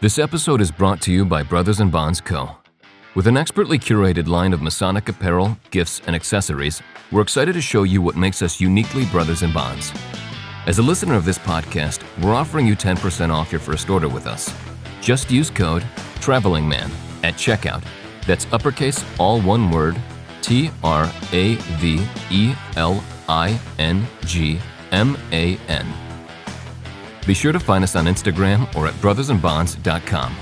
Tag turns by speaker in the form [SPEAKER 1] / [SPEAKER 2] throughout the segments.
[SPEAKER 1] This episode is brought to you by Brothers and Bonds Co. With an expertly curated line of Masonic apparel, gifts, and accessories, we're excited to show you what makes us uniquely Brothers and Bonds. As a listener of this podcast, we're offering you 10% off your first order with us. Just use code TRAVELINGMAN at checkout. That's uppercase, all one word, T R A V E L I N G M A N. Be sure to find us on Instagram or at brothersandbonds.com.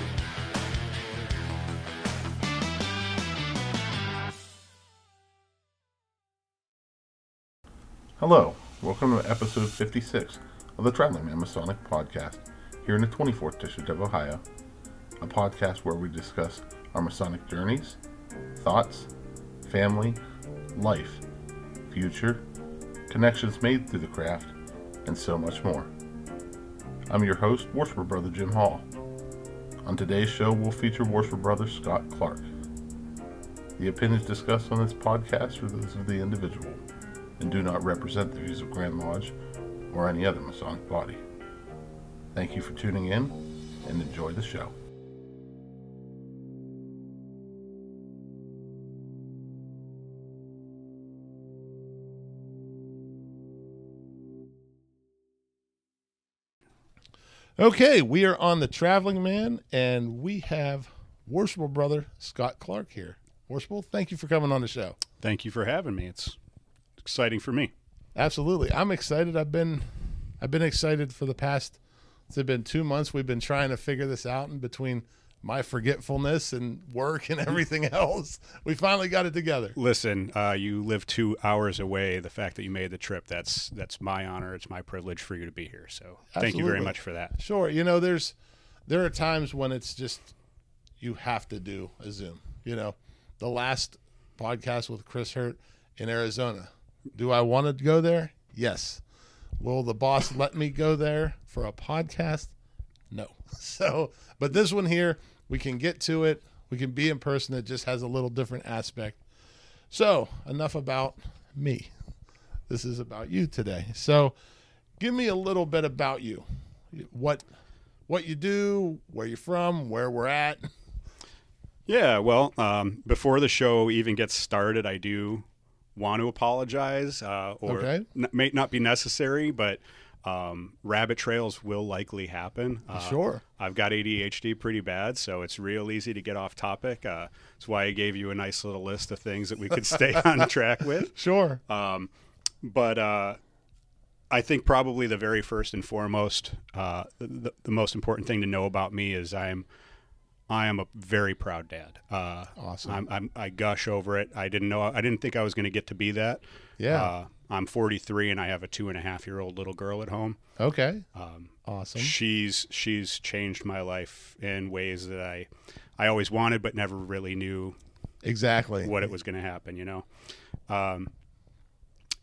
[SPEAKER 2] Hello, welcome to episode 56 of the Traveling Man Masonic Podcast, here in the 24th District of Ohio, a podcast where we discuss our Masonic journeys, thoughts, family, life, future, connections made through the craft, and so much more. I'm your host, Worshipful Brother Jim Hall. On today's show, we'll feature Worshipful Brother Scott Clark. The opinions discussed on this podcast are those of the individual and do not represent the views of Grand Lodge or any other Masonic body. Thank you for tuning in and enjoy the show. Okay, we are on the Traveling Man, and we have worshipful brother Scott Clark here. Worshipful, thank you for coming on the show.
[SPEAKER 3] Thank you for having me. It's exciting for me.
[SPEAKER 2] Absolutely, I'm excited. I've been, I've been excited for the past. It's been two months. We've been trying to figure this out, and between my forgetfulness and work and everything else, we finally got it together.
[SPEAKER 3] Listen, uh, you live two hours away. The fact that you made the trip, that's that's my honor. It's my privilege for you to be here. So thank you very much for that.
[SPEAKER 2] Sure, you know, there's, there are times when it's just, you have to do a Zoom. You know, the last podcast with Chris Hurt in Arizona. Do I want to go there? Yes. Will the boss let me go there for a podcast? No. So, but this one here, we can get to it. We can be in person. It just has a little different aspect. So, enough about me. This is about you today. So, give me a little bit about you. What what you do, where you're from, where we're at.
[SPEAKER 3] Yeah. Well, um, before the show even gets started, I do want to apologize, uh, or
[SPEAKER 2] Okay.
[SPEAKER 3] n- may not be necessary, but um, rabbit trails will likely happen. Uh,
[SPEAKER 2] Sure.
[SPEAKER 3] I've got ADHD pretty bad, so it's real easy to get off topic. Uh, that's why I gave you a nice little list of things that we could stay on track with.
[SPEAKER 2] Sure.
[SPEAKER 3] Um, but uh, I think probably the very first and foremost, uh, the, the most important thing to know about me is I'm I am a very proud dad. Uh,
[SPEAKER 2] Awesome.
[SPEAKER 3] I'm, I'm, I gush over it. I didn't know. I didn't think I was going to get to be that.
[SPEAKER 2] Yeah.
[SPEAKER 3] Uh, I'm 43 and I have a two and a half year old little girl at home.
[SPEAKER 2] okay.
[SPEAKER 3] Um,
[SPEAKER 2] Awesome.
[SPEAKER 3] she's she's changed my life in ways that I I always wanted but never really knew
[SPEAKER 2] Exactly.
[SPEAKER 3] what it was going to happen, you know. Um,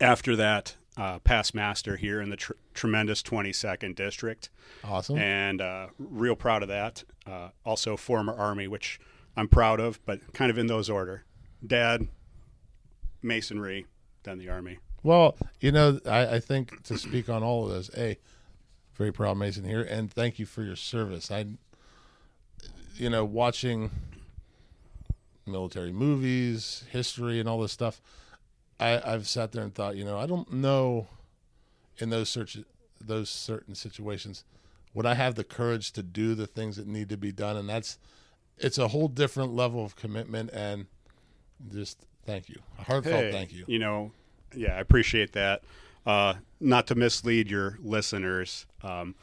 [SPEAKER 3] after that, uh, past master here in the tr- tremendous 22nd district,
[SPEAKER 2] Awesome.
[SPEAKER 3] and uh, real proud of that. Uh, also, former Army, which I'm proud of, but kind of in those order: Dad, Masonry, then the Army.
[SPEAKER 2] Well, you know, I, I think to speak on all of those, a very proud Mason here, and thank you for your service. I, you know, watching military movies, history, and all this stuff, I, I've sat there and thought, you know, I don't know in those search those certain situations would I have the courage to do the things that need to be done, and that's it's a whole different level of commitment and just thank you, a heartfelt
[SPEAKER 3] Hey,
[SPEAKER 2] thank you.
[SPEAKER 3] You know, yeah, I appreciate that. Uh, not to mislead your listeners. Um,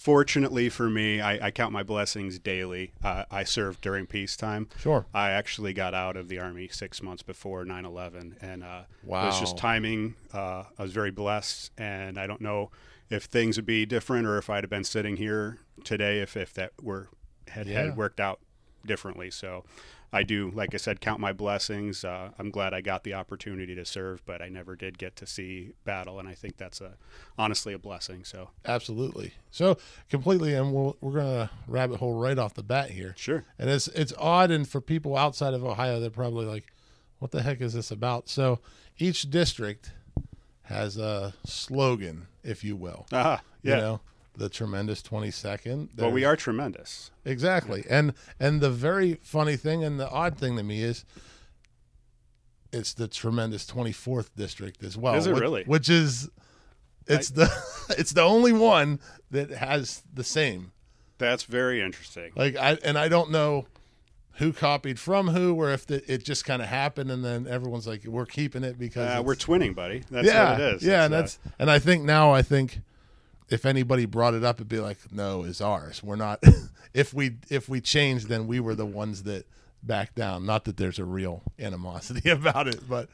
[SPEAKER 3] fortunately for me, I, I count my blessings daily. Uh, I served during peacetime.
[SPEAKER 2] Sure.
[SPEAKER 3] I actually got out of the Army six months before 9 11. And uh, it was just timing. Uh, I was very blessed. And I don't know if things would be different or if I'd have been sitting here today if, if that were had,
[SPEAKER 2] Yeah.
[SPEAKER 3] had worked out differently. So I do, like I said, count my blessings. Uh, I'm glad I got the opportunity to serve, but I never did get to see battle. And I think that's a honestly a blessing. So
[SPEAKER 2] Absolutely. So completely, and we'll, we're gonna rabbit hole right off the bat here.
[SPEAKER 3] sure.
[SPEAKER 2] And it's it's odd, and for people outside of Ohio, they're probably like, "What the heck is this about?" So each district has a slogan, if you will.
[SPEAKER 3] Ah, yeah.
[SPEAKER 2] You know, the tremendous 22nd.
[SPEAKER 3] Well, we are tremendous.
[SPEAKER 2] Exactly. And and the very funny thing and the odd thing to me is it's the tremendous 24th district as well.
[SPEAKER 3] Is it
[SPEAKER 2] which,
[SPEAKER 3] really?
[SPEAKER 2] Which is it's the it's the only one that has the same.
[SPEAKER 3] That's very interesting.
[SPEAKER 2] Like I and I don't know who copied from who or if the, it just kind of happened and then everyone's like we're keeping it because
[SPEAKER 3] Uh, we're twinning, buddy. That's
[SPEAKER 2] yeah,
[SPEAKER 3] what it is.
[SPEAKER 2] Yeah,
[SPEAKER 3] It's,
[SPEAKER 2] and
[SPEAKER 3] uh,
[SPEAKER 2] that's and I think now I think if anybody brought it up, it'd be like, no, is ours. We're not. if we if we changed, then we were the ones that backed down. Not that there's a real animosity about it, but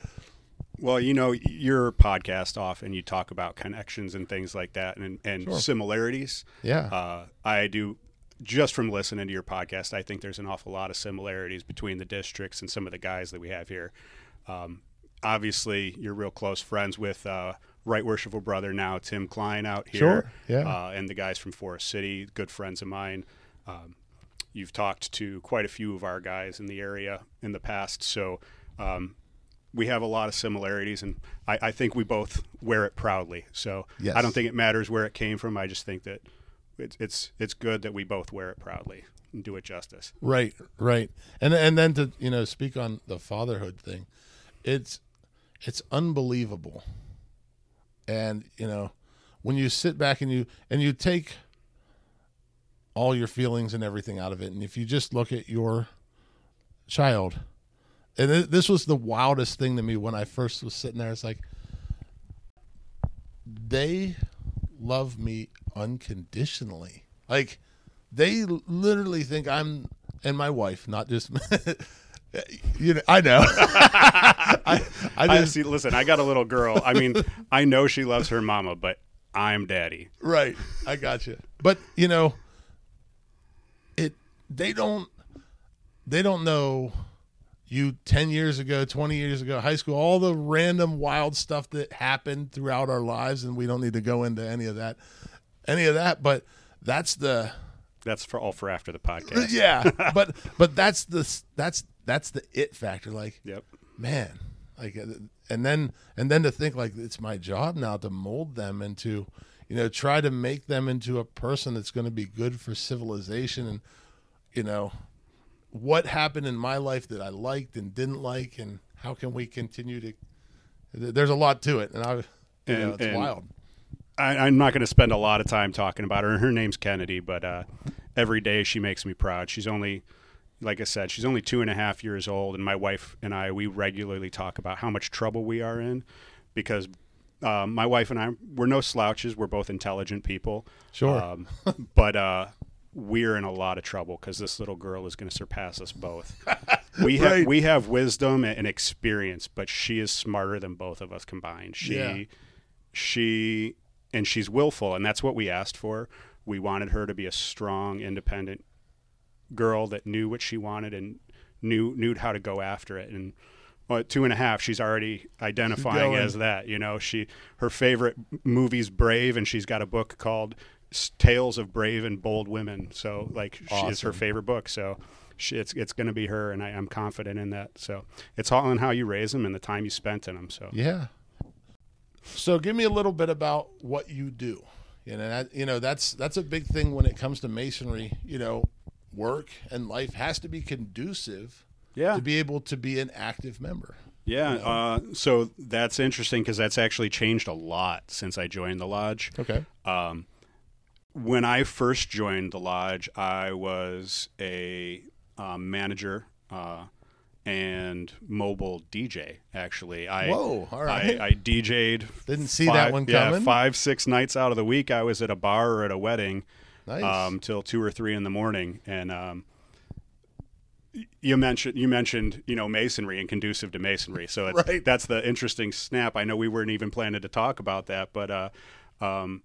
[SPEAKER 3] Well, you know, your podcast often you talk about connections and things like that and, and
[SPEAKER 2] Sure.
[SPEAKER 3] similarities.
[SPEAKER 2] yeah,
[SPEAKER 3] Uh, I do just from listening to your podcast. I think there's an awful lot of similarities between the districts and some of the guys that we have here. Um, obviously, you're real close friends with uh, Right Worshipful Brother now, Tim Klein out here,
[SPEAKER 2] Sure, yeah.
[SPEAKER 3] uh, and the guys from Forest City, good friends of mine. Um, you've talked to quite a few of our guys in the area in the past, so. Um, we have a lot of similarities, and I, I think we both wear it proudly. So
[SPEAKER 2] Yes.
[SPEAKER 3] I don't think it matters where it came from. I just think that it's it's it's good that we both wear it proudly and do it justice.
[SPEAKER 2] right, right. And and then to you know speak on the fatherhood thing, it's it's unbelievable. And you know when you sit back and you and you take all your feelings and everything out of it, and if you just look at your child and th- this was the wildest thing to me when I first was sitting there. It's like they love me unconditionally. Like they literally think I'm and my wife, not just you know. I know. I, I
[SPEAKER 3] I see. Listen, I got a little girl. I mean, I know she loves her mama, but I'm daddy.
[SPEAKER 2] right. I got you. But you know, it. They don't. They don't know you 10 years ago 20 years ago high school all the random wild stuff that happened throughout our lives and we don't need to go into any of that any of that but that's the
[SPEAKER 3] That's for all for after the podcast.
[SPEAKER 2] yeah but but that's the that's that's the it factor like
[SPEAKER 3] Yep.
[SPEAKER 2] man like uh, and then and then to think like it's my job now to mold them into you know try to make them into a person that's going to be good for civilization and you know what happened in my life that I liked and didn't like and how can we continue to there's a lot to it and I you know, it's
[SPEAKER 3] and-
[SPEAKER 2] wild
[SPEAKER 3] I, I'm not going to spend a lot of time talking about her. Her name's Kennedy, but uh, every day she makes me proud. She's only, like I said, she's only two and a half years old, and my wife and I we regularly talk about how much trouble we are in, because um, my wife and I we're no slouches. We're both intelligent people.
[SPEAKER 2] Sure.
[SPEAKER 3] Um, but uh, we're in a lot of trouble because this little girl is going to surpass us both. We have we have wisdom and experience, but she is smarter than both of us combined. She
[SPEAKER 2] Yeah.
[SPEAKER 3] she and she's willful and that's what we asked for we wanted her to be a strong independent girl that knew what she wanted and knew knew how to go after it and well, at two and a half she's already identifying
[SPEAKER 2] going.
[SPEAKER 3] as that you know she her favorite movie's brave and she's got a book called tales of brave and bold women so like she is her favorite book so she, it's it's going to be her and I, i'm confident in that so it's all in how you raise them and the time you spent in them so
[SPEAKER 2] Yeah. So give me a little bit about what you do. You know, that, you know that's that's a big thing when it comes to masonry. You know, work and life has to be conducive
[SPEAKER 3] yeah
[SPEAKER 2] to be able to be an active member.
[SPEAKER 3] Yeah, uh, so that's interesting because that's actually changed a lot since I joined the lodge.
[SPEAKER 2] Okay.
[SPEAKER 3] Um, when I first joined the lodge, I was a um, manager uh, and mobile DJ. Actually, I
[SPEAKER 2] Whoa, all right.
[SPEAKER 3] I, I DJ'd.
[SPEAKER 2] Didn't see that one
[SPEAKER 3] Yeah,
[SPEAKER 2] coming.
[SPEAKER 3] five six nights out of the week, I was at a bar or at a wedding
[SPEAKER 2] Nice.
[SPEAKER 3] um, till two or three in the morning. And um, you mentioned you mentioned you know masonry and conducive to masonry. So it's,
[SPEAKER 2] Right.
[SPEAKER 3] that's the interesting snap. I know we weren't even planning to talk about that, but uh, um,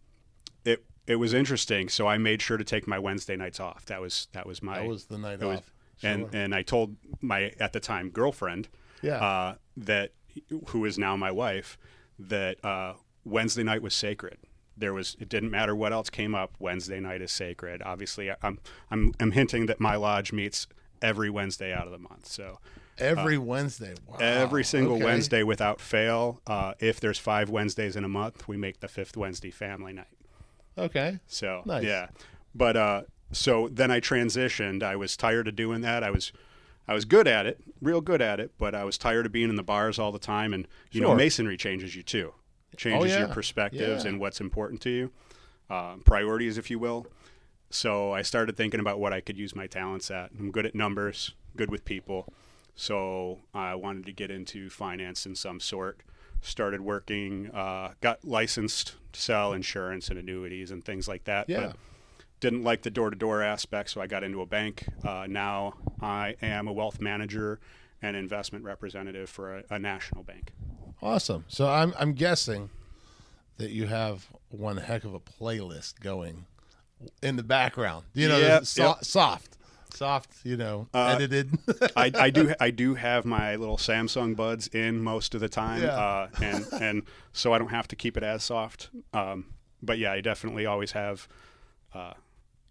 [SPEAKER 3] it it was interesting. So I made sure to take my Wednesday nights off. That was that was my
[SPEAKER 2] that was the night
[SPEAKER 3] it was-
[SPEAKER 2] off.
[SPEAKER 3] and and I told my at the time girlfriend
[SPEAKER 2] Yeah.
[SPEAKER 3] uh, that who is now my wife that uh, Wednesday night was sacred. There was it didn't matter what else came up. Wednesday night is sacred. Obviously, I'm I'm I'm hinting that my lodge meets every Wednesday out of the month. So
[SPEAKER 2] every Wednesday. Wow.
[SPEAKER 3] every single
[SPEAKER 2] Okay.
[SPEAKER 3] Wednesday without fail. Uh, if there's five Wednesdays in a month, we make the fifth Wednesday family night.
[SPEAKER 2] Okay.
[SPEAKER 3] So
[SPEAKER 2] Nice.
[SPEAKER 3] yeah, but uh, so then I transitioned. I was tired of doing that. I was, I was good at it, real good at it, but I was tired of being in the bars all the time. And you know, masonry changes you too, changes your
[SPEAKER 2] yeah.
[SPEAKER 3] perspectives
[SPEAKER 2] Yeah.
[SPEAKER 3] and what's important to you, uh, priorities, if you will. So I started thinking about what I could use my talents at. I'm good at numbers, good with people. So I wanted to get into finance in some sort. Started working, uh, got licensed to sell insurance and annuities and things like that.
[SPEAKER 2] Yeah.
[SPEAKER 3] But didn't like the door to door aspect, so I got into a bank. Uh, now I am a wealth manager and investment representative for a, a national bank.
[SPEAKER 2] Awesome. So I'm I'm guessing that you have one heck of a playlist going in the background. You know,
[SPEAKER 3] Yep,
[SPEAKER 2] so-
[SPEAKER 3] yep.
[SPEAKER 2] soft, soft. You know,
[SPEAKER 3] Uh,
[SPEAKER 2] edited.
[SPEAKER 3] I, I do I do have my little Samsung buds in most of the time,
[SPEAKER 2] Yeah.
[SPEAKER 3] uh, and and so I don't have to keep it as soft. Um, but yeah, I definitely always have uh,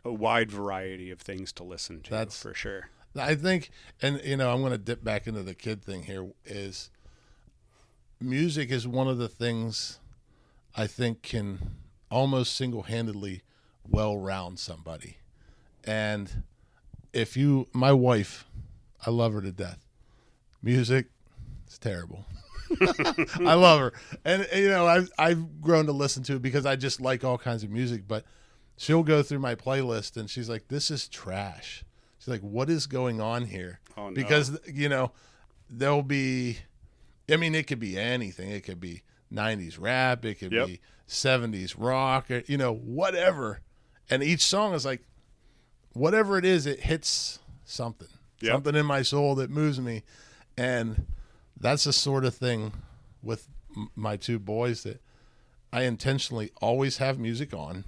[SPEAKER 3] a wide variety of things to listen to.
[SPEAKER 2] That's-
[SPEAKER 3] for sure.
[SPEAKER 2] I think, and you know, I'm going to dip back into the kid thing here. Is music is one of the things I think can almost single handedly well round somebody. And if you, my wife, I love her to death. Music, it's terrible. I love her, and you know I've I've grown to listen to it because I just like all kinds of music. But she'll go through my playlist and she's like, "This is trash." She's like, "What is going on here?"
[SPEAKER 3] Oh, no.
[SPEAKER 2] Because you know there'll be, I mean, it could be anything. It could be '90s rap. It could
[SPEAKER 3] Yep.
[SPEAKER 2] be '70s rock. Or, you know, whatever. And each song is like, whatever it is, it hits something,
[SPEAKER 3] Yep.
[SPEAKER 2] something in my soul that moves me, and that's the sort of thing with my two boys that I intentionally always have music on,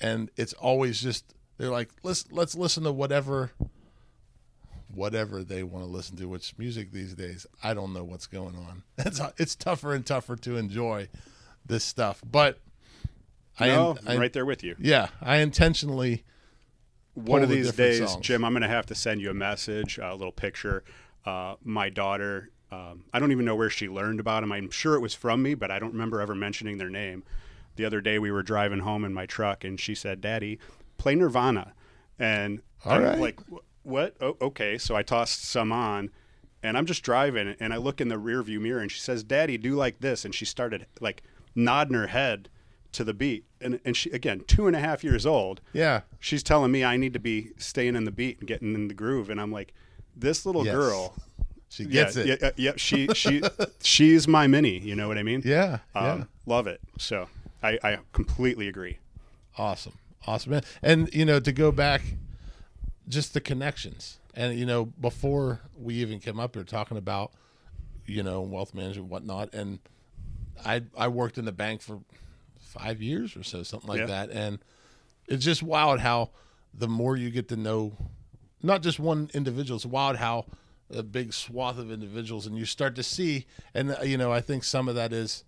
[SPEAKER 2] and it's always just they're like let's let's listen to whatever whatever they want to listen to. Which music these days I don't know what's going on. It's it's tougher and tougher to enjoy this stuff, but I
[SPEAKER 3] no,
[SPEAKER 2] I-
[SPEAKER 3] I'm right there with you.
[SPEAKER 2] yeah I intentionally
[SPEAKER 3] One of these days,
[SPEAKER 2] songs.
[SPEAKER 3] Jim, I'm going to have to send you a message, a little picture. Uh, my daughter, um, I don't even know where she learned about them. I'm sure it was from me, but I don't remember ever mentioning their name. The other day, we were driving home in my truck, and she said, "Daddy, play Nirvana," and
[SPEAKER 2] All
[SPEAKER 3] I'm
[SPEAKER 2] right.
[SPEAKER 3] like, "Wh- "What? Oh, okay." So I tossed some on, and I'm just driving, and I look in the rearview mirror, and she says, "Daddy, do like this," and she started like nodding her head to the beat, and and she again, two and a half years old
[SPEAKER 2] yeah
[SPEAKER 3] she's telling me I need to be staying in the beat and getting in the groove, and I'm like, this little
[SPEAKER 2] Yes.
[SPEAKER 3] girl,
[SPEAKER 2] she gets
[SPEAKER 3] yeah,
[SPEAKER 2] it
[SPEAKER 3] Yeah, yeah, she she she's my mini. You know what I mean?
[SPEAKER 2] yeah yeah.
[SPEAKER 3] Um, Love it. So I, I completely agree.
[SPEAKER 2] Awesome. Awesome. And, you know, to go back, just the connections. And, you know, before we even came up here talking about, you know, wealth management and whatnot, and I I worked in the bank for five years or so, something like
[SPEAKER 3] Yeah.
[SPEAKER 2] that. And it's just wild how the more you get to know not just one individual, it's wild how a big swath of individuals and you start to see and uh, you know, I think some of that is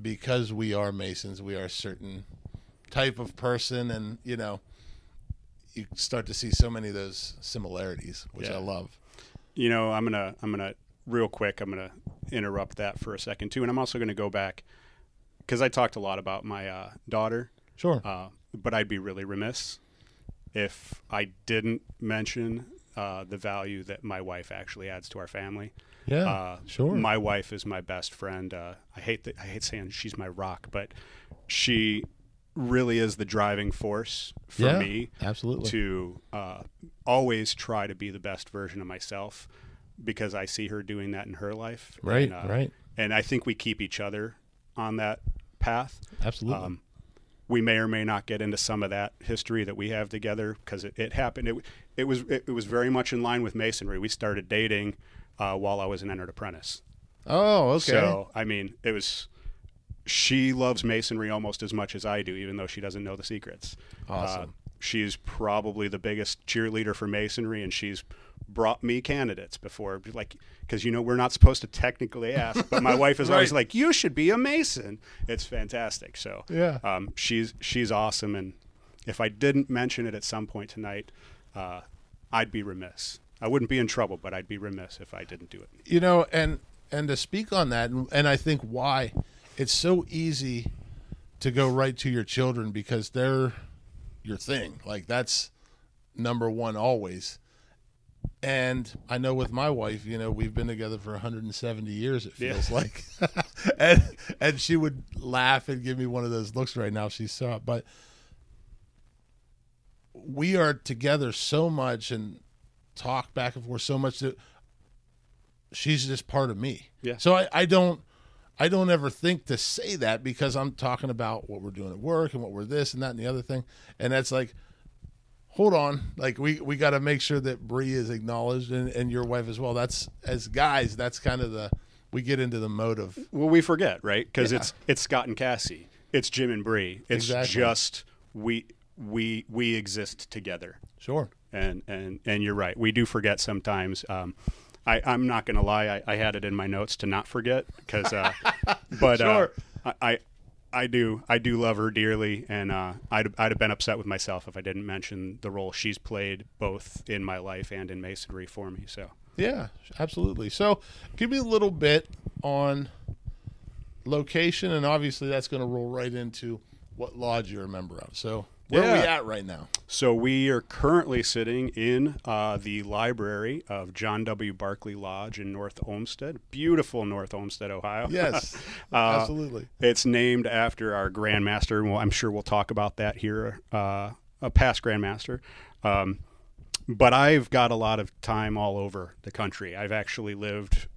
[SPEAKER 2] because we are Masons, we are a certain type of person, and you know, you start to see so many of those similarities, which
[SPEAKER 3] Yeah.
[SPEAKER 2] I love.
[SPEAKER 3] You know, I'm gonna I'm gonna real quick. I'm gonna interrupt that for a second too, and I'm also gonna go back because I talked a lot about my uh, daughter.
[SPEAKER 2] Sure.
[SPEAKER 3] Uh, but I'd be really remiss if I didn't mention uh, the value that my wife actually adds to our family.
[SPEAKER 2] yeah.
[SPEAKER 3] Uh,
[SPEAKER 2] sure.
[SPEAKER 3] My wife is my best friend. Uh, I hate that. I hate saying she's my rock, but she really is the driving force for
[SPEAKER 2] yeah.
[SPEAKER 3] me
[SPEAKER 2] Absolutely.
[SPEAKER 3] to uh, always try to be the best version of myself because I see her doing that in her life.
[SPEAKER 2] Right,
[SPEAKER 3] And, uh,
[SPEAKER 2] right.
[SPEAKER 3] And I think we keep each other on that path.
[SPEAKER 2] Absolutely.
[SPEAKER 3] Um, we may or may not get into some of that history that we have together because it, it happened. It, it was it, it was very much in line with masonry. We started dating uh, while I was an entered apprentice.
[SPEAKER 2] oh, okay.
[SPEAKER 3] So I mean, it was. She loves masonry almost as much as I do, even though she doesn't know the secrets.
[SPEAKER 2] Awesome.
[SPEAKER 3] Uh, she's probably the biggest cheerleader for masonry, and she's brought me candidates before, like because you know we're not supposed to technically ask, but my wife is always like, "You should be a mason." It's fantastic. So
[SPEAKER 2] Yeah.
[SPEAKER 3] um, she's she's awesome, and if I didn't mention it at some point tonight, uh, I'd be remiss. I wouldn't be in trouble, but I'd be remiss if I didn't do it.
[SPEAKER 2] you know, and and to speak on that, and, and I think why it's so easy to go right to your children because they're your thing. Like that's number one always. And I know with my wife, you know, we've been together for 170 years. It feels
[SPEAKER 3] Yeah.
[SPEAKER 2] like, and and she would laugh and give me one of those looks right now. She saw it, but we are together so much and talk back and forth so much that she's just part of me.
[SPEAKER 3] Yeah.
[SPEAKER 2] So I, I don't I don't ever think to say that because I'm talking about what we're doing at work and what we're this and that and the other thing. And that's like hold on. Like we, we gotta make sure that Bree is acknowledged and, and your wife as well. That's as guys, that's kind of the we get into the mode of
[SPEAKER 3] Well, we forget, right? Because
[SPEAKER 2] Yeah.
[SPEAKER 3] it's it's Scott and Cassie, it's Jim and Bree. It's
[SPEAKER 2] Exactly.
[SPEAKER 3] just we we we exist together.
[SPEAKER 2] sure.
[SPEAKER 3] and and and you're right. We do forget sometimes. Um, I, I'm not going to lie. I, I had it in my notes to not forget because, uh, but
[SPEAKER 2] Sure.
[SPEAKER 3] uh, I, I I do I do love her dearly, and uh, I'd I'd have been upset with myself if I didn't mention the role she's played both in my life and in masonry for me. So
[SPEAKER 2] Yeah, absolutely. So, give me a little bit on location, and obviously that's going to roll right into what lodge you're a member of. So, where are we at right now?
[SPEAKER 3] so we are currently sitting in uh, the library of John W. Barclay Lodge in North Olmsted, beautiful North Olmsted, Ohio.
[SPEAKER 2] Yes,
[SPEAKER 3] Uh,
[SPEAKER 2] absolutely.
[SPEAKER 3] It's named after our grandmaster, and well, I'm sure we'll talk about that here, uh, a past grandmaster. Um, but I've got a lot of time all over the country. I've actually lived.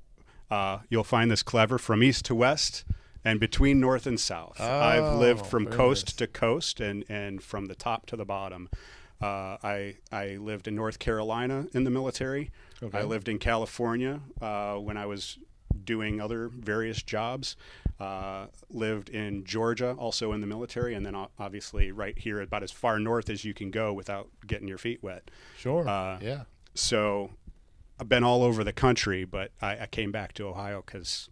[SPEAKER 3] Uh, you'll find this clever from east to west and between north and south. I've lived
[SPEAKER 2] Oh,
[SPEAKER 3] from coast to coast and, and from the top to the bottom. Uh, I I lived in North Carolina in the military.
[SPEAKER 2] Okay.
[SPEAKER 3] I lived in California uh, when I was doing other various jobs. Uh, lived in Georgia, also in the military, and then obviously right here, about as far north as you can go without getting your feet wet.
[SPEAKER 2] Sure.
[SPEAKER 3] uh,
[SPEAKER 2] yeah.
[SPEAKER 3] So I've been all over the country, but I, I came back to Ohio because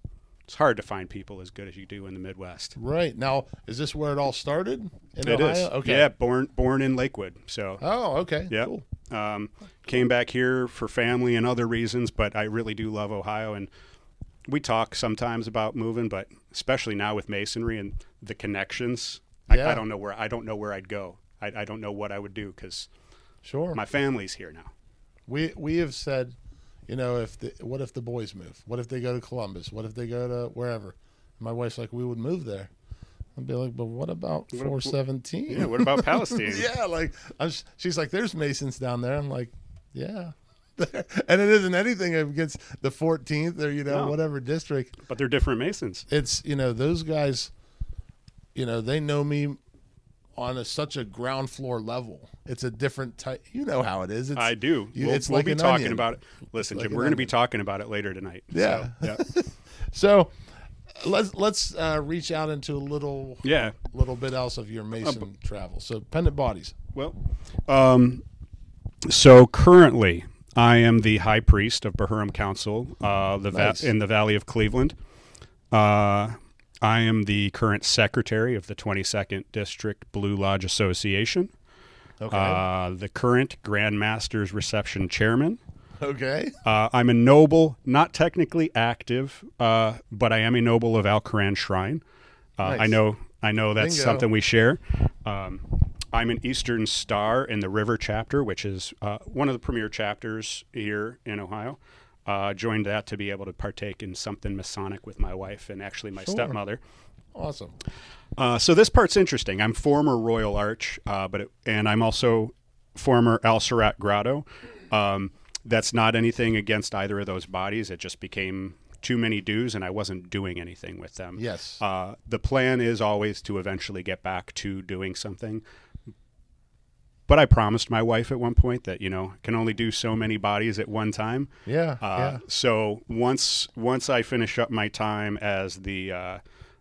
[SPEAKER 3] it's hard to find people as good as you do in the Midwest.
[SPEAKER 2] Right now, is this where it all started in
[SPEAKER 3] It is,
[SPEAKER 2] Ohio? Okay.
[SPEAKER 3] yeah, born born in Lakewood. So
[SPEAKER 2] Oh, okay.
[SPEAKER 3] yeah,
[SPEAKER 2] Cool.
[SPEAKER 3] um, came back here for family and other reasons, but I really do love Ohio, and we talk sometimes about moving, but especially now with masonry and the connections. I, I don't know where I don't know where I'd go. I, I don't know what I would do because
[SPEAKER 2] Sure.
[SPEAKER 3] my family's here now.
[SPEAKER 2] we we have said, you know, if the what if the boys move? What if they go to Columbus? What if they go to wherever? My wife's like, we would move there. I'd be like, but what about
[SPEAKER 3] What-
[SPEAKER 2] 417?
[SPEAKER 3] Yeah, what about Palestine?
[SPEAKER 2] yeah, like I'm, she's like, there's Masons down there. I'm like, yeah, and it isn't anything against the 14th or you know
[SPEAKER 3] No.
[SPEAKER 2] whatever district.
[SPEAKER 3] But they're different Masons.
[SPEAKER 2] It's you know those guys, you know they know me on a, such a ground floor level. It's a different type. You know how it is. It's,
[SPEAKER 3] I do.
[SPEAKER 2] you-
[SPEAKER 3] we'll
[SPEAKER 2] it's
[SPEAKER 3] we'll
[SPEAKER 2] like
[SPEAKER 3] be talking
[SPEAKER 2] onion.
[SPEAKER 3] about it. Listen,
[SPEAKER 2] like
[SPEAKER 3] Jim, we're going to be talking about it later tonight.
[SPEAKER 2] Yeah.
[SPEAKER 3] So, yeah.
[SPEAKER 2] So let's let's uh, reach out into a little
[SPEAKER 3] yeah.
[SPEAKER 2] little bit else of your Mason travel. So pendant bodies.
[SPEAKER 3] Well, um, so currently I am the high priest of Bahram Council, uh, the va- in the Valley of Cleveland. Uh, I am the current secretary of the 22nd District Blue Lodge Association.
[SPEAKER 2] Okay.
[SPEAKER 3] Uh, the current Grand Masters Reception Chairman.
[SPEAKER 2] okay.
[SPEAKER 3] Uh, I'm a noble, not technically active, uh, but I am a noble of Al Koran Shrine. Uh, I know, I know that's
[SPEAKER 2] Bingo.
[SPEAKER 3] something we share. Um, I'm an Eastern Star in the River chapter, which is uh, one of the premier chapters here in Ohio. Uh, joined that to be able to partake in something Masonic with my wife and actually my
[SPEAKER 2] Sure.
[SPEAKER 3] stepmother.
[SPEAKER 2] Awesome.
[SPEAKER 3] Uh, so this part's interesting. I'm former Royal Arch, uh, but it, and I'm also former Al Sirat Grotto. Um, that's not anything against either of those bodies. It just became too many dues, and I wasn't doing anything with them.
[SPEAKER 2] Yes.
[SPEAKER 3] Uh, the plan is always to eventually get back to doing something. But I promised my wife at one point that you know can only do so many bodies at one time.
[SPEAKER 2] yeah.
[SPEAKER 3] Uh,
[SPEAKER 2] yeah.
[SPEAKER 3] So once once I finish up my time as the uh,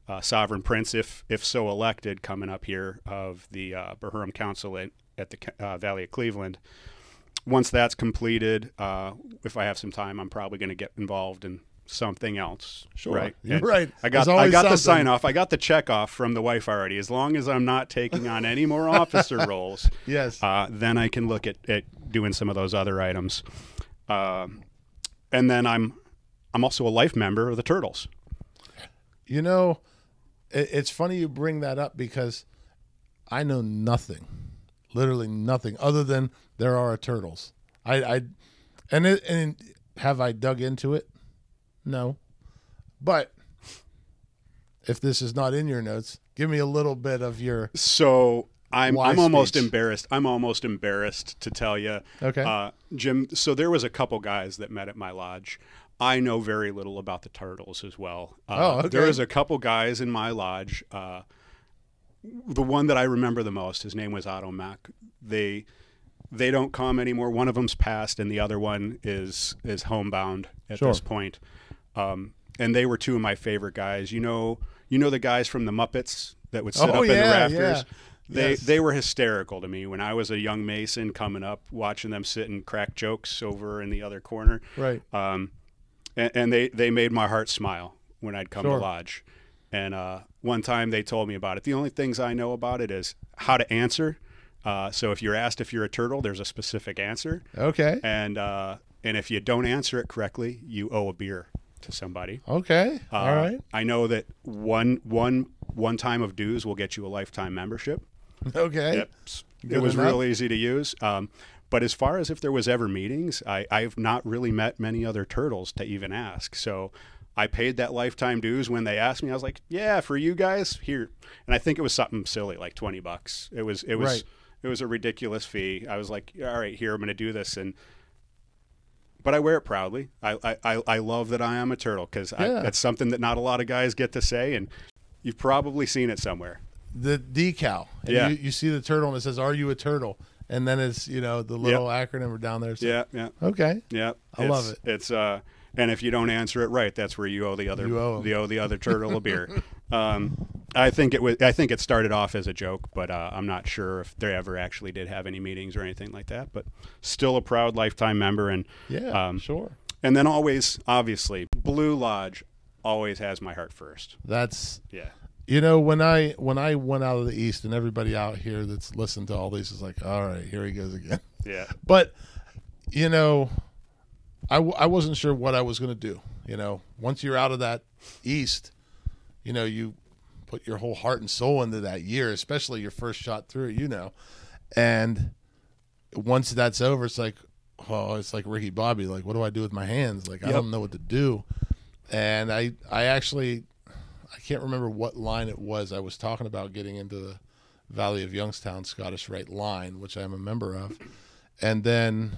[SPEAKER 3] uh, sovereign prince, if if so elected, coming up here of the uh, Bahram Council at, at the uh, Valley of Cleveland. Once that's completed, uh, if I have some time, I'm probably going to get involved in something else.
[SPEAKER 2] Sure.
[SPEAKER 3] right?
[SPEAKER 2] Right.
[SPEAKER 3] I got I got the sign off. I got the check off from the wife already. As long as I'm not taking on any more officer roles,
[SPEAKER 2] Yes.
[SPEAKER 3] uh, then I can look at, at doing some of those other items. Um and then I'm I'm also a life member of the Turtles.
[SPEAKER 2] You know, it, it's funny you bring that up because I know nothing, literally nothing, other than there are turtles. I, I and it, and have I dug into it? No, but if this is not in your notes, give me a little bit of your.
[SPEAKER 3] So I'm I'm almost
[SPEAKER 2] speech?
[SPEAKER 3] embarrassed. I'm almost embarrassed to tell you,
[SPEAKER 2] Okay.
[SPEAKER 3] uh, Jim. So there was a couple guys that met at my lodge. I know very little about the turtles as well. Uh,
[SPEAKER 2] Oh, okay.
[SPEAKER 3] There was a couple guys in my lodge. Uh, the one that I remember the most, his name was Otto Mack. They they don't come anymore. One of them's passed, and the other one is is homebound at
[SPEAKER 2] Sure.
[SPEAKER 3] this point. Um, and they were two of my favorite guys. You know, you know the guys from the Muppets that would sit
[SPEAKER 2] Oh,
[SPEAKER 3] up in the rafters.
[SPEAKER 2] yeah.
[SPEAKER 3] They
[SPEAKER 2] Yes.
[SPEAKER 3] they were hysterical to me when I was a young mason coming up, watching them sit and crack jokes over in the other corner.
[SPEAKER 2] Right.
[SPEAKER 3] Um, and, and they they made my heart smile when I'd come
[SPEAKER 2] Sure.
[SPEAKER 3] to lodge. And uh, one time they told me about it. The only things I know about it is how to answer. Uh, so if you're asked if you're a turtle, there's a specific answer,
[SPEAKER 2] Okay.
[SPEAKER 3] and uh, and if you don't answer it correctly, you owe a beer to somebody.
[SPEAKER 2] Okay.
[SPEAKER 3] Uh,
[SPEAKER 2] All right.
[SPEAKER 3] I know that one one one time of dues will get you a lifetime membership.
[SPEAKER 2] Okay.
[SPEAKER 3] Yep. It was
[SPEAKER 2] enough.
[SPEAKER 3] real easy to use. Um, but as far as if there was ever meetings, I, I've not really met many other turtles to even ask. So I paid that lifetime dues when they asked me. I was like, "Yeah, for you guys here," and I think it was something silly like twenty bucks. It was it was
[SPEAKER 2] Right.
[SPEAKER 3] it was a ridiculous fee. I was like, "All right, here I'm going to do this," and but I wear it proudly. I I, I, love that I am a turtle because
[SPEAKER 2] Yeah.
[SPEAKER 3] that's something that not a lot of guys get to say, and you've probably seen it somewhere.
[SPEAKER 2] The decal. And
[SPEAKER 3] Yeah.
[SPEAKER 2] You, you see the turtle and it says, "Are you a turtle?" And then it's you know the little acronym down there. So-
[SPEAKER 3] Yeah, yeah.
[SPEAKER 2] Okay.
[SPEAKER 3] Yeah,
[SPEAKER 2] I love it.
[SPEAKER 3] It's uh, and if you don't answer it right, that's where you owe the other
[SPEAKER 2] You owe
[SPEAKER 3] you owe the other turtle a beer. Um, I think it was. I think it started off as a joke, but uh, I'm not sure if they ever actually did have any meetings or anything like that. But still a proud lifetime member, and
[SPEAKER 2] Yeah.
[SPEAKER 3] um,
[SPEAKER 2] sure.
[SPEAKER 3] and then always, obviously, Blue Lodge always has my heart first.
[SPEAKER 2] That's
[SPEAKER 3] Yeah,
[SPEAKER 2] you know when I when I went out of the east and everybody out here that's listened to all these is like, all right, here he goes again.
[SPEAKER 3] yeah,
[SPEAKER 2] But you know, I, w- I wasn't sure what I was going to do. You know, once you're out of that east, you know, you put your whole heart and soul into that year, especially your first shot through. You know, and once that's over, it's like, oh, it's like Ricky Bobby. Like, what do I do with my hands? Like, I don't know what to do. And I I actually I can't remember what line it was. I was talking about getting into the Valley of Youngstown Scottish Rite line, which I'm a member of, and then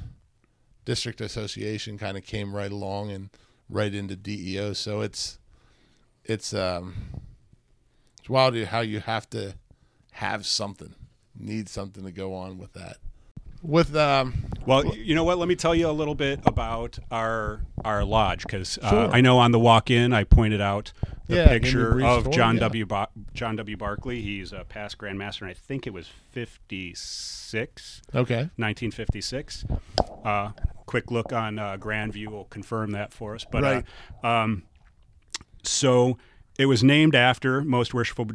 [SPEAKER 2] District Association kind of came right along and right into DEO. So it's it's um it's wild how you have to have something, need something to go on with that. With um
[SPEAKER 3] Well, you know what? Let me tell you a little bit about our our lodge because uh,
[SPEAKER 2] Sure.
[SPEAKER 3] I know on the walk-in I pointed out the
[SPEAKER 2] Yeah, give me a
[SPEAKER 3] picture of
[SPEAKER 2] story,
[SPEAKER 3] John
[SPEAKER 2] yeah.
[SPEAKER 3] W. Ba- John W. Barclay. He's a past Grandmaster, and I think it was 56,
[SPEAKER 2] okay,
[SPEAKER 3] 1956. Uh, quick look on uh, Grandview will confirm that for us. But
[SPEAKER 2] Right.
[SPEAKER 3] uh, um, so it was named after Most Worshipful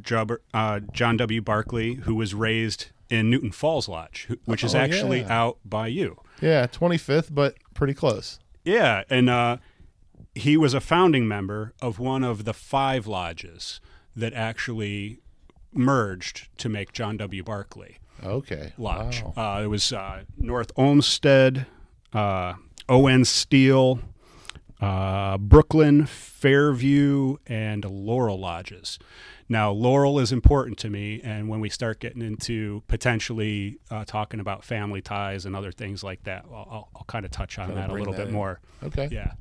[SPEAKER 3] uh, John W. Barclay, who was raised in Newton Falls Lodge, which is
[SPEAKER 2] Oh,
[SPEAKER 3] actually
[SPEAKER 2] yeah.
[SPEAKER 3] out by you.
[SPEAKER 2] yeah, 25th, but pretty close.
[SPEAKER 3] Yeah, and uh, he was a founding member of one of the five lodges that actually merged to make John W. Barclay.
[SPEAKER 2] Okay,
[SPEAKER 3] Lodge.
[SPEAKER 2] Wow.
[SPEAKER 3] Uh, it was uh, North Olmsted, uh, O.N. Steele, uh, Brooklyn, Fairview, and Laurel lodges. Now, Laurel is important to me, and when we start getting into potentially uh, talking about family ties and other things like that, I'll, I'll, I'll kind of touch on that a little
[SPEAKER 2] that
[SPEAKER 3] bit
[SPEAKER 2] in.
[SPEAKER 3] more.
[SPEAKER 2] Okay.
[SPEAKER 3] Yeah.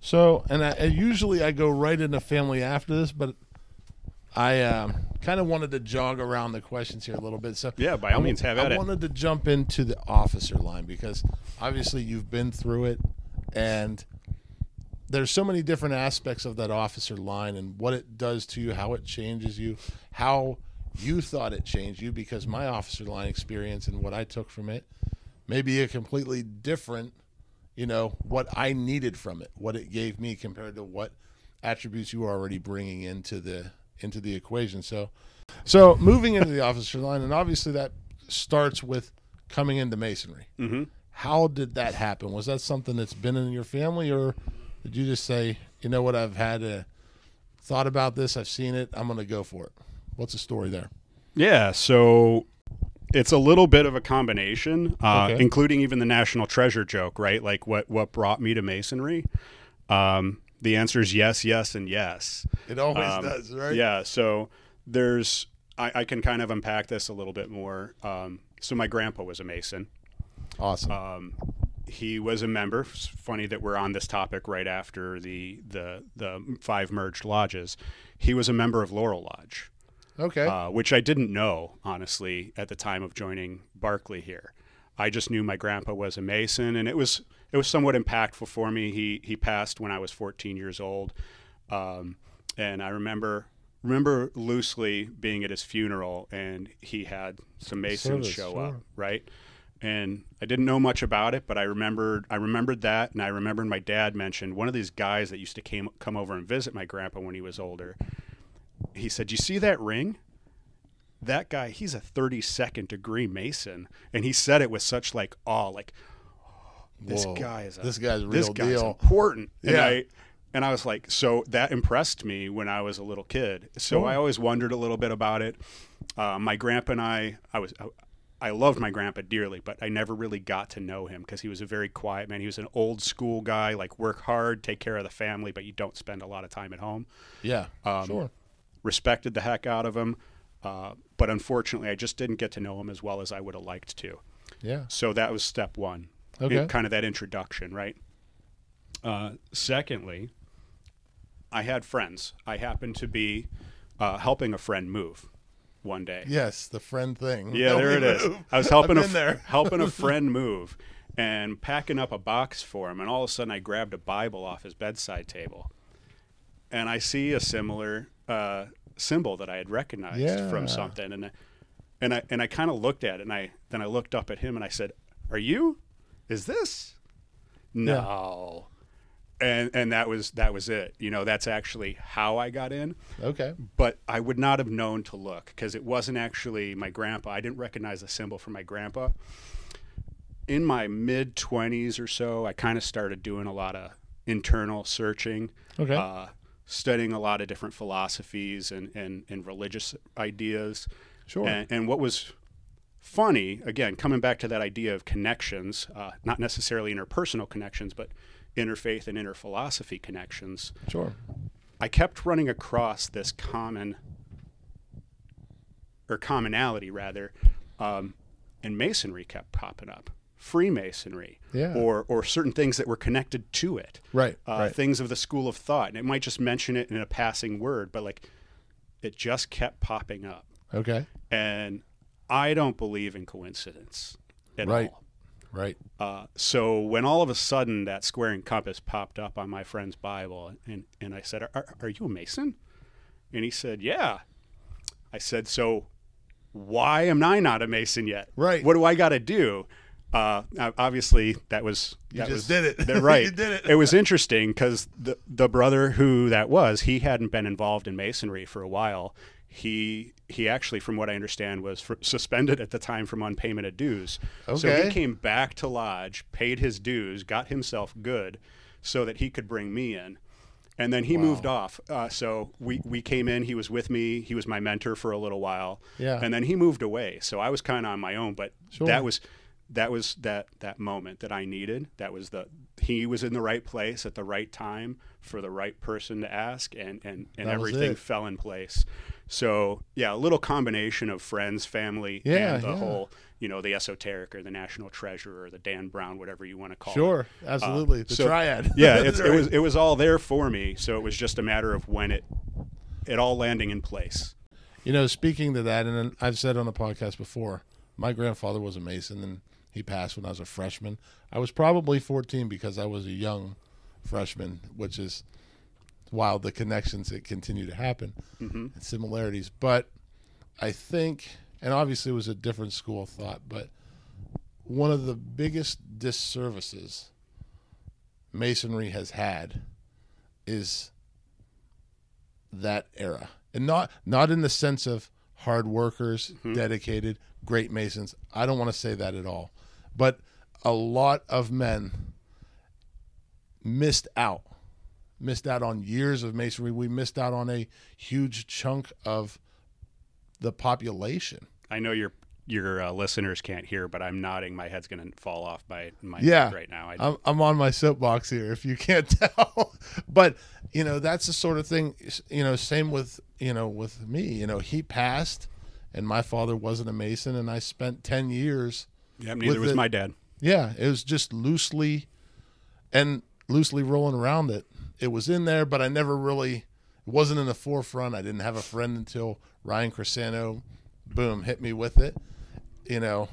[SPEAKER 2] So, and I, usually I go right into family after this, but I um, kind of wanted to jog around the questions here a little bit. So,
[SPEAKER 3] Yeah, by all
[SPEAKER 2] I
[SPEAKER 3] means, have
[SPEAKER 2] I
[SPEAKER 3] at it.
[SPEAKER 2] I wanted to jump into the officer line because obviously you've been through it, and there's so many different aspects of that officer line and what it does to you, how it changes you, how you thought it changed you. Because my officer line experience and what I took from it may be a completely different you know what I needed from it, what it gave me compared to what attributes you are already bringing into the into the equation. So, so moving into the officer line, and obviously that starts with coming into masonry.
[SPEAKER 3] Mm-hmm.
[SPEAKER 2] How did that happen? Was that something that's been in your family, or did you just say, you know what, I've had a thought about this. I've seen it. I'm going to go for it. What's the story there?
[SPEAKER 3] Yeah, so it's a little bit of a combination, uh,
[SPEAKER 2] Okay.
[SPEAKER 3] including even the national treasure joke, right? Like what what brought me to masonry. Um, the answer is yes, yes, and yes.
[SPEAKER 2] It always
[SPEAKER 3] Um,
[SPEAKER 2] does, right?
[SPEAKER 3] Yeah. So there's, I, I can kind of unpack this a little bit more. Um, so my grandpa was a mason.
[SPEAKER 2] Awesome.
[SPEAKER 3] Um, he was a member. It's funny that we're on this topic right after the the the five merged lodges. He was a member of Laurel Lodge
[SPEAKER 2] okay.
[SPEAKER 3] uh, which I didn't know honestly at the time of joining Barclay here. I just knew my grandpa was a Mason, and it was it was somewhat impactful for me. He he passed when I was 14 years old, um, and I remember remember loosely being at his funeral, and he had some Masons show up, right? And I didn't know much about it, but I remembered I remembered that, and I remembered my dad mentioned one of these guys that used to came come over and visit my grandpa when he was older. He said, "You see that ring? That guy, he's a 32nd degree Mason." And he said it with such like awe, like this
[SPEAKER 2] Whoa.
[SPEAKER 3] guy is a,
[SPEAKER 2] This guy's real this
[SPEAKER 3] guy's
[SPEAKER 2] deal.
[SPEAKER 3] important. And
[SPEAKER 2] Yeah.
[SPEAKER 3] I and I was like, so that impressed me when I was a little kid. So
[SPEAKER 2] Sure.
[SPEAKER 3] I always wondered a little bit about it. Uh, my grandpa and I, I was. I, I loved my grandpa dearly, but I never really got to know him because he was a very quiet man. He was an old school guy, like work hard, take care of the family, but you don't spend a lot of time at home
[SPEAKER 2] yeah.
[SPEAKER 3] um,
[SPEAKER 2] sure.
[SPEAKER 3] respected the heck out of him. Uh, but unfortunately, I just didn't get to know him as well as I would have liked to.
[SPEAKER 2] Yeah.
[SPEAKER 3] So that was step one.
[SPEAKER 2] Okay.
[SPEAKER 3] It- kind of that introduction, right? Uh, secondly, I had friends. I happened to be uh, helping a friend move one day.
[SPEAKER 2] Yes, the friend thing.
[SPEAKER 3] Yeah,
[SPEAKER 2] Help
[SPEAKER 3] there it is.
[SPEAKER 2] move.
[SPEAKER 3] I was helping a
[SPEAKER 2] there.
[SPEAKER 3] helping a friend move and packing up a box for him, and all of a sudden I grabbed a Bible off his bedside table, and I see a similar uh, symbol that I had recognized
[SPEAKER 2] Yeah.
[SPEAKER 3] from something, and I, and I and I kind of looked at it, and I then I looked up at him and I said, "Are you? Is this? No." And and that was that was it. You know, that's actually how I got in
[SPEAKER 2] Okay.
[SPEAKER 3] but I would not have known to look because it wasn't actually my grandpa. I didn't recognize the symbol from my grandpa. In my mid 20s or so, I kind of started doing a lot of internal searching,
[SPEAKER 2] Okay.
[SPEAKER 3] uh, studying a lot of different philosophies and, and, and religious ideas.
[SPEAKER 2] Sure.
[SPEAKER 3] And, and what was funny, again, coming back to that idea of connections, uh, not necessarily interpersonal connections, but interfaith and interphilosophy connections.
[SPEAKER 2] sure.
[SPEAKER 3] I kept running across this common or commonality rather, um, and masonry kept popping up. Freemasonry,
[SPEAKER 2] Yeah.
[SPEAKER 3] or or certain things that were connected to it,
[SPEAKER 2] Right.
[SPEAKER 3] uh,
[SPEAKER 2] right.
[SPEAKER 3] things of the school of thought, and it might just mention it in a passing word, but like it just kept popping up,
[SPEAKER 2] Okay.
[SPEAKER 3] and I don't believe in coincidence at
[SPEAKER 2] Right.
[SPEAKER 3] all.
[SPEAKER 2] Right.
[SPEAKER 3] Uh, so when all of a sudden that square and compass popped up on my friend's Bible, and, and I said, are, "Are you a Mason?" And he said, "Yeah." I said, "So why am I not a Mason yet?
[SPEAKER 2] Right.
[SPEAKER 3] What do I got to do?" Uh, obviously, that was
[SPEAKER 2] You
[SPEAKER 3] that
[SPEAKER 2] just
[SPEAKER 3] was,
[SPEAKER 2] did it.
[SPEAKER 3] that- right.
[SPEAKER 2] You did it.
[SPEAKER 3] It was interesting because the the brother who that was, he hadn't been involved in masonry for a while. He he actually, from what I understand, was fr suspended at the time from unpayment of dues. So he came back to lodge, paid his dues, got himself good, so that he could bring me in. And then he moved off. Uh, so we, we came in. He was with me. He was my mentor for a little while.
[SPEAKER 2] Yeah.
[SPEAKER 3] And then he moved away. So I was kind of on my own. But
[SPEAKER 2] Sure.
[SPEAKER 3] that was that was that that moment that I needed. That was the he was in the right place at the right time for the right person to ask, and and and
[SPEAKER 2] That
[SPEAKER 3] everything fell in place. So yeah, a little combination of friends, family,
[SPEAKER 2] Yeah,
[SPEAKER 3] and the
[SPEAKER 2] yeah.
[SPEAKER 3] whole you know the esoteric or the national treasure or the Dan Brown, whatever you want to call it.
[SPEAKER 2] Sure. Absolutely. the
[SPEAKER 3] Uh, so-
[SPEAKER 2] triad.
[SPEAKER 3] Yeah, it's, it was it was all there for me. So it was just a matter of when it it all landing in place.
[SPEAKER 2] You know, speaking to that, and I've said on the podcast before, my grandfather was a Mason, and he passed when I was a freshman. I was probably 14 because I was a young freshman, which is wild. The connections that continue to happen mm-hmm. and similarities, but I think, and obviously it was a different school of thought, but one of the biggest disservices Masonry has had is that era. And not not in the sense of hard workers mm-hmm. dedicated great masons. I don't want to say that at all. But a lot of men missed out missed out on years of masonry. We missed out on a huge chunk of the population.
[SPEAKER 3] I know your your uh, listeners can't hear, but I'm nodding. My head's going to fall off my my
[SPEAKER 2] Yeah.
[SPEAKER 3] right now. I,
[SPEAKER 2] I'm, I'm on my soapbox here, if you can't tell. but you know, that's the sort of thing. You know, same with you know with me. You know, he passed, and my father wasn't a mason, and I spent ten years.
[SPEAKER 3] yeah, neither was
[SPEAKER 2] the-
[SPEAKER 3] my dad.
[SPEAKER 2] Yeah, it was just loosely, and loosely rolling around it. It was in there, but I never really. It wasn't in the forefront. I didn't have a friend until Ryan Crescano, boom, hit me with it. You know.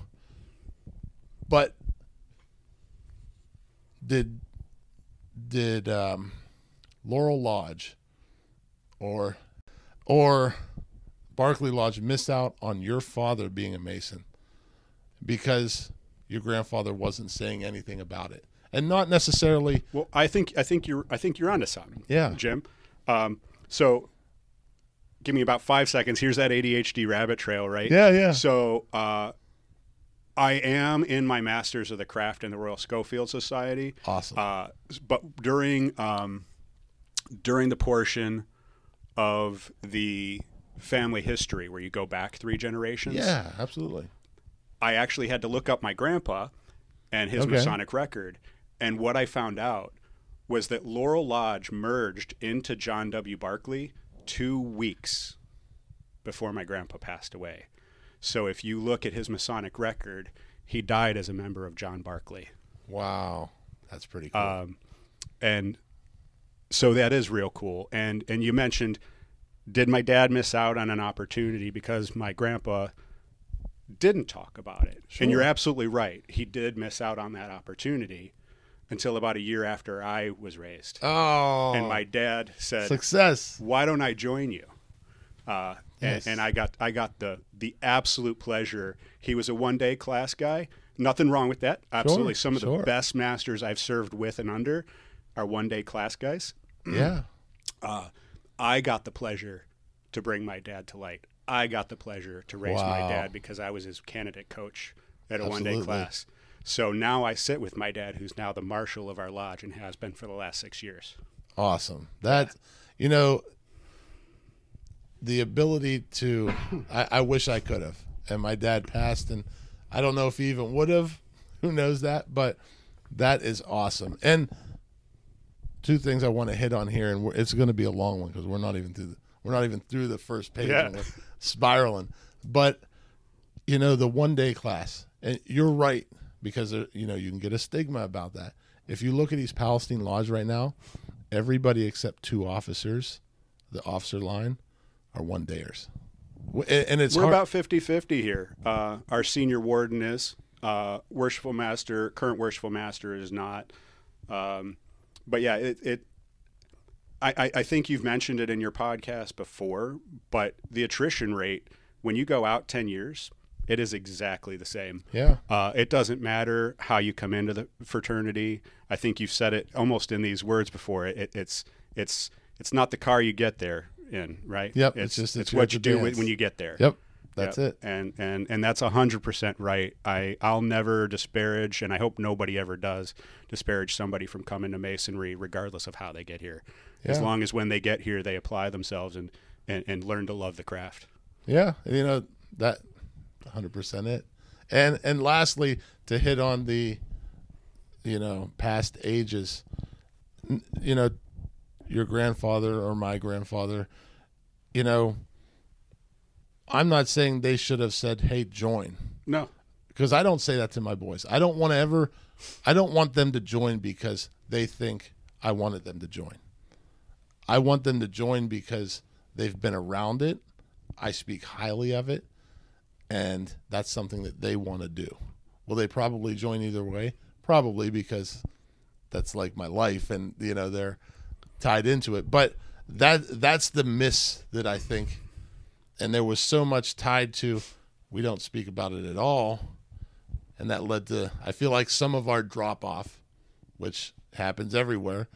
[SPEAKER 2] But did did um, Laurel Lodge or or Barclay Lodge miss out on your father being a Mason because your grandfather wasn't saying anything about it, and not necessarily.
[SPEAKER 3] Well, I think I think you're I think you're onto something.
[SPEAKER 2] Yeah.
[SPEAKER 3] Jim. Um, so, give me about five seconds. Here's that ADHD rabbit trail, right?
[SPEAKER 2] Yeah, yeah.
[SPEAKER 3] So, uh, I am in my Masters of the Craft in the Royal Schofield Society.
[SPEAKER 2] Awesome.
[SPEAKER 3] Uh, but during um, during the portion of the family history where you go back three generations,
[SPEAKER 2] yeah, absolutely.
[SPEAKER 3] I actually had to look up my grandpa and his
[SPEAKER 2] Okay.
[SPEAKER 3] Masonic record. And what I found out was that Laurel Lodge merged into John W. Barclay two weeks before my grandpa passed away. So if you look at his Masonic record, he died as a member of John Barclay.
[SPEAKER 2] Wow, that's pretty cool.
[SPEAKER 3] Um, and so that is real cool. And and you mentioned, did my dad miss out on an opportunity because my grandpa didn't talk about it?
[SPEAKER 2] Sure.
[SPEAKER 3] And you're absolutely right. He did miss out on that opportunity until about a year after I was raised.
[SPEAKER 2] oh,
[SPEAKER 3] and my dad said,
[SPEAKER 2] success.
[SPEAKER 3] why don't I join you? Uh,
[SPEAKER 2] Yes.
[SPEAKER 3] and, and I got I got the the absolute pleasure. He was a one day class guy. Nothing wrong with that. Absolutely, some of
[SPEAKER 2] sure.
[SPEAKER 3] the best masters I've served with and under are one day class guys.
[SPEAKER 2] Yeah,
[SPEAKER 3] I got the pleasure to bring my dad to light. I got the pleasure to raise my dad because I was his candidate coach at a one day class. So now I sit with my dad, who's now the marshal of our lodge and has been for the last six years.
[SPEAKER 2] awesome. That you know, the ability to. I, I wish I could have, and my dad passed, and I don't know if he even would have. Who knows that? But that is awesome. And two things I want to hit on here, and we're, it's going to be a long one because we're not even through. The, we're not even through the first page,
[SPEAKER 3] Yeah.
[SPEAKER 2] and we're spiraling. But you know, the one day class, and you're right because you know you can get a stigma about that. If you look at these Palestine Lodge right now, everybody except two officers, the officer line, are one dayers, and it's
[SPEAKER 3] We're
[SPEAKER 2] hard.
[SPEAKER 3] about 50 50 here. Uh, our senior warden is, uh, worshipful master, current worshipful master is not. Um, but yeah, it, it I, I, I think you've mentioned it in your podcast before, but the attrition rate, when you go out 10 years, it is exactly the same.
[SPEAKER 2] yeah,
[SPEAKER 3] Uh, it doesn't matter how you come into the fraternity. I think you've said it almost in these words before. It, it's it's it's not the car you get there in, right?
[SPEAKER 2] Yep, it's
[SPEAKER 3] It's
[SPEAKER 2] just
[SPEAKER 3] it's what you do
[SPEAKER 2] dance.
[SPEAKER 3] when you get there.
[SPEAKER 2] yep, that's
[SPEAKER 3] Yep.
[SPEAKER 2] it.
[SPEAKER 3] And and and that's hundred percent right. I I'll never disparage, and I hope nobody ever does disparage somebody from coming to masonry, regardless of how they get here. As long as when they get here, they apply themselves and and, and learn to love the craft.
[SPEAKER 2] Yeah, you know that, hundred percent it. And and lastly, to hit on the, you know, past ages, you know, your grandfather or my grandfather, you know, I'm not saying they should have said, "Hey, join,"
[SPEAKER 3] No,
[SPEAKER 2] because I don't say that to my boys. I don't want to ever, I don't want them to join because they think I wanted them to join. I want them to join because they've been around it. I speak highly of it, and that's something that they want to do. Will they probably join either way? Probably because that's like my life, and you know they're tied into it. But that that's the miss that I think, and there was so much tied to. We don't speak about it at all, and that led to I feel like some of our drop off, which happens everywhere,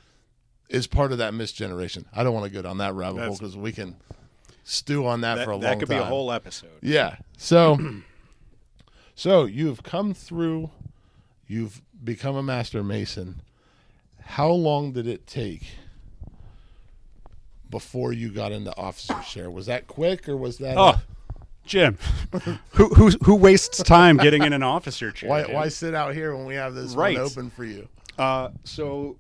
[SPEAKER 2] is part of that misgeneration. I don't want to go down that rabbit hole because we can stew on that,
[SPEAKER 3] that,
[SPEAKER 2] for a
[SPEAKER 3] that
[SPEAKER 2] long time.
[SPEAKER 3] That could be a whole episode.
[SPEAKER 2] Yeah. So, so you've come through, you've become a master mason. How long did it take before you got into officer share? Was that quick or was that?
[SPEAKER 3] Oh, Jim, who who who wastes time getting in an officer chair?
[SPEAKER 2] why why sit out here when we have this
[SPEAKER 3] Right.
[SPEAKER 2] one open for you?
[SPEAKER 3] Uh, so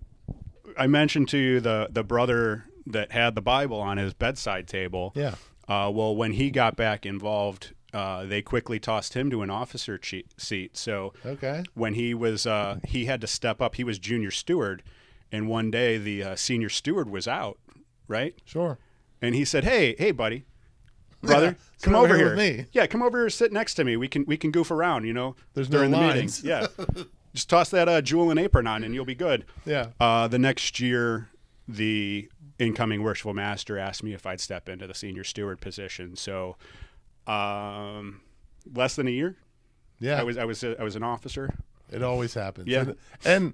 [SPEAKER 3] I mentioned to you the the brother that had the Bible on his bedside table.
[SPEAKER 2] Yeah.
[SPEAKER 3] Uh, well, when he got back involved, uh, they quickly tossed him to an officer che- seat. So
[SPEAKER 2] Okay.
[SPEAKER 3] when he was uh, he had to step up. He was junior steward, and one day the uh, senior steward was out, right?
[SPEAKER 2] Sure.
[SPEAKER 3] And he said, "Hey, hey, buddy, brother,
[SPEAKER 2] sit
[SPEAKER 3] come
[SPEAKER 2] over here
[SPEAKER 3] here.
[SPEAKER 2] with me."
[SPEAKER 3] Yeah, come over here, sit next to me. We can we can goof around. You know,
[SPEAKER 2] There's no
[SPEAKER 3] during the
[SPEAKER 2] lines.
[SPEAKER 3] Yeah, just toss that uh, jewel and apron on, and you'll be good."
[SPEAKER 2] Yeah.
[SPEAKER 3] Uh, the next year, the incoming worshipful master asked me if I'd step into the senior steward position. So, um, less than a year,
[SPEAKER 2] Yeah.
[SPEAKER 3] I was I was I was an officer.
[SPEAKER 2] It always happens.
[SPEAKER 3] Yeah.
[SPEAKER 2] And, and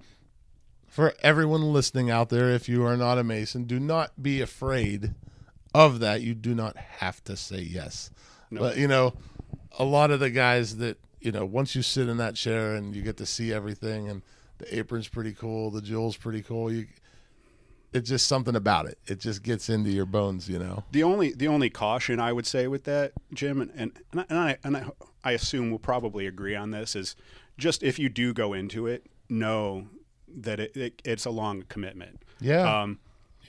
[SPEAKER 2] for everyone listening out there, if you are not a Mason, do not be afraid of that. You do not have to say yes. But, you know, a lot of the guys that, you know, once you sit in that chair and you get to see everything and the apron's pretty cool, the jewel's pretty cool, you it's just something about it. It just gets into your bones, you know.
[SPEAKER 3] The only the only caution I would say with that, Jim, and and, and, I, and, I, and I, I assume we'll probably agree on this is just if you do go into it, know that it, it it's a long commitment.
[SPEAKER 2] Yeah.
[SPEAKER 3] Um,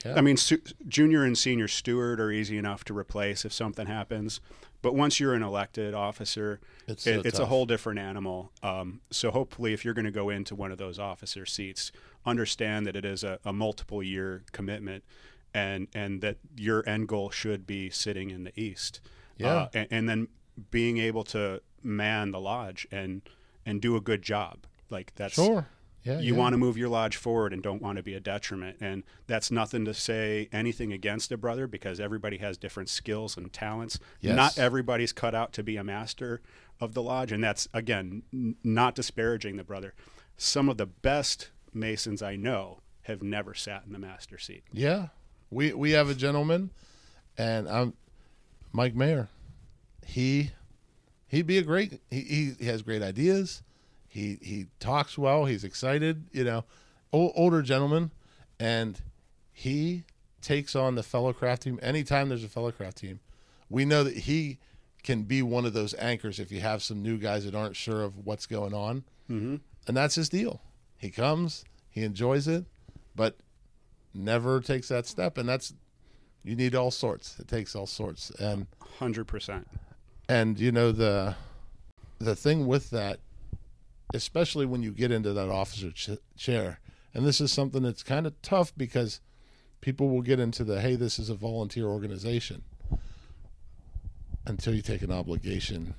[SPEAKER 2] Yeah.
[SPEAKER 3] I mean, su- junior and senior steward are easy enough to replace if something happens, but once you're an elected officer,
[SPEAKER 2] It's
[SPEAKER 3] it, it's a whole different animal. Um, so hopefully, if you're going to go into one of those officer seats, understand that it is a, a multiple year commitment, and and that your end goal should be sitting in the east.
[SPEAKER 2] Yeah.
[SPEAKER 3] Uh, and, and then being able to man the lodge and and do a good job. Like that's
[SPEAKER 2] Sure. Yeah.
[SPEAKER 3] you
[SPEAKER 2] yeah.
[SPEAKER 3] want to move your lodge forward and don't want to be a detriment. And that's nothing to say anything against a brother because everybody has different skills and talents.
[SPEAKER 2] Yes.
[SPEAKER 3] Not everybody's cut out to be a master of the lodge. And that's, again, n- not disparaging the brother. Some of the best Masons I know have never sat in the master seat.
[SPEAKER 2] Yeah, we we have a gentleman, and I'm Mike Mayer. He he'd be a great. He he has great ideas. He he talks well. He's excited. You know, o- older gentleman, and he takes on the fellow craft team anytime there's a fellow craft team. We know that he can be one of those anchors if you have some new guys that aren't sure of what's going on, mm-hmm. and that's his deal. He comes, he enjoys it, but never takes that step and that's you need all sorts it takes all sorts and
[SPEAKER 3] 100%.
[SPEAKER 2] and you know the the thing with that especially when you get into that officer ch- chair and this is something that's kind of tough because people will get into the hey this is a volunteer organization until you take an obligation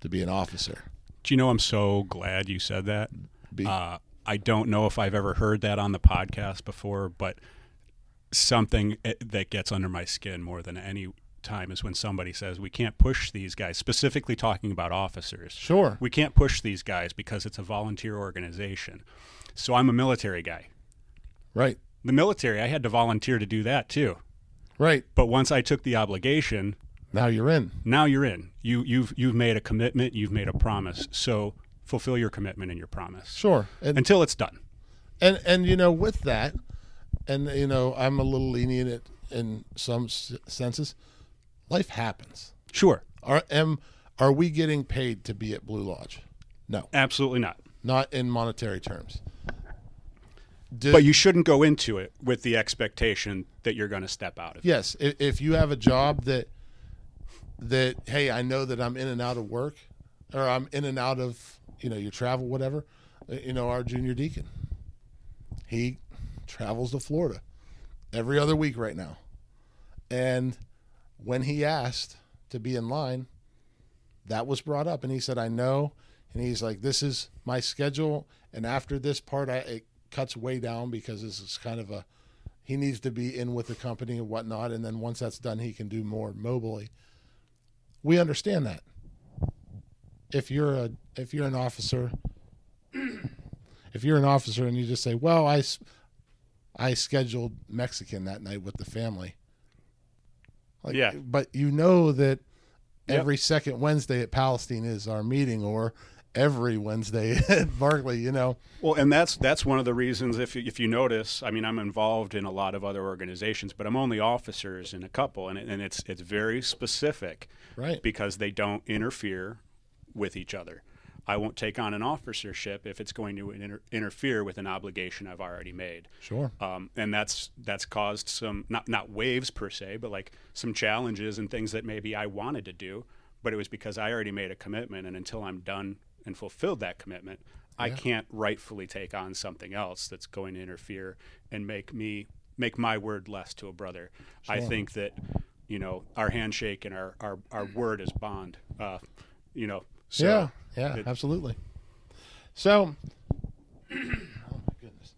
[SPEAKER 2] to be an officer
[SPEAKER 3] Do you know I'm so glad you said that?
[SPEAKER 2] be,
[SPEAKER 3] Uh, I don't know if I've ever heard that on the podcast before, but something eh, that gets under my skin more than any time is when somebody says we can't push these guys, specifically talking about officers.
[SPEAKER 2] sure
[SPEAKER 3] We can't push these guys because it's a volunteer organization. So I'm a military guy.
[SPEAKER 2] right
[SPEAKER 3] The military, I had to volunteer to do that too.
[SPEAKER 2] right
[SPEAKER 3] But once I took the obligation,
[SPEAKER 2] now you're in
[SPEAKER 3] now you're in. You you've you've made a commitment, you've made a promise. So fulfill your commitment and your promise
[SPEAKER 2] sure and
[SPEAKER 3] until it's done.
[SPEAKER 2] and and you know with that and you know i'm a little lenient in- in some senses life happens
[SPEAKER 3] Sure.
[SPEAKER 2] are am are we getting paid to be at blue lodge no
[SPEAKER 3] Absolutely not.
[SPEAKER 2] not in monetary terms
[SPEAKER 3] But you shouldn't go into it with the expectation that you're going to step out of it.
[SPEAKER 2] yes if, if you have a job that that hey i know that i'm in and out of work or i'm in and out of you know your travel whatever uh, you know our junior deacon he travels to florida every other week right now. And when he asked to be in line that was brought up and he said i know. And he's like this is my schedule. And after this part I, it cuts way down because this is kind of a he needs to be in with the company and whatnot. And then once that's done he can do more mobily. We understand that if you're a if you're an officer if you're an officer and you just say well i i scheduled mexican that night with the family like,
[SPEAKER 3] Yeah.
[SPEAKER 2] but you know that
[SPEAKER 3] Yep.
[SPEAKER 2] every second wednesday at palestine is our meeting or every Wednesday at Barclay. You know,
[SPEAKER 3] Well, and that's that's one of the reasons. If you, if you notice, I mean, I'm involved in a lot of other organizations, but I'm only officers in a couple, and and it's it's very specific,
[SPEAKER 2] Right.
[SPEAKER 3] Because they don't interfere with each other. I won't take on an officership if it's going to inter- interfere with an obligation I've already made.
[SPEAKER 2] sure.
[SPEAKER 3] Um, and that's that's caused some not not waves per se, but like some challenges and things that maybe I wanted to do, but it was because I already made a commitment, and until I'm done and fulfilled that commitment, I can't rightfully take on something else that's going to interfere and make me make my word less to a brother. I think that you know our handshake and our our, our word is bond. Uh, you know, so
[SPEAKER 2] yeah, yeah,
[SPEAKER 3] it-
[SPEAKER 2] absolutely. So, oh my goodness.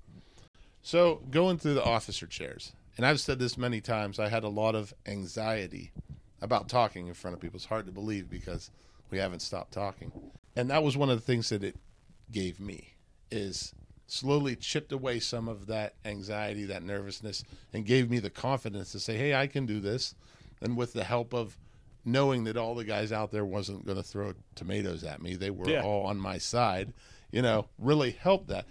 [SPEAKER 2] So going through the officer chairs, and I've said this many times. I had a lot of anxiety about talking in front of people. It's hard to believe because we haven't stopped talking, and that was one of the things that it gave me is slowly chipped away some of that anxiety, that nervousness, and gave me the confidence to say, "Hey, I can do this." And with the help of knowing that all the guys out there wasn't going to throw tomatoes at me, they were
[SPEAKER 3] Yeah.
[SPEAKER 2] all on my side. You know, really helped that.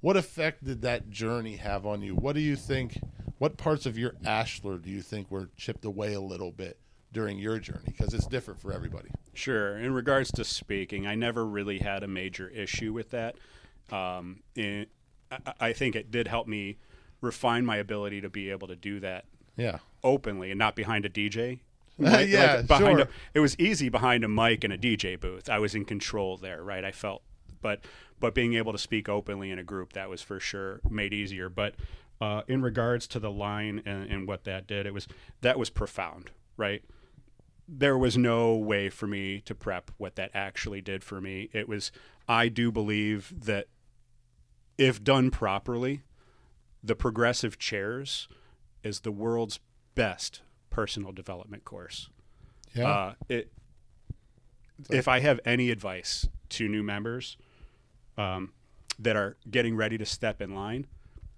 [SPEAKER 2] What effect did that journey have on you? What do you think? What parts of your ashlar do you think were chipped away a little bit during your journey? Because it's different for everybody.
[SPEAKER 3] Sure. In regards to speaking, I never really had a major issue with that. Um, I, I think it did help me refine my ability to be able to do that
[SPEAKER 2] Yeah.
[SPEAKER 3] openly and not behind a DJ.
[SPEAKER 2] Yeah,
[SPEAKER 3] behind
[SPEAKER 2] sure.
[SPEAKER 3] A, it was easy behind a mic and a DJ booth. I was in control there, right? I felt, but but being able to speak openly in a group that was for sure made easier. But uh, in regards to the line and, and what that did, it was that was profound, right? There was no way for me to prep what that actually did for me. It was, I do believe that if done properly, the progressive chairs is the world's best personal development course.
[SPEAKER 2] Yeah.
[SPEAKER 3] Uh, it, if I have any advice to new members um, that are getting ready to step in line,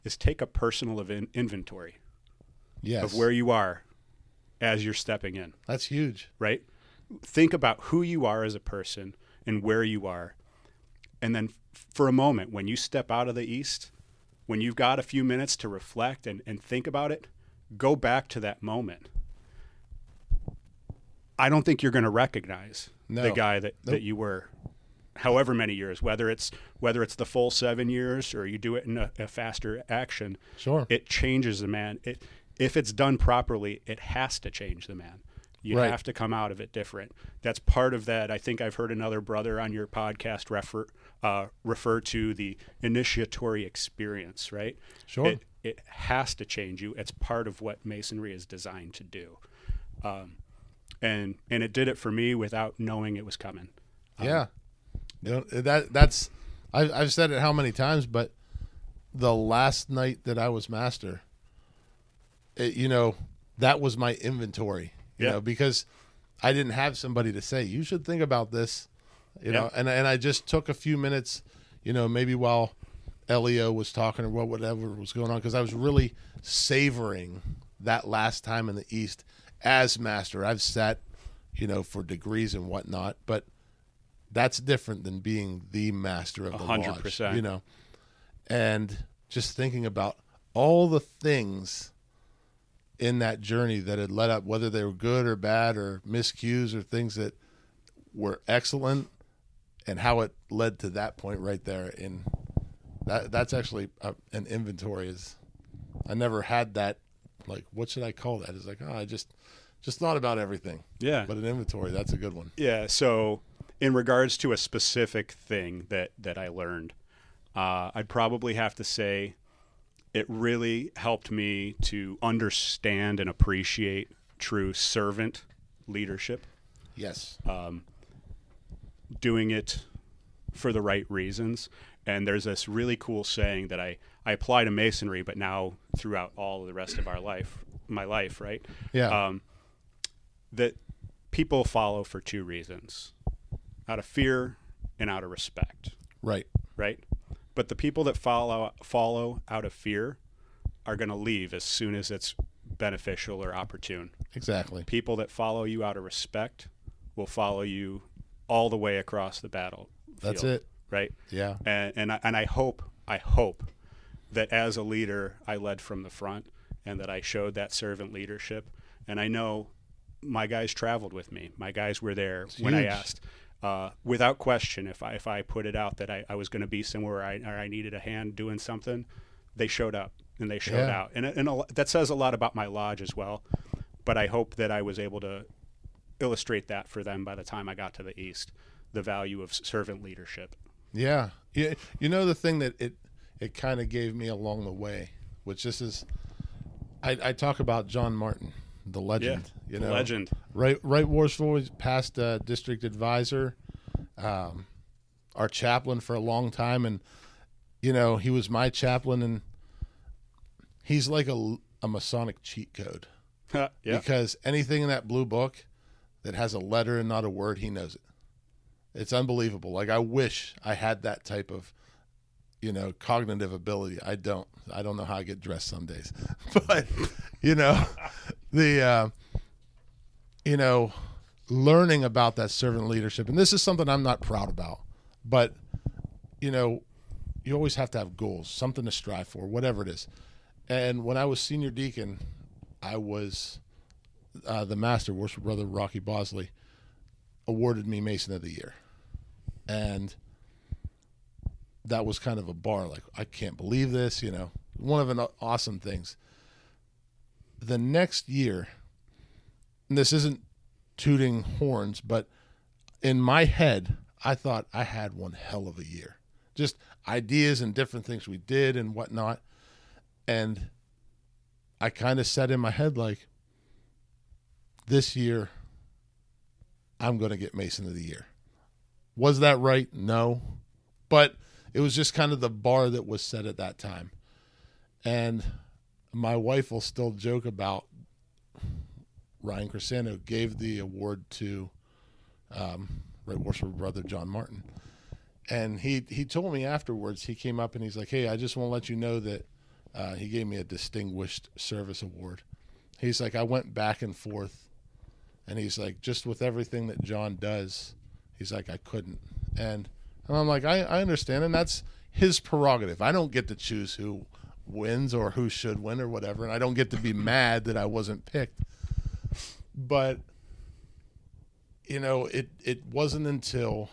[SPEAKER 3] is take a personal event inventory
[SPEAKER 2] yes.
[SPEAKER 3] of where you are as you're stepping in.
[SPEAKER 2] That's huge.
[SPEAKER 3] Right? Think about who you are as a person and where you are, and then f- for a moment, when you step out of the east, when you've got a few minutes to reflect and, and think about it, go back to that moment. I don't think you're going to recognize the guy that, that you were however many years whether it's whether it's the full seven years or you do it in a, a faster action
[SPEAKER 2] Sure.
[SPEAKER 3] it changes the man. It if it's done properly it has to change the man. You
[SPEAKER 2] Right.
[SPEAKER 3] have to come out of it different. That's part of that. I think i've heard another brother on your podcast refer uh, refer to the initiatory experience right?
[SPEAKER 2] Sure.
[SPEAKER 3] it, it has to change you. It's part of what masonry is designed to do. Um, and and it did it for me without knowing it was coming um,
[SPEAKER 2] Yeah, you know, that that's I've I've said it how many times, but the last night that I was master, it, you know, that was my inventory. You
[SPEAKER 3] Yeah.
[SPEAKER 2] know, because I didn't have somebody to say you should think about this. You know, and and I just took a few minutes, you know, maybe while Elio was talking or what whatever was going on because I was really savoring that last time in the East as master. I've sat, you know, for degrees and whatnot, but that's different than being the master of the
[SPEAKER 3] hundred
[SPEAKER 2] lodge,
[SPEAKER 3] percent.
[SPEAKER 2] You know, and just thinking about all the things in that journey that had led up, whether they were good or bad or miscues or things that were excellent, and how it led to that point right there. In that, that's actually a, an inventory. Is I never had that. Like, what should I call that? It's like, oh, I just just thought about everything.
[SPEAKER 3] yeah
[SPEAKER 2] But an inventory, that's a good one.
[SPEAKER 3] Yeah. So, in regards to a specific thing that that I learned, uh, I'd probably have to say it really helped me to understand and appreciate true servant leadership.
[SPEAKER 2] Yes.
[SPEAKER 3] Um, doing it for the right reasons. And there's this really cool saying that I, I apply to masonry, but now throughout all the rest of our life, my life, right?
[SPEAKER 2] Yeah.
[SPEAKER 3] Um, that people follow for two reasons out of fear and out of respect,
[SPEAKER 2] right.
[SPEAKER 3] right? But the people that follow follow out of fear are going to leave as soon as it's beneficial or opportune
[SPEAKER 2] Exactly.
[SPEAKER 3] people that follow you out of respect will follow you all the way across the battle.
[SPEAKER 2] That's it.
[SPEAKER 3] Right.
[SPEAKER 2] Yeah.
[SPEAKER 3] And and I, and I hope I hope that as a leader I led from the front and that I showed that servant leadership. And I know my guys traveled with me. My guys were there when I asked. Uh, without question, if I if I put it out that I, I was going to be somewhere I, or I needed a hand doing something, they showed up and they showed
[SPEAKER 2] Yeah.
[SPEAKER 3] out, and and a, that says a lot about my lodge as well. But I hope that I was able to illustrate that for them by the time I got to the east, the value of servant leadership.
[SPEAKER 2] Yeah. You, you know the thing that it it kind of gave me along the way, which this is I, I talk about John Martin, the legend. you
[SPEAKER 3] the
[SPEAKER 2] know,
[SPEAKER 3] legend.
[SPEAKER 2] Right right Worshipful was past uh, district advisor, um, our chaplain for a long time and you know, he was my chaplain and he's like a, a Masonic cheat code.
[SPEAKER 3] yeah.
[SPEAKER 2] because anything in that blue book that has a letter and not a word, he knows it. It's unbelievable. Like I wish I had that type of, you know, cognitive ability. I don't. I don't know how I get dressed some days, but you know, the, uh, you know, learning about that servant leadership, and this is something I'm not proud about, but you know, you always have to have goals, something to strive for, whatever it is. And when I was senior deacon, I was uh, the master, worship brother Rocky Bosley, awarded me Mason of the Year, and that was kind of a bar. Like I can't believe this, you know, one of the awesome things. The next year, this isn't tooting horns, but in my head, I thought I had one hell of a year. Just ideas and different things we did and whatnot. And I kind of said in my head, like, this year, I'm going to get Mason of the Year. Was that right? No. But it was just kind of the bar that was set at that time. And my wife will still joke about Ryan Crescendo gave the award to um, Right Brother John Martin. And he, he told me afterwards, he came up and he's like, Hey, I just want to let you know that uh, he gave me a Distinguished Service Award. He's like, I went back and forth. And he's like, just with everything that John does, he's like, I couldn't. And, and I'm like, I, I understand. And that's his prerogative. I don't get to choose who wins or who should win or whatever. And I don't get to be mad that I wasn't picked. But, you know, it, it wasn't until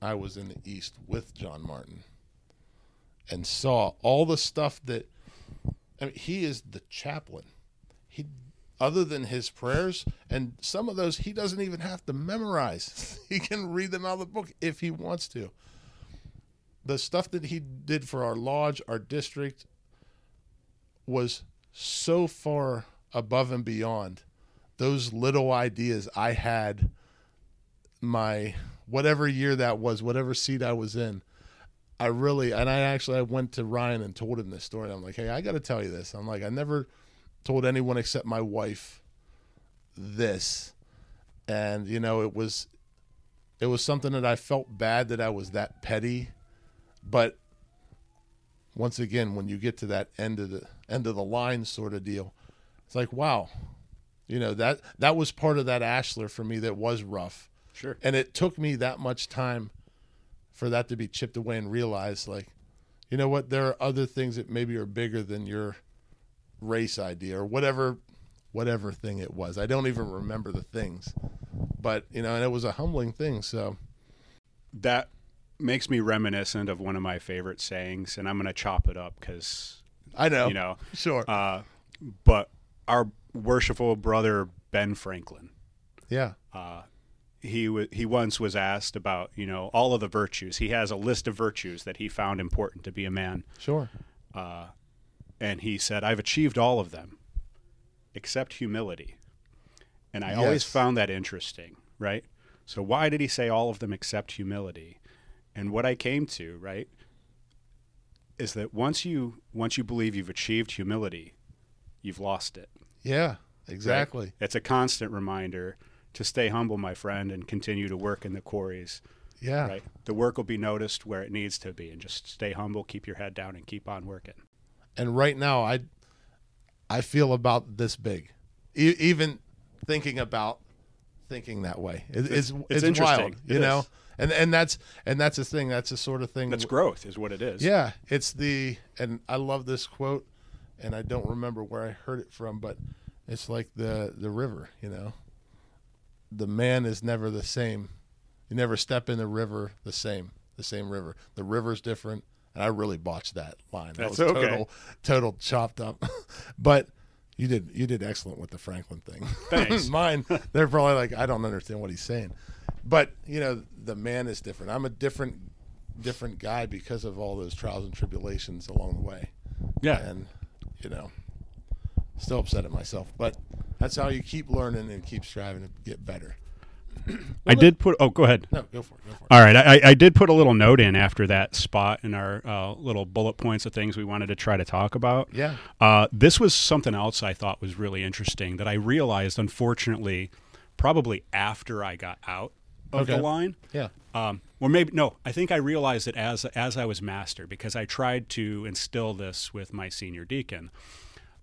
[SPEAKER 2] I was in the East with John Martin and saw all the stuff that I mean, he is the chaplain. He, other than his prayers, and some of those he doesn't even have to memorize. he can read them out of the book if he wants to. The stuff that he did for our lodge, our district, was so far above and beyond those little ideas I had my whatever year that was, whatever seat I was in. I really and I actually I went to Ryan and told him this story. I'm like, hey, I got to tell you this. I'm like, I never told anyone except my wife this, and you know, it was it was something that I felt bad that I was that petty, but once again, when you get to that end of the end of the line sort of deal, it's like, wow, you know that that was part of that Ashlar for me that was rough,
[SPEAKER 3] Sure.
[SPEAKER 2] and it took me that much time for that to be chipped away and realize like you know what? There are other things that maybe are bigger than your race idea or whatever whatever thing it was. I don't even remember the things but you know and it was a humbling thing. So
[SPEAKER 3] That makes me reminiscent of one of my favorite sayings, and I'm going to chop it up because,
[SPEAKER 2] i know.
[SPEAKER 3] you know,
[SPEAKER 2] sure.
[SPEAKER 3] uh, but our worshipful brother Ben Franklin,
[SPEAKER 2] yeah.
[SPEAKER 3] He w- he once was asked about you know all of the virtues. He has a list of virtues that he found important to be a man,
[SPEAKER 2] sure
[SPEAKER 3] and he said, "I've achieved all of them, except humility." And I always found that interesting, right? So why did he say all of them except humility? And what I came to, right, is that once you once you believe you've achieved humility, you've lost it.
[SPEAKER 2] yeah
[SPEAKER 3] right?
[SPEAKER 2] exactly
[SPEAKER 3] It's a constant reminder to stay humble, my friend, and continue to work in the quarries.
[SPEAKER 2] yeah
[SPEAKER 3] Right, the work will be noticed where it needs to be, and just stay humble, keep your head down, and keep on working.
[SPEAKER 2] And right now i i feel about this big e- even thinking about thinking that way. It, it's
[SPEAKER 3] it's
[SPEAKER 2] it's,
[SPEAKER 3] interesting.
[SPEAKER 2] wild,
[SPEAKER 3] It
[SPEAKER 2] you know.
[SPEAKER 3] is.
[SPEAKER 2] And and that's and that's the thing. That's the sort of thing.
[SPEAKER 3] That's growth, is what it is.
[SPEAKER 2] Yeah, it's the and I love this quote, and I don't remember where I heard it from, but it's like the the river. You know, the man is never the same. You never step in the river the same. The same river. The river's different. And I really botched that line. That
[SPEAKER 3] That's
[SPEAKER 2] was
[SPEAKER 3] okay.
[SPEAKER 2] total total chopped up. but you did you did excellent with the Franklin thing.
[SPEAKER 3] Thanks.
[SPEAKER 2] Mine, they're probably like, I don't understand what he's saying. But you know, the man is different. I'm a different different guy because of all those trials and tribulations along the way.
[SPEAKER 3] Yeah.
[SPEAKER 2] And you know, still upset at myself. But that's how you keep learning and keep striving to get better.
[SPEAKER 3] I did put. Oh, go ahead.
[SPEAKER 2] No, go for it. Go for it.
[SPEAKER 3] All right, I, I did put a little note in after that spot in our uh, little bullet points of things we wanted to try to talk about.
[SPEAKER 2] Yeah.
[SPEAKER 3] Uh, this was something else I thought was really interesting that I realized, unfortunately, probably after I got out of the line.
[SPEAKER 2] Yeah.
[SPEAKER 3] Um, or maybe no, I think I realized it as as I was master because I tried to instill this with my senior deacon.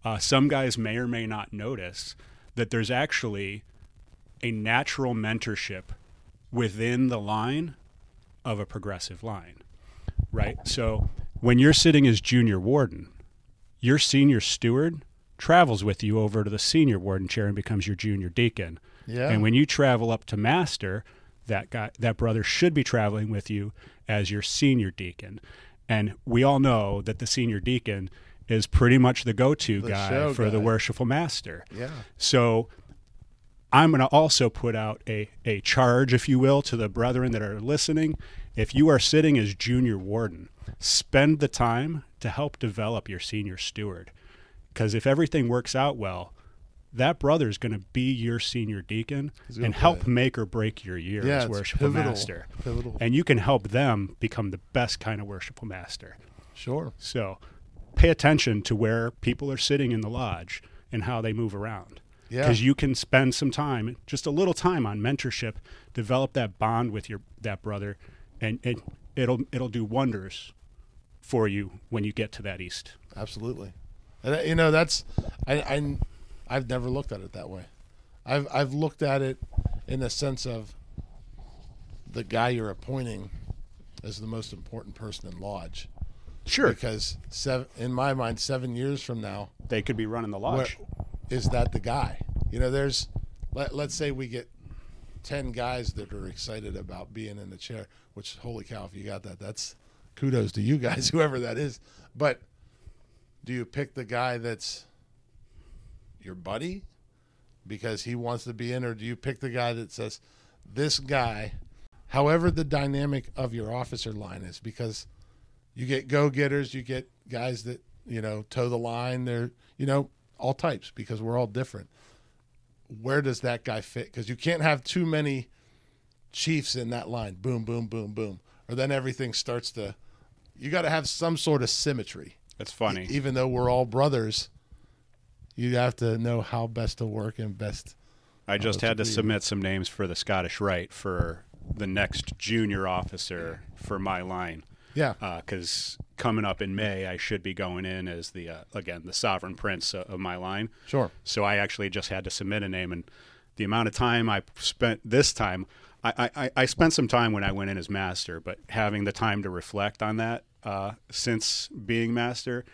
[SPEAKER 3] Uh, some guys may or may not notice that there's actually a natural mentorship within the line of a progressive line, right? So when you're sitting as junior warden, your senior steward travels with you over to the senior warden chair and becomes your junior deacon.
[SPEAKER 2] Yeah.
[SPEAKER 3] And when you travel up to master, that guy, that brother should be traveling with you as your senior deacon. And we all know that the senior deacon is pretty much the go-to
[SPEAKER 2] The
[SPEAKER 3] guy for the worshipful master.
[SPEAKER 2] Yeah.
[SPEAKER 3] So I'm going to also put out a, a charge, if you will, to the brethren that are listening. If you are sitting as junior warden, spend the time to help develop your senior steward. Because if everything works out well, that brother is going to be your senior deacon and help
[SPEAKER 2] play.
[SPEAKER 3] make or break your year
[SPEAKER 2] Yeah,
[SPEAKER 3] as worshipful
[SPEAKER 2] pivotal.
[SPEAKER 3] master.
[SPEAKER 2] Pivotal.
[SPEAKER 3] And you can help them become the best kind of worshipful master.
[SPEAKER 2] Sure.
[SPEAKER 3] So pay attention to where people are sitting in the lodge and how they move around.
[SPEAKER 2] Yeah.
[SPEAKER 3] Because you can spend some time, just a little time on mentorship, develop that bond with your that brother, and it, it'll it'll do wonders for you when you get to that east.
[SPEAKER 2] Absolutely. And uh, you know, that's I, I I've never looked at it that way. I've I've looked at it in the sense of the guy you're appointing as the most important person in lodge.
[SPEAKER 3] Sure.
[SPEAKER 2] Because seven, in my mind, seven years from now,
[SPEAKER 3] They could be running the
[SPEAKER 2] where,
[SPEAKER 3] lodge.
[SPEAKER 2] Is that the guy? You know, there's let, let's say we get ten guys that are excited about being in the chair. Which holy cow, if you got that, that's kudos to you guys, whoever that is. But do you pick the guy that's your buddy because he wants to be in, or do you pick the guy that says this guy, however the dynamic of your officer line is, because you get go getters, you get guys that you know toe the line. They're you know all types because we're all different. Where does that guy fit? Because you can't have too many chiefs in that line. Boom, boom, boom, boom, or then everything starts to. You got to have some sort of symmetry.
[SPEAKER 3] That's funny.
[SPEAKER 2] Even though we're all brothers, you have to know how best to work and best.
[SPEAKER 3] I uh,
[SPEAKER 2] just
[SPEAKER 3] had to submit some names for the Scottish Rite for the next junior officer for my line.
[SPEAKER 2] Yeah,
[SPEAKER 3] because coming up in May, I should be going in as the uh, again the sovereign prince uh, of my line.
[SPEAKER 2] sure.
[SPEAKER 3] So I actually just had to submit a name, and the amount of time I spent this time, I, I, I spent some time when I went in as master, but having the time to reflect on that uh, since being master,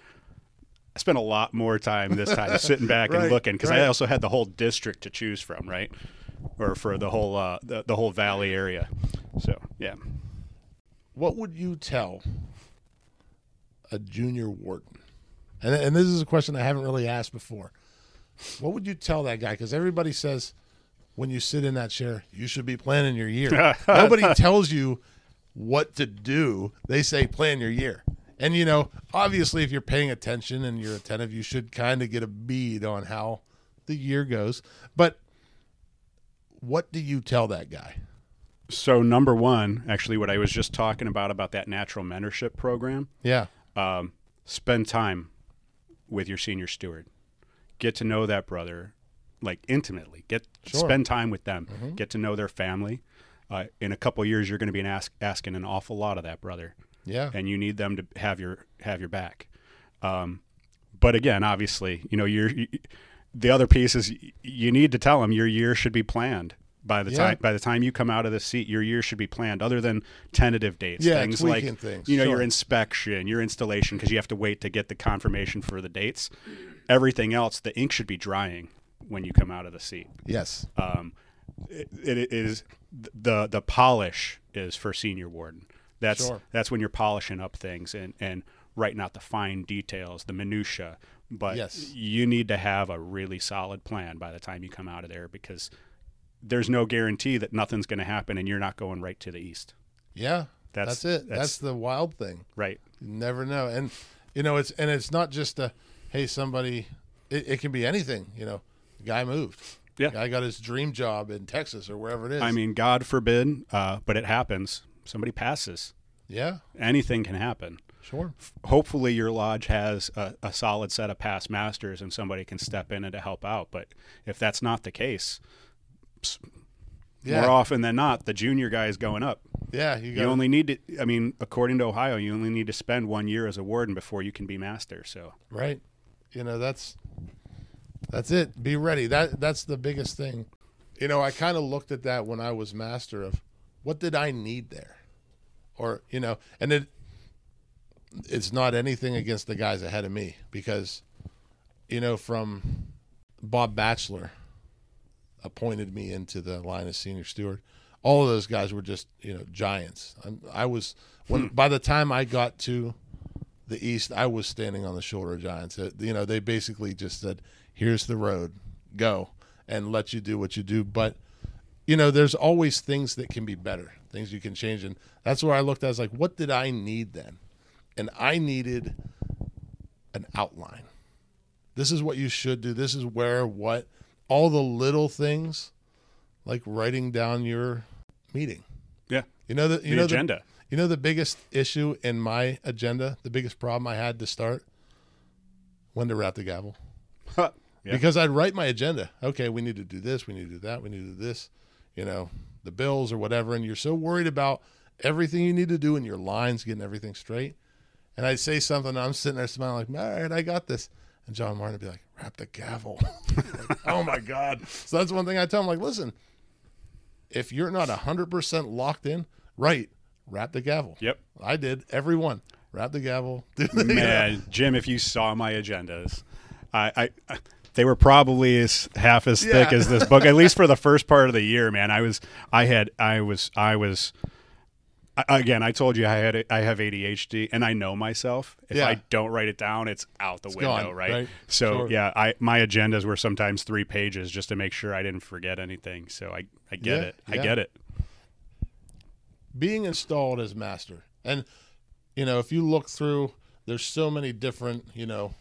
[SPEAKER 3] I spent a lot more time this time sitting back
[SPEAKER 2] Right,
[SPEAKER 3] and looking because
[SPEAKER 2] right.
[SPEAKER 3] I also had the whole district to choose from, right? Or for the whole uh, the, the whole valley area. So yeah.
[SPEAKER 2] What would you tell a junior warden? And, and this is a question I haven't really asked before. What would you tell that guy? Because everybody says when you sit in that chair, you should be planning your year. Nobody tells you what to do. They say plan your year. And you know, obviously, if you're paying attention and you're attentive, you should kind of get a bead on how the year goes. But what do you tell that guy?
[SPEAKER 3] So number one, actually, what I was just talking about about that natural mentorship program.
[SPEAKER 2] Yeah,
[SPEAKER 3] um, spend time with your senior steward. Get to know that brother, like intimately. Get
[SPEAKER 2] Sure.
[SPEAKER 3] spend time with them. Get to know their family. Uh, in a couple years, you're going to be ask, asking an awful lot of that brother,
[SPEAKER 2] yeah,
[SPEAKER 3] and you need them to have your have your back. Um, but again, obviously, you know, you're, you, the other piece is you need to tell them your year should be planned By the
[SPEAKER 2] Yeah.
[SPEAKER 3] time by the time you come out of the seat, your year should be planned. Other than tentative dates,
[SPEAKER 2] Yeah,
[SPEAKER 3] things like
[SPEAKER 2] things,
[SPEAKER 3] you know your inspection, your installation, because you have to wait to get the confirmation for the dates. Everything else, the ink should be drying when you come out of the seat.
[SPEAKER 2] Yes.
[SPEAKER 3] Um, it, it is the the polish is for senior warden. That's
[SPEAKER 2] Sure.
[SPEAKER 3] that's when you're polishing up things and and writing out the fine details, the minutia. But
[SPEAKER 2] Yes.
[SPEAKER 3] you need to have a really solid plan by the time you come out of there because there's no guarantee that nothing's going to happen and you're not going right to the east.
[SPEAKER 2] Yeah.
[SPEAKER 3] That's-
[SPEAKER 2] That's, it. That's,
[SPEAKER 3] that's-
[SPEAKER 2] the wild thing.
[SPEAKER 3] Right.
[SPEAKER 2] You never know. And you know, it's and it's not just a hey somebody. It, it can be anything. You know, the guy moved.
[SPEAKER 3] Yeah.
[SPEAKER 2] I got his dream job in Texas or wherever it is.
[SPEAKER 3] I mean, God forbid, uh, but it happens. Somebody passes.
[SPEAKER 2] yeah,
[SPEAKER 3] Anything can happen.
[SPEAKER 2] sure.
[SPEAKER 3] hopefully your lodge has a, a solid set of past masters and somebody can step in and to help out. But if that's not the case,
[SPEAKER 2] Yeah,
[SPEAKER 3] more often than not, the junior guy is going up.
[SPEAKER 2] yeah. You,
[SPEAKER 3] You only need to, I mean, according to Ohio, you only need to spend one year as a warden before you can be master. So,
[SPEAKER 2] right. You know, that's that's it. Be ready. That that's the biggest thing. You know, I kind of looked at that when I was master of what did I need there, or you know, and it it's not anything against the guys ahead of me because you know from Bob Batchelor appointed me into the line of senior steward. All of those guys were just you know giants. I'm, I was when by the time I got to the East, I was standing on the shoulder of giants. Uh, You know, they basically just said, "Here's the road, go," and let you do what you do. But you know, there's always things that can be better, things you can change, and that's where I looked at. I was like, "What did I need then?" And I needed an outline. This is what you should do. This is where, what, all the little things, like writing down your meeting.
[SPEAKER 3] yeah,
[SPEAKER 2] You know that you
[SPEAKER 3] the
[SPEAKER 2] know
[SPEAKER 3] agenda.
[SPEAKER 2] you know the biggest issue in my agenda, the biggest problem I had to start when to rap the gavel.
[SPEAKER 3] yeah.
[SPEAKER 2] Because I'd write my agenda. Okay, we need to do this, we need to do that, we need to do this, you know, the bills or whatever, and you're so worried about everything you need to do and your lines, getting everything straight. And I'd say something, and I'm sitting there smiling like, all right, I got this. And John Martin would be like, rap the gavel. Like, oh my God. So that's one thing I tell him, like, listen, if you're not 100% locked in, right, rap the gavel.
[SPEAKER 3] Yep.
[SPEAKER 2] I did. Every one. Rap the gavel.
[SPEAKER 3] Man, Jim, if you saw my agendas, I, I they were probably as half as thick as this book. At least for the first part of the year, man. I was, I had, I was, I was. I- Again, I told you I had I have ADHD, and I know myself. If
[SPEAKER 2] Yeah.
[SPEAKER 3] I don't write it down, it's out the window,
[SPEAKER 2] gone,
[SPEAKER 3] right?
[SPEAKER 2] right?
[SPEAKER 3] So
[SPEAKER 2] Sure.
[SPEAKER 3] yeah, I my agendas were sometimes three pages just to make sure I didn't forget anything. So I I get
[SPEAKER 2] Yeah,
[SPEAKER 3] it. I
[SPEAKER 2] yeah.
[SPEAKER 3] get it.
[SPEAKER 2] being installed as master. And you know, if you look through, there's so many different, you know,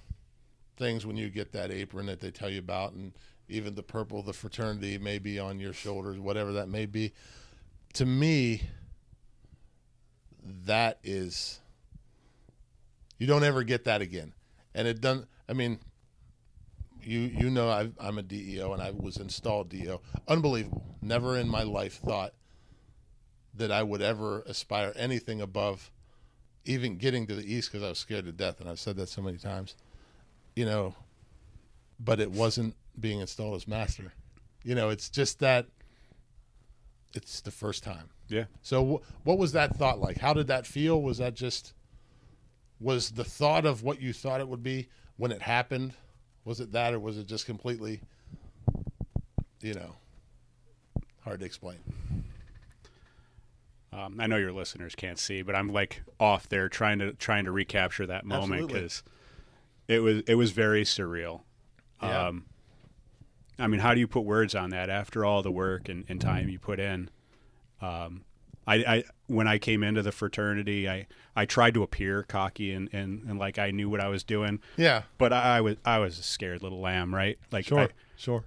[SPEAKER 2] things when you get that apron that they tell you about, and even the purple, the fraternity may be on your shoulders, whatever that may be. To me, that is, you don't ever get that again, and it doesn't. I mean, you you know i I'm a DEO and I was installed DEO. Unbelievable. Never in my life thought that I would ever aspire anything above even getting to the east because I was scared to death, and I've said that so many times. You know, but it wasn't being installed as master. You know, it's just that it's the first time.
[SPEAKER 3] Yeah.
[SPEAKER 2] So, wh- what was that thought like? How did that feel? Was that just was the thought of what you thought it would be when it happened? Was it that, or was it just completely, you know, hard to explain?
[SPEAKER 3] Um, I know your listeners can't see, but I'm like off there trying to trying to recapture that moment because it was it was very surreal.
[SPEAKER 2] Yeah.
[SPEAKER 3] Um, I mean, how do you put words on that after all the work and, and time you put in? Um, I, I when I came into the fraternity, I, I tried to appear cocky and, and, and like I knew what I was doing,
[SPEAKER 2] Yeah,
[SPEAKER 3] but I, I was I was a scared little lamb, right? Like I,
[SPEAKER 2] sure.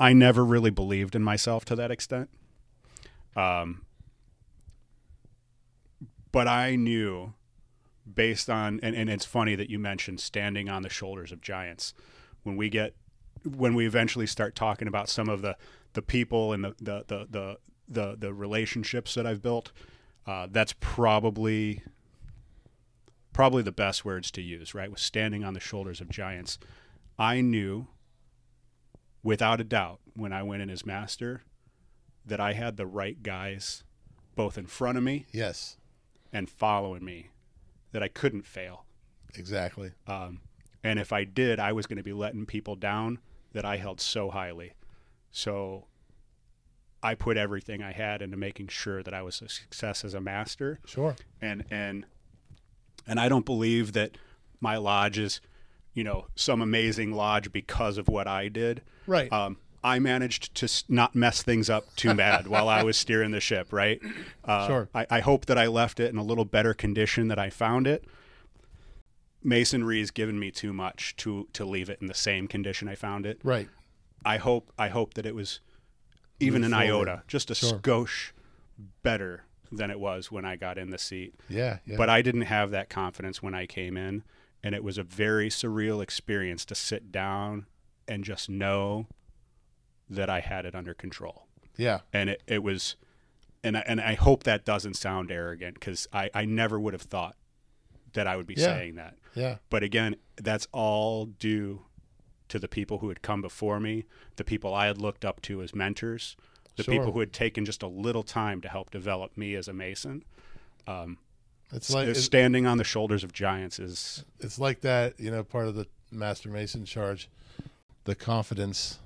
[SPEAKER 3] I never really believed in myself to that extent. Um, but I knew based on, and, and it's funny that you mentioned standing on the shoulders of giants. When we get, when we eventually start talking about some of the, the people and the, the, the, the, the, the relationships that I've built, uh, that's probably, probably the best words to use, right? Was standing on the shoulders of giants. I knew without a doubt, when I went in as master, that I had the right guys both in front of me
[SPEAKER 2] Yes,
[SPEAKER 3] and following me, that I couldn't fail.
[SPEAKER 2] exactly.
[SPEAKER 3] Um, and if I did, I was going to be letting people down that I held so highly. So I put everything I had into making sure that I was a success as a master.
[SPEAKER 2] Sure.
[SPEAKER 3] And and and I don't believe that my lodge is, you know, some amazing lodge because of what I did.
[SPEAKER 2] Right.
[SPEAKER 3] Um, I managed to not mess things up too bad while I was steering the ship, right? Uh,
[SPEAKER 2] Sure.
[SPEAKER 3] I, I hope that I left it in a little better condition that I found it. Masonry's given me too much to to leave it in the same condition I found it.
[SPEAKER 2] right.
[SPEAKER 3] I hope I hope that it was even
[SPEAKER 2] Move
[SPEAKER 3] an
[SPEAKER 2] forward.
[SPEAKER 3] iota, just a
[SPEAKER 2] Sure.
[SPEAKER 3] skosh better than it was when I got in the seat.
[SPEAKER 2] Yeah. Yeah.
[SPEAKER 3] But I didn't have that confidence when I came in, and it was a very surreal experience to sit down and just know that I had it under control.
[SPEAKER 2] yeah.
[SPEAKER 3] And it, it was, and I, and I hope that doesn't sound arrogant because I, I never would have thought that I would be
[SPEAKER 2] Yeah.
[SPEAKER 3] saying that.
[SPEAKER 2] Yeah.
[SPEAKER 3] But again, that's all due to the people who had come before me, the people I had looked up to as mentors, the
[SPEAKER 2] Sure.
[SPEAKER 3] people who had taken just a little time to help develop me as a Mason.
[SPEAKER 2] Um, it's like it's,
[SPEAKER 3] standing on the shoulders of giants is
[SPEAKER 2] it's like that. You know, part of the Master Mason charge, the confidence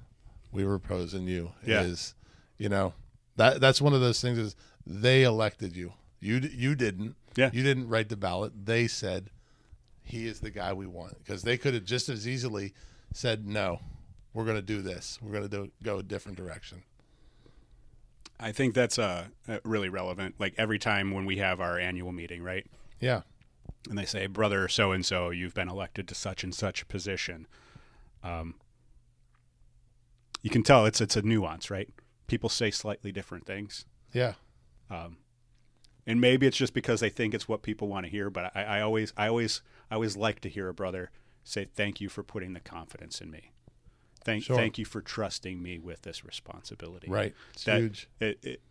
[SPEAKER 2] we repose in you
[SPEAKER 3] Yeah.
[SPEAKER 2] is, you know, that that's one of those things. Is they elected you. You you didn't.
[SPEAKER 3] Yeah.
[SPEAKER 2] You didn't write the ballot. They said he is the guy we want because they could have just as easily said no. We're going to do this. We're going to go a different direction.
[SPEAKER 3] I think that's uh, uh, really relevant. Like every time when we have our annual meeting, right?
[SPEAKER 2] Yeah.
[SPEAKER 3] And they say, "Brother so and so, you've been elected to such and such position." Um, you can tell it's it's a nuance, right? People say slightly different things,
[SPEAKER 2] Yeah.
[SPEAKER 3] And maybe it's just because they think it's what people want to hear. But I, I always, I always, I always like to hear a brother say, "Thank you for putting the confidence in me. Thank,
[SPEAKER 2] Sure.
[SPEAKER 3] thank you for trusting me with this responsibility."
[SPEAKER 2] Right. It's
[SPEAKER 3] That-
[SPEAKER 2] huge.
[SPEAKER 3] It, it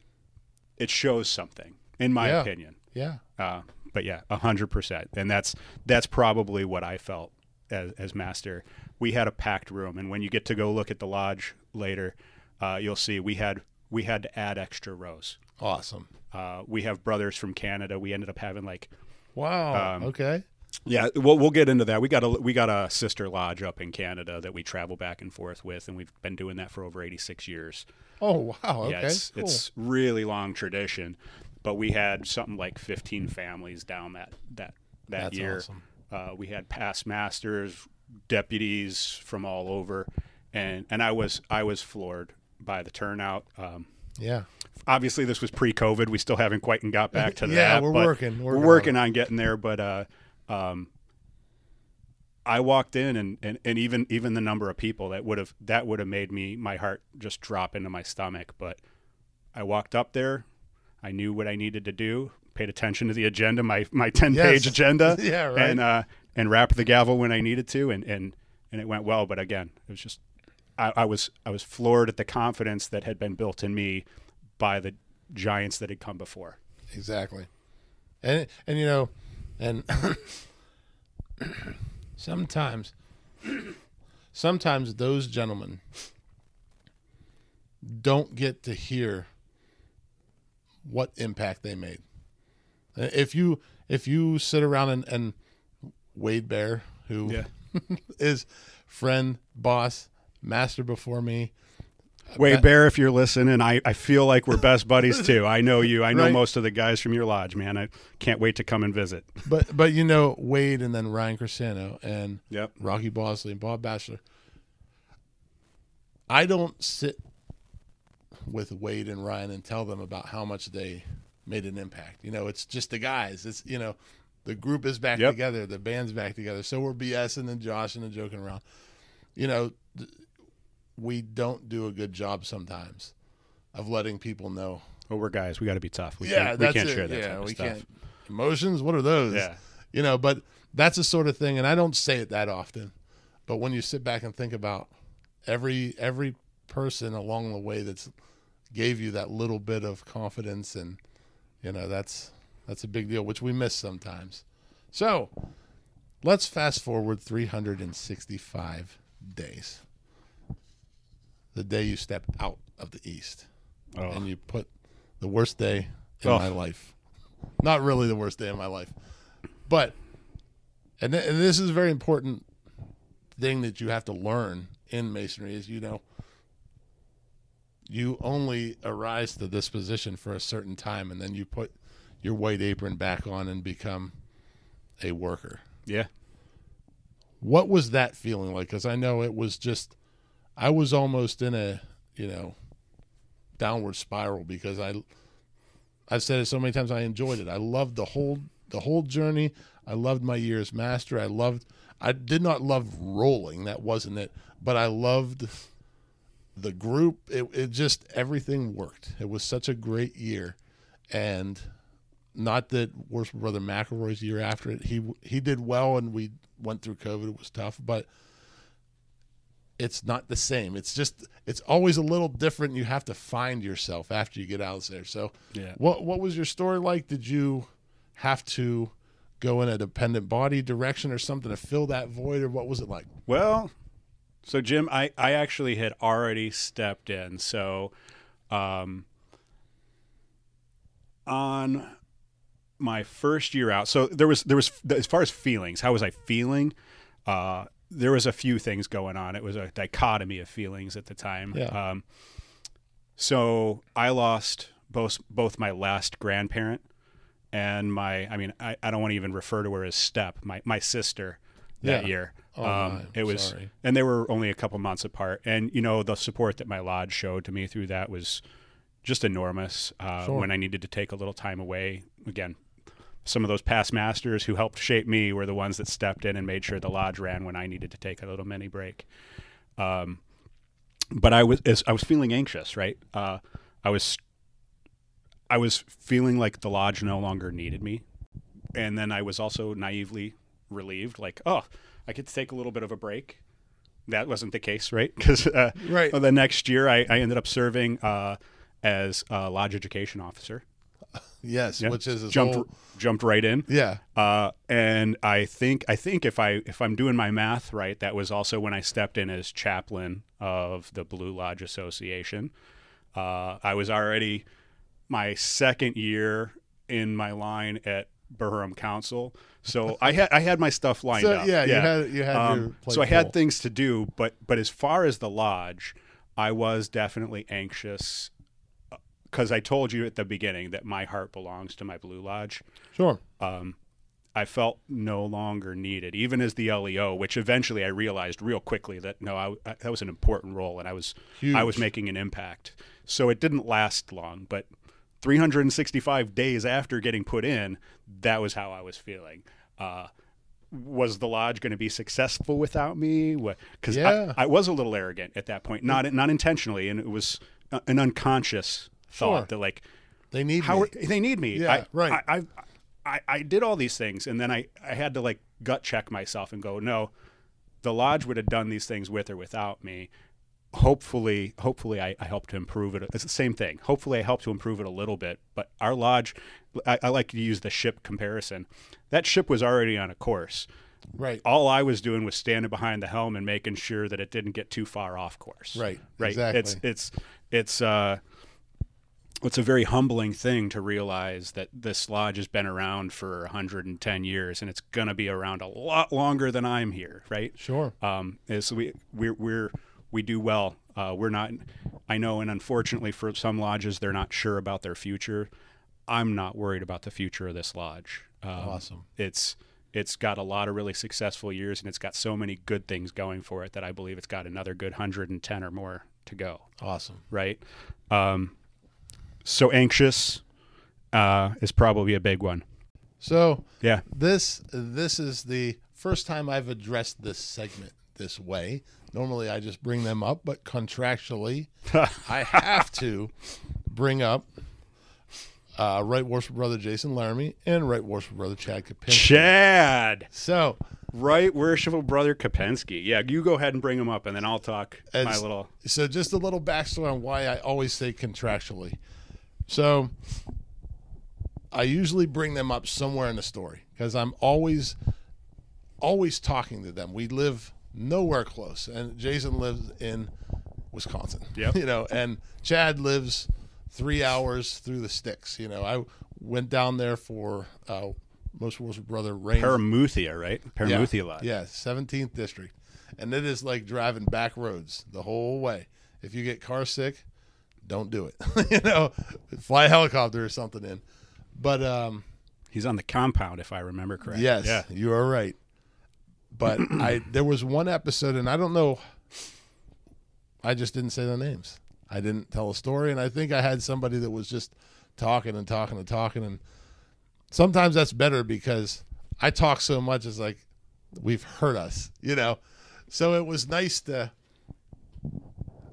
[SPEAKER 3] it shows something, in my
[SPEAKER 2] Yeah.
[SPEAKER 3] opinion.
[SPEAKER 2] Yeah.
[SPEAKER 3] Uh, but yeah, a hundred percent, and that's that's probably what I felt as, as master. We had a packed room, and when you get to go look at the lodge later, uh, you'll see we had we had to add extra rows.
[SPEAKER 2] Awesome.
[SPEAKER 3] Uh, we have brothers from Canada. We ended up having like
[SPEAKER 2] Wow.
[SPEAKER 3] Um,
[SPEAKER 2] okay.
[SPEAKER 3] yeah, we'll we'll get into that. We got a we got a sister lodge up in Canada that we travel back and forth with, and we've been doing that for over eighty six years.
[SPEAKER 2] Oh wow. Okay.
[SPEAKER 3] Yeah, it's,
[SPEAKER 2] cool.
[SPEAKER 3] it's really long tradition, but we had something like 15 families down that that that
[SPEAKER 2] That's
[SPEAKER 3] year.
[SPEAKER 2] awesome.
[SPEAKER 3] Uh, we had past masters, deputies from all over, and and I was I was floored by the turnout. Um,
[SPEAKER 2] yeah.
[SPEAKER 3] obviously, this was pre-COVID. We still haven't quite got back to
[SPEAKER 2] Yeah,
[SPEAKER 3] that.
[SPEAKER 2] we're
[SPEAKER 3] but
[SPEAKER 2] working,
[SPEAKER 3] We're
[SPEAKER 2] working on
[SPEAKER 3] working on getting there, but. Uh, um, I walked in and, and, and even even the number of people that would have that would have made me my heart just drop into my stomach. But I walked up there, I knew what I needed to do, paid attention to the agenda, my my ten page
[SPEAKER 2] Yes.
[SPEAKER 3] agenda,
[SPEAKER 2] Yeah, right.
[SPEAKER 3] and uh, and rapped the gavel when I needed to, and, and and it went well. But again, it was just I, I was I was floored at the confidence that had been built in me by the giants that had come before.
[SPEAKER 2] Exactly. And and you know, and sometimes sometimes those gentlemen don't get to hear what impact they made. If you if you sit around and, and Wade Bear, who is friend, boss, master before me,
[SPEAKER 3] Wade Bear, if you're listening, I, I feel like we're best buddies too. I know you. I know
[SPEAKER 2] Right.
[SPEAKER 3] most of the guys from your lodge, man. I can't wait to come and visit.
[SPEAKER 2] but but you know Wade and then Ryan Crisano and
[SPEAKER 3] Yep.
[SPEAKER 2] Rocky Bosley and Bob Batchelor. I don't sit with Wade and Ryan and tell them about how much they made an impact. You know, it's just the guys. It's you know, the group is back
[SPEAKER 3] Yep.
[SPEAKER 2] together, the band's back together. So we're BSing and joshing and joking around. You know, we don't do a good job sometimes of letting people know.
[SPEAKER 3] Well, we're guys. We got to be tough. We
[SPEAKER 2] yeah,
[SPEAKER 3] can't, we can't
[SPEAKER 2] it.
[SPEAKER 3] share that
[SPEAKER 2] yeah,
[SPEAKER 3] type of
[SPEAKER 2] we
[SPEAKER 3] stuff.
[SPEAKER 2] can't. Emotions, what are those?
[SPEAKER 3] Yeah.
[SPEAKER 2] You know, but that's the sort of thing, and I don't say it that often. But when you sit back and think about every every person along the way that's gave you that little bit of confidence, and you know that's that's a big deal, which we miss sometimes. So let's fast forward 365 days. The day you step out of the East
[SPEAKER 3] Oh.
[SPEAKER 2] and you put the worst day in
[SPEAKER 3] Oh.
[SPEAKER 2] my life. Not really the worst day in my life, but and th- and this is a very important thing that you have to learn in masonry is you know you only arise to this position for a certain time and then you put your white apron back on and become a worker.
[SPEAKER 3] Yeah.
[SPEAKER 2] What was that feeling like? Because I know it was just, I was almost in a, you know, downward spiral because I, I've said it so many times. I enjoyed it. I loved the whole the whole journey. I loved my year as master. I loved. I did not love rolling. That wasn't it. But I loved the group. It, it just everything worked. It was such a great year, and not that worst brother McElroy's year after it. He he did well, and we went through COVID. It was tough, but it's not the same. It's just it's always a little different. You have to find yourself after you get out there. So,
[SPEAKER 3] Yeah.
[SPEAKER 2] what what was your story like? Did you have to go in a dependent body direction or something to fill that void, or what was it like?
[SPEAKER 3] Well, so Jim, I, I actually had already stepped in. So, um, on my first year out, so there was there was as far as feelings, how was I feeling? Uh, there was a few things going on. It was a dichotomy of feelings at the time.
[SPEAKER 2] Yeah.
[SPEAKER 3] Um, so I lost both both my last grandparent and my I mean I, I don't want to even refer to her as step my my sister that
[SPEAKER 2] Yeah.
[SPEAKER 3] year.
[SPEAKER 2] Oh,
[SPEAKER 3] um, it was
[SPEAKER 2] sorry.
[SPEAKER 3] and they were only a couple months apart. And you know the support that my lodge showed to me through that was just enormous. Uh,
[SPEAKER 2] Sure.
[SPEAKER 3] When I needed to take a little time away, again, some of those past masters who helped shape me were the ones that stepped in and made sure the lodge ran when I needed to take a little mini break. Um, but I was I was feeling anxious, right? Uh, I was I was feeling like the lodge no longer needed me, and then I was also naively relieved, like, oh, I get to take a little bit of a break. That wasn't the case, right? Because uh,
[SPEAKER 2] Right.
[SPEAKER 3] the next year, I, I ended up serving uh, as a lodge education officer.
[SPEAKER 2] Yes,
[SPEAKER 3] Yeah.
[SPEAKER 2] which is
[SPEAKER 3] jumped
[SPEAKER 2] whole-
[SPEAKER 3] jumped right in.
[SPEAKER 2] yeah,
[SPEAKER 3] Uh, and I think I think if I if I'm doing my math right, that was also when I stepped in as chaplain of the Blue Lodge Association. Uh, I was already my second year in my line at Burham Council, so I had I had my stuff lined
[SPEAKER 2] So,
[SPEAKER 3] up.
[SPEAKER 2] yeah, you had- you had
[SPEAKER 3] Um,
[SPEAKER 2] your
[SPEAKER 3] so I had things to do, but but as far as the lodge, I was definitely anxious because I told you at the beginning that my heart belongs to my Blue Lodge.
[SPEAKER 2] sure.
[SPEAKER 3] Um, I felt no longer needed, even as the LEO, which eventually I realized real quickly that no, I, I- that was an important role, and I was I was making an impact. So it didn't last long, but 365 days after getting put in, that was how I was feeling. Uh, was the lodge going to be successful without me? Because
[SPEAKER 2] Yeah.
[SPEAKER 3] I, I was a little arrogant at that point, not not intentionally, and it was uh, an unconscious thought
[SPEAKER 2] Sure.
[SPEAKER 3] that like
[SPEAKER 2] They need
[SPEAKER 3] how
[SPEAKER 2] me.
[SPEAKER 3] are- they need me.
[SPEAKER 2] Yeah,
[SPEAKER 3] I,
[SPEAKER 2] right.
[SPEAKER 3] I, I, I, I did all these things, and then I, I had to like gut check myself and go, no, the lodge would have done these things with or without me. Hopefully, hopefully, I, I helped to improve it. It's the same thing. Hopefully, I helped to improve it a little bit. But our lodge, I, I like to use the ship comparison. That ship was already on a course.
[SPEAKER 2] right.
[SPEAKER 3] All I was doing was standing behind the helm and making sure that it didn't get too far off course.
[SPEAKER 2] Right,
[SPEAKER 3] Right.
[SPEAKER 2] exactly.
[SPEAKER 3] It's it's it's uh it's a very humbling thing to realize that this lodge has been around for 110 years and it's going to be around a lot longer than I'm here, right?
[SPEAKER 2] Sure.
[SPEAKER 3] Um, so we we're, we're we do well. Uh, we're not. I know, and unfortunately for some lodges, they're not sure about their future. I'm not worried about the future of this lodge. Um,
[SPEAKER 2] Awesome.
[SPEAKER 3] It's it's got a lot of really successful years, and it's got so many good things going for it that I believe it's got another good 110 or more to go
[SPEAKER 2] Awesome.
[SPEAKER 3] right? Um, so anxious uh, is probably a big one.
[SPEAKER 2] So
[SPEAKER 3] Yeah.
[SPEAKER 2] this this is the first time I've addressed this segment this way. Normally I just bring them up, but contractually I have to bring up uh, Right Worship Brother Jason Laramie and Right Worship Brother Chad Kapinski.
[SPEAKER 3] Chad,
[SPEAKER 2] So
[SPEAKER 3] right, worshipful brother Kapensky. Yeah, you go ahead and bring him up, and then I'll talk my little.
[SPEAKER 2] so just a little backstory on why I always say contractually. So I usually bring them up somewhere in the story because I'm always always talking to them. We live nowhere close, and Jason lives in Wisconsin.
[SPEAKER 3] Yeah,
[SPEAKER 2] you know, and Chad lives three hours through the sticks. You know, I went down there for uh, most worship brother Rain.
[SPEAKER 3] Paramuthia, right? Paramuthia lot.
[SPEAKER 2] Yeah, seventeenth district, and it is like driving back roads the whole way. If you get car sick, don't do it. you know, fly a helicopter or something in. But um,
[SPEAKER 3] He's on the compound, if I remember correctly.
[SPEAKER 2] yes,
[SPEAKER 3] Yeah.
[SPEAKER 2] you are right. But I there was one episode, and I don't know. I just didn't say the names. I didn't tell a story, and I think I had somebody that was just talking and talking and talking, and sometimes that's better because I talk so much. It's like we've heard us, you know. So it was nice to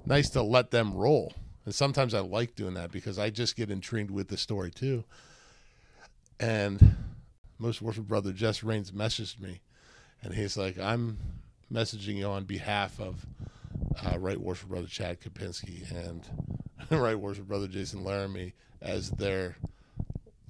[SPEAKER 2] nice to let them roll, and sometimes I like doing that because I just get intrigued with the story too. And most worship brother Jess Rains messaged me, and he's like, "I'm messaging you on behalf of uh, Right Worship Brother Chad Kapinski and Right Worship Brother Jason Laramie as their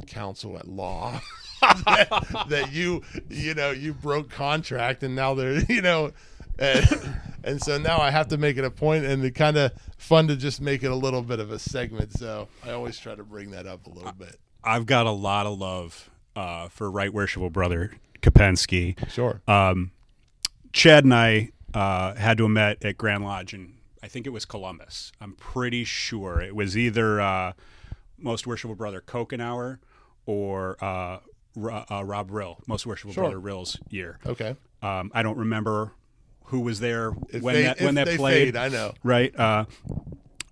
[SPEAKER 2] counsel at law that, that you you know you broke contract and now they're you know and, and so now I have to make it a point and it kind of fun to just make it a little bit of a segment so I always try to bring that up a little bit
[SPEAKER 3] I've got a lot of love uh, for Right Worshipful Brother Kapensky.
[SPEAKER 2] sure
[SPEAKER 3] Chad and I uh, had to have met at Grand Lodge, and I think it was Columbus. I'm pretty sure it was either uh, Most Worshipful Brother Kokenauer or uh, uh, Rob Rill, Most Worshipful
[SPEAKER 2] Sure.
[SPEAKER 3] Brother Rill's year.
[SPEAKER 2] okay
[SPEAKER 3] Um, I don't remember who was there
[SPEAKER 2] If
[SPEAKER 3] when
[SPEAKER 2] they-
[SPEAKER 3] that when that played.
[SPEAKER 2] fade, I know
[SPEAKER 3] right? Uh,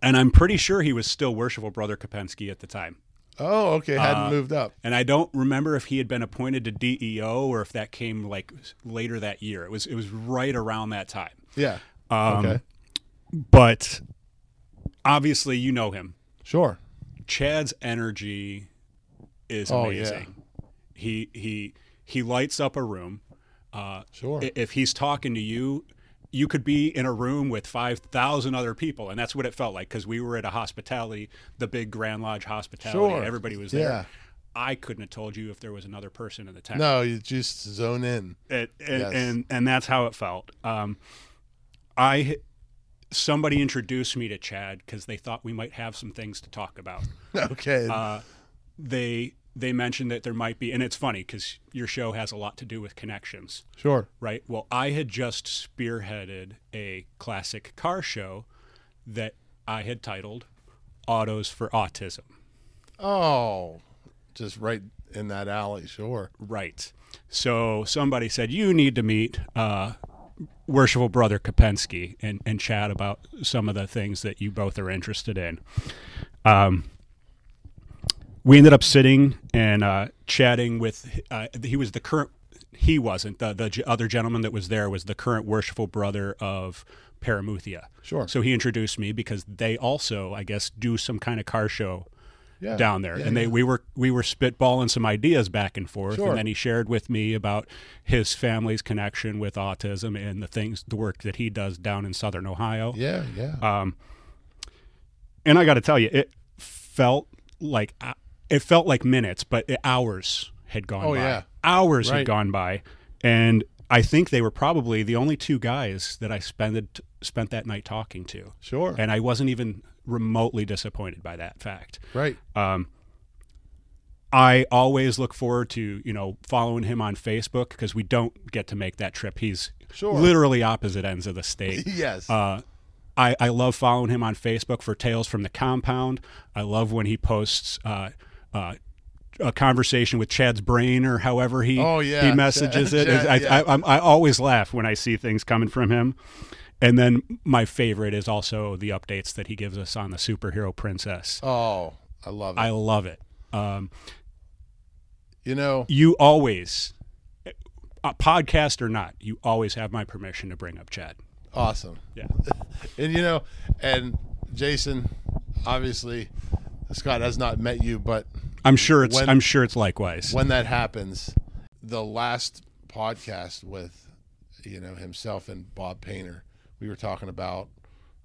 [SPEAKER 3] and I'm pretty sure he was still Worshipful Brother Kapensky at the time.
[SPEAKER 2] oh okay hadn't
[SPEAKER 3] Uh,
[SPEAKER 2] moved up
[SPEAKER 3] And I don't remember if he had been appointed to DEO or if that came like later that year. It was it was right around that time.
[SPEAKER 2] yeah
[SPEAKER 3] Um,
[SPEAKER 2] okay
[SPEAKER 3] But obviously, you know him.
[SPEAKER 2] sure
[SPEAKER 3] Chad's energy is
[SPEAKER 2] Oh, yeah.
[SPEAKER 3] amazing. He he he lights up a room. Uh,
[SPEAKER 2] sure
[SPEAKER 3] if he's talking to you, you could be in a room with 5,000 other people. And that's what it felt like because we were at a hospitality, the big Grand Lodge hospitality.
[SPEAKER 2] Sure.
[SPEAKER 3] Everybody was there.
[SPEAKER 2] Yeah.
[SPEAKER 3] I couldn't have told you if there was another person in the tent.
[SPEAKER 2] no you just zone in
[SPEAKER 3] It,
[SPEAKER 2] Yes.
[SPEAKER 3] and and that's how it felt. Um, I somebody introduced me to Chad because they thought we might have some things to talk about.
[SPEAKER 2] okay
[SPEAKER 3] Uh, they they mentioned that there might be, and it's funny because your show has a lot to do with connections,
[SPEAKER 2] sure
[SPEAKER 3] right? Well, I had just spearheaded a classic car show that I had titled "Autos for Autism."
[SPEAKER 2] oh just right in that alley sure
[SPEAKER 3] Right. So somebody said you need to meet uh, worshipful brother Kopensky and, and chat about some of the things that you both are interested in. Um, we ended up sitting and uh, chatting with. Uh, he was the current. He wasn't the the other gentleman that was there was the current worshipful brother of Paramuthia.
[SPEAKER 2] Sure.
[SPEAKER 3] So he introduced me because they also, I guess, do some kind of car show
[SPEAKER 2] yeah
[SPEAKER 3] down there,
[SPEAKER 2] Yeah,
[SPEAKER 3] and they
[SPEAKER 2] yeah.
[SPEAKER 3] we were we were spitballing some ideas back and forth,
[SPEAKER 2] Sure.
[SPEAKER 3] and then he shared with me about his family's connection with autism and the things, the work that he does down in Southern Ohio.
[SPEAKER 2] yeah yeah
[SPEAKER 3] Um, and I got to tell you, it felt like uh, it felt like minutes, but hours had gone
[SPEAKER 2] Oh,
[SPEAKER 3] by.
[SPEAKER 2] yeah.
[SPEAKER 3] Hours
[SPEAKER 2] Right.
[SPEAKER 3] had gone by, and I think they were probably the only two guys that I spent spent that night talking to,
[SPEAKER 2] sure
[SPEAKER 3] and I wasn't even remotely disappointed by that fact.
[SPEAKER 2] right
[SPEAKER 3] Um, I always look forward to you know following him on Facebook because we don't get to make that trip. He's
[SPEAKER 2] Sure.
[SPEAKER 3] literally opposite ends of the state.
[SPEAKER 2] yes
[SPEAKER 3] Uh, I, I love following him on Facebook for Tales from the Compound. I love when he posts uh, uh, a conversation with Chad's brain or however he
[SPEAKER 2] Oh, yeah.
[SPEAKER 3] he messages
[SPEAKER 2] Chad-
[SPEAKER 3] it.
[SPEAKER 2] Chad,
[SPEAKER 3] I,
[SPEAKER 2] yeah.
[SPEAKER 3] I, I'm- I always laugh when I see things coming from him. And then my favorite is also the updates that he gives us on the superhero princess.
[SPEAKER 2] oh I love it
[SPEAKER 3] I love it. Um,
[SPEAKER 2] you know
[SPEAKER 3] you always, podcast or not, you always have my permission to bring up Chad.
[SPEAKER 2] awesome
[SPEAKER 3] Yeah.
[SPEAKER 2] and you know and Jason obviously Scott has not met you but
[SPEAKER 3] I'm sure it's
[SPEAKER 2] When-
[SPEAKER 3] I'm sure it's likewise.
[SPEAKER 2] when that happens, the last podcast with you know himself and Bob Painter, we were talking about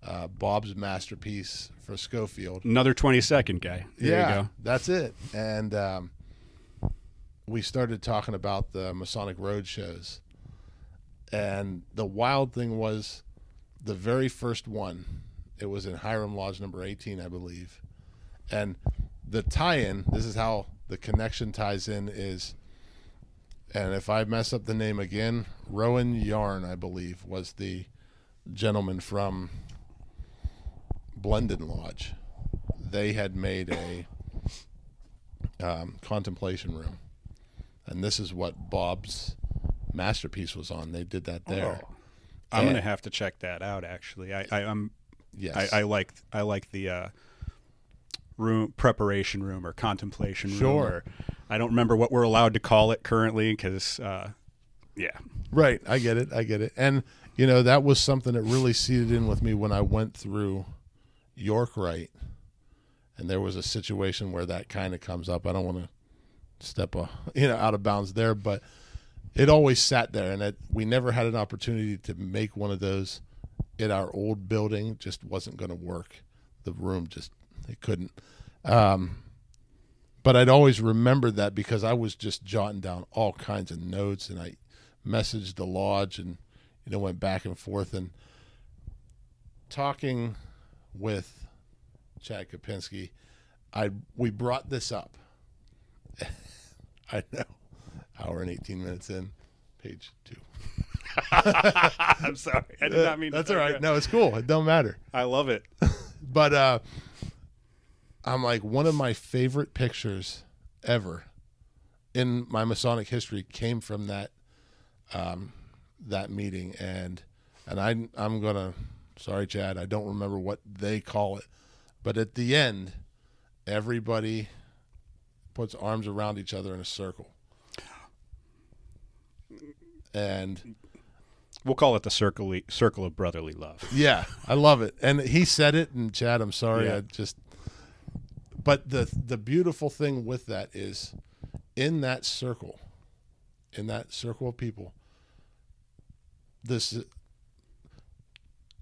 [SPEAKER 2] uh, Bob's masterpiece for Schofield.
[SPEAKER 3] Another 20 second guy. There
[SPEAKER 2] yeah,
[SPEAKER 3] you go.
[SPEAKER 2] that's it. And um, we started talking about the Masonic Road shows, and the wild thing was the very first one It was in Hiram Lodge number 18, I believe. And the tie-in, this is how the connection ties in is and if I mess up the name again, Rowan Yarn, I believe, was the gentleman from Blendon Lodge. They had made a um, contemplation room, and this is what Bob's masterpiece was on. They did that there.
[SPEAKER 3] Oh. I'm
[SPEAKER 2] And-
[SPEAKER 3] gonna have to check that out. Actually, I, I I'm
[SPEAKER 2] Yes,
[SPEAKER 3] I, I like I like the uh, room preparation room or contemplation room.
[SPEAKER 2] Sure.
[SPEAKER 3] Or, I don't remember what we're allowed to call it currently because uh, yeah,
[SPEAKER 2] Right, I get it. I get it. And you know, that was something that really seeded in with me when I went through York right. And there was a situation where that kind of comes up. I don't want to step uh, you know out of bounds there, but it always sat there and it, we never had an opportunity to make one of those in our old building. It just wasn't going to work. The room just it couldn't. Um but I'd always remembered that because I was just jotting down all kinds of notes and I messaged the lodge and you know went back and forth and talking with Chad Kapinski, I we brought this up. I know, hour and eighteen minutes in, page two.
[SPEAKER 3] I'm sorry, I did not mean.
[SPEAKER 2] That's all right. No, it's cool. It don't matter.
[SPEAKER 3] I love it.
[SPEAKER 2] But uh, I'm like one of my favorite pictures ever in my Masonic history came from that um, that meeting, and and I I'm gonna sorry Chad, I don't remember what they call it, but at the end, everybody puts arms around each other in a circle, and
[SPEAKER 3] We'll call it the circle circle of brotherly love.
[SPEAKER 2] Yeah, I love it. And he said it, and Chad, I'm sorry,
[SPEAKER 3] Yeah.
[SPEAKER 2] I just. But the the beautiful thing with that is, in that circle, in that circle of people, this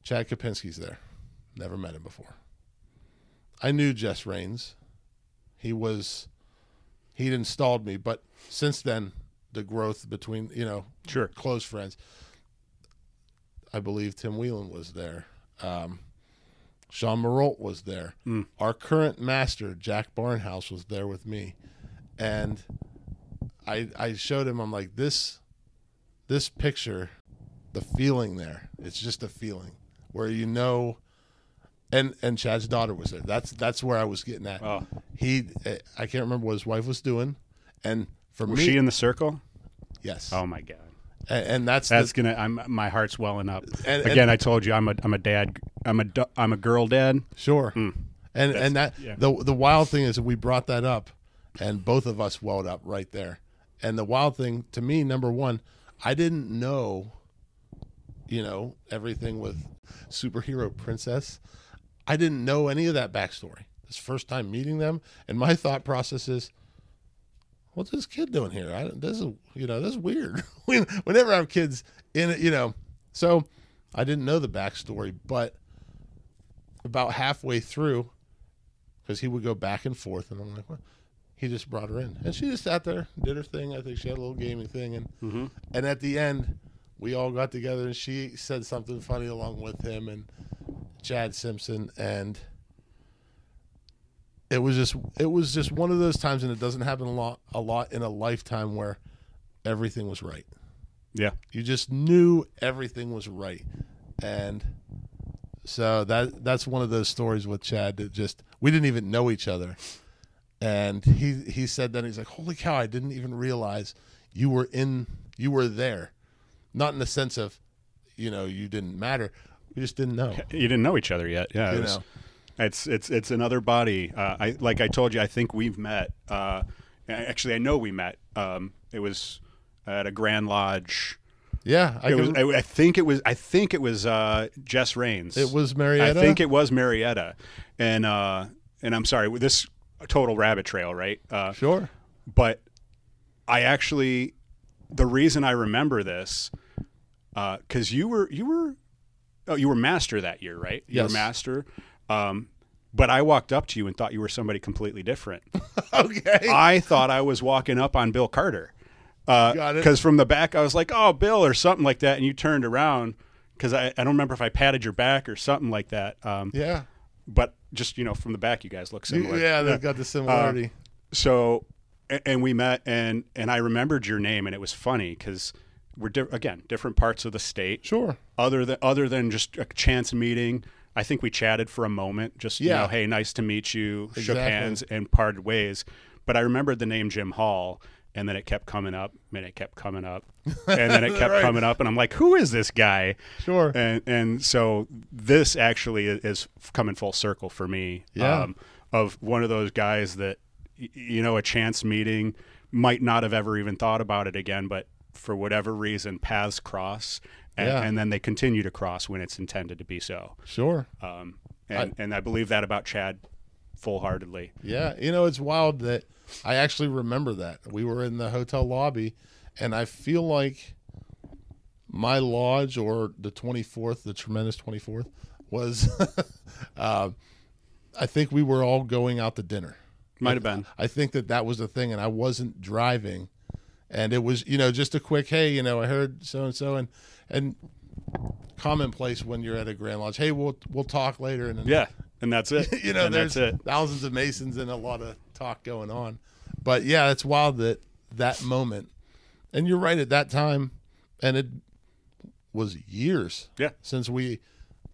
[SPEAKER 2] Chad Kapinski's there. Never met him before. I knew Jess Rains. He was, he'd installed me, but since then, the growth between you know
[SPEAKER 3] Sure.
[SPEAKER 2] close friends. I believe Tim Whelan was there. Um, Sean Marolt was there.
[SPEAKER 3] Mm.
[SPEAKER 2] Our current master, Jack Barnhouse, was there with me, and I I showed him. I'm like this, this picture, the feeling there. It's just a feeling where you know. And and Chad's daughter was there. That's that's where I was getting at.
[SPEAKER 3] Oh.
[SPEAKER 2] He, I can't remember what his wife was doing, and for
[SPEAKER 3] Was
[SPEAKER 2] me,
[SPEAKER 3] she in the circle?
[SPEAKER 2] yes,
[SPEAKER 3] Oh my god.
[SPEAKER 2] And, and that's
[SPEAKER 3] That's
[SPEAKER 2] the,
[SPEAKER 3] gonna. I'm. My heart's welling up.
[SPEAKER 2] And-
[SPEAKER 3] Again,
[SPEAKER 2] and-
[SPEAKER 3] I told you, I'm a. I'm a dad. I'm a. I'm a girl dad.
[SPEAKER 2] Sure. Mm. And and that
[SPEAKER 3] yeah.
[SPEAKER 2] the the wild thing is that we brought that up and both of us welled up right there. And the wild thing to me, number one, I didn't know, you know, everything with superhero princess. I didn't know any of that backstory. This first time meeting them, and my thought process is, what's this kid doing here? I, this is you know this is weird. we, we never have kids in it, you know. So I didn't know the backstory, but about halfway through, because he would go back and forth, and I'm like, well, he just brought her in, and she just sat there, did her thing. I think she had a little gaming thing, and mm-hmm. and at the end, we all got together, and she said something funny along with him and Chad Simpson, and it was just it was just one of those times, and it doesn't happen a lot a lot in a lifetime where everything was right.
[SPEAKER 3] Yeah.
[SPEAKER 2] You just knew everything was right, and so that that's one of those stories with Chad that just we didn't even know each other, and he he said that he's like, holy cow, I didn't even realize you were in you were there, not in the sense of, you know, you didn't matter, we just didn't know.
[SPEAKER 3] You didn't know each other yet. Yeah.
[SPEAKER 2] You know.
[SPEAKER 3] It's it's it's another body. Uh, I like I told you. I think we've met. Uh, actually, I know we met. Um, it was at a Grand Lodge.
[SPEAKER 2] Yeah, I
[SPEAKER 3] It was, I, I think it was. I think it was uh, Jess Rains.
[SPEAKER 2] it was Marietta.
[SPEAKER 3] I think it was Marietta, and uh, and I'm sorry. This total rabbit trail, right? Uh,
[SPEAKER 2] sure.
[SPEAKER 3] but I actually, the reason I remember this, because you were you were, oh, you were master that year, right? You
[SPEAKER 2] Yes.
[SPEAKER 3] were master. Um, but I walked up to you and thought you were somebody completely different.
[SPEAKER 2] Okay.
[SPEAKER 3] I thought I was walking up on Bill Carter.
[SPEAKER 2] Got it.
[SPEAKER 3] Because from the back, I was like, "Oh, Bill," or something like that, and you turned around because I, I don't remember if I patted your back or something like that. Um,
[SPEAKER 2] Yeah.
[SPEAKER 3] But just you know, from the back, you guys look similar.
[SPEAKER 2] Yeah, they've got the similarity.
[SPEAKER 3] so a- and we met and and I remembered your name and it was funny because we're di- again different parts of the state.
[SPEAKER 2] sure.
[SPEAKER 3] Other than other than just a chance meeting, I think we chatted for a moment. Just you know, hey, nice to meet you. Shook hands and parted ways. But I remembered the name Jim Hall. And then it kept coming up, and it kept coming up, and then it kept
[SPEAKER 2] Right.
[SPEAKER 3] coming up, and I'm like, "Who is this guy?"
[SPEAKER 2] Sure.
[SPEAKER 3] and and so this actually is, is coming full circle for me.
[SPEAKER 2] Yeah.
[SPEAKER 3] Um, of one of those guys that you know a chance meeting might not have ever even thought about it again, but for whatever reason paths cross, and,
[SPEAKER 2] Yeah.
[SPEAKER 3] and then they continue to cross when it's intended to be so.
[SPEAKER 2] Sure.
[SPEAKER 3] Um, and and I believe that about Chad full heartedly.
[SPEAKER 2] Yeah, you know it's wild that I actually remember that we were in the hotel lobby, and I feel like my lodge or the twenty fourth, the tremendous twenty fourth, was. uh, I think we were all going out to dinner.
[SPEAKER 3] Might have been.
[SPEAKER 2] I think that that was the thing, and I wasn't driving, and it was you know just a quick hey, you know I heard so and so and and commonplace when you're at a Grand Lodge. Hey, we'll we'll talk later, and then
[SPEAKER 3] Yeah, and that's it.
[SPEAKER 2] you know,
[SPEAKER 3] and
[SPEAKER 2] there's
[SPEAKER 3] that's it.
[SPEAKER 2] thousands of Masons and a lot of talk going on. But yeah, it's wild that that moment, and you're right at that time, and it was years
[SPEAKER 3] Yeah.
[SPEAKER 2] since we,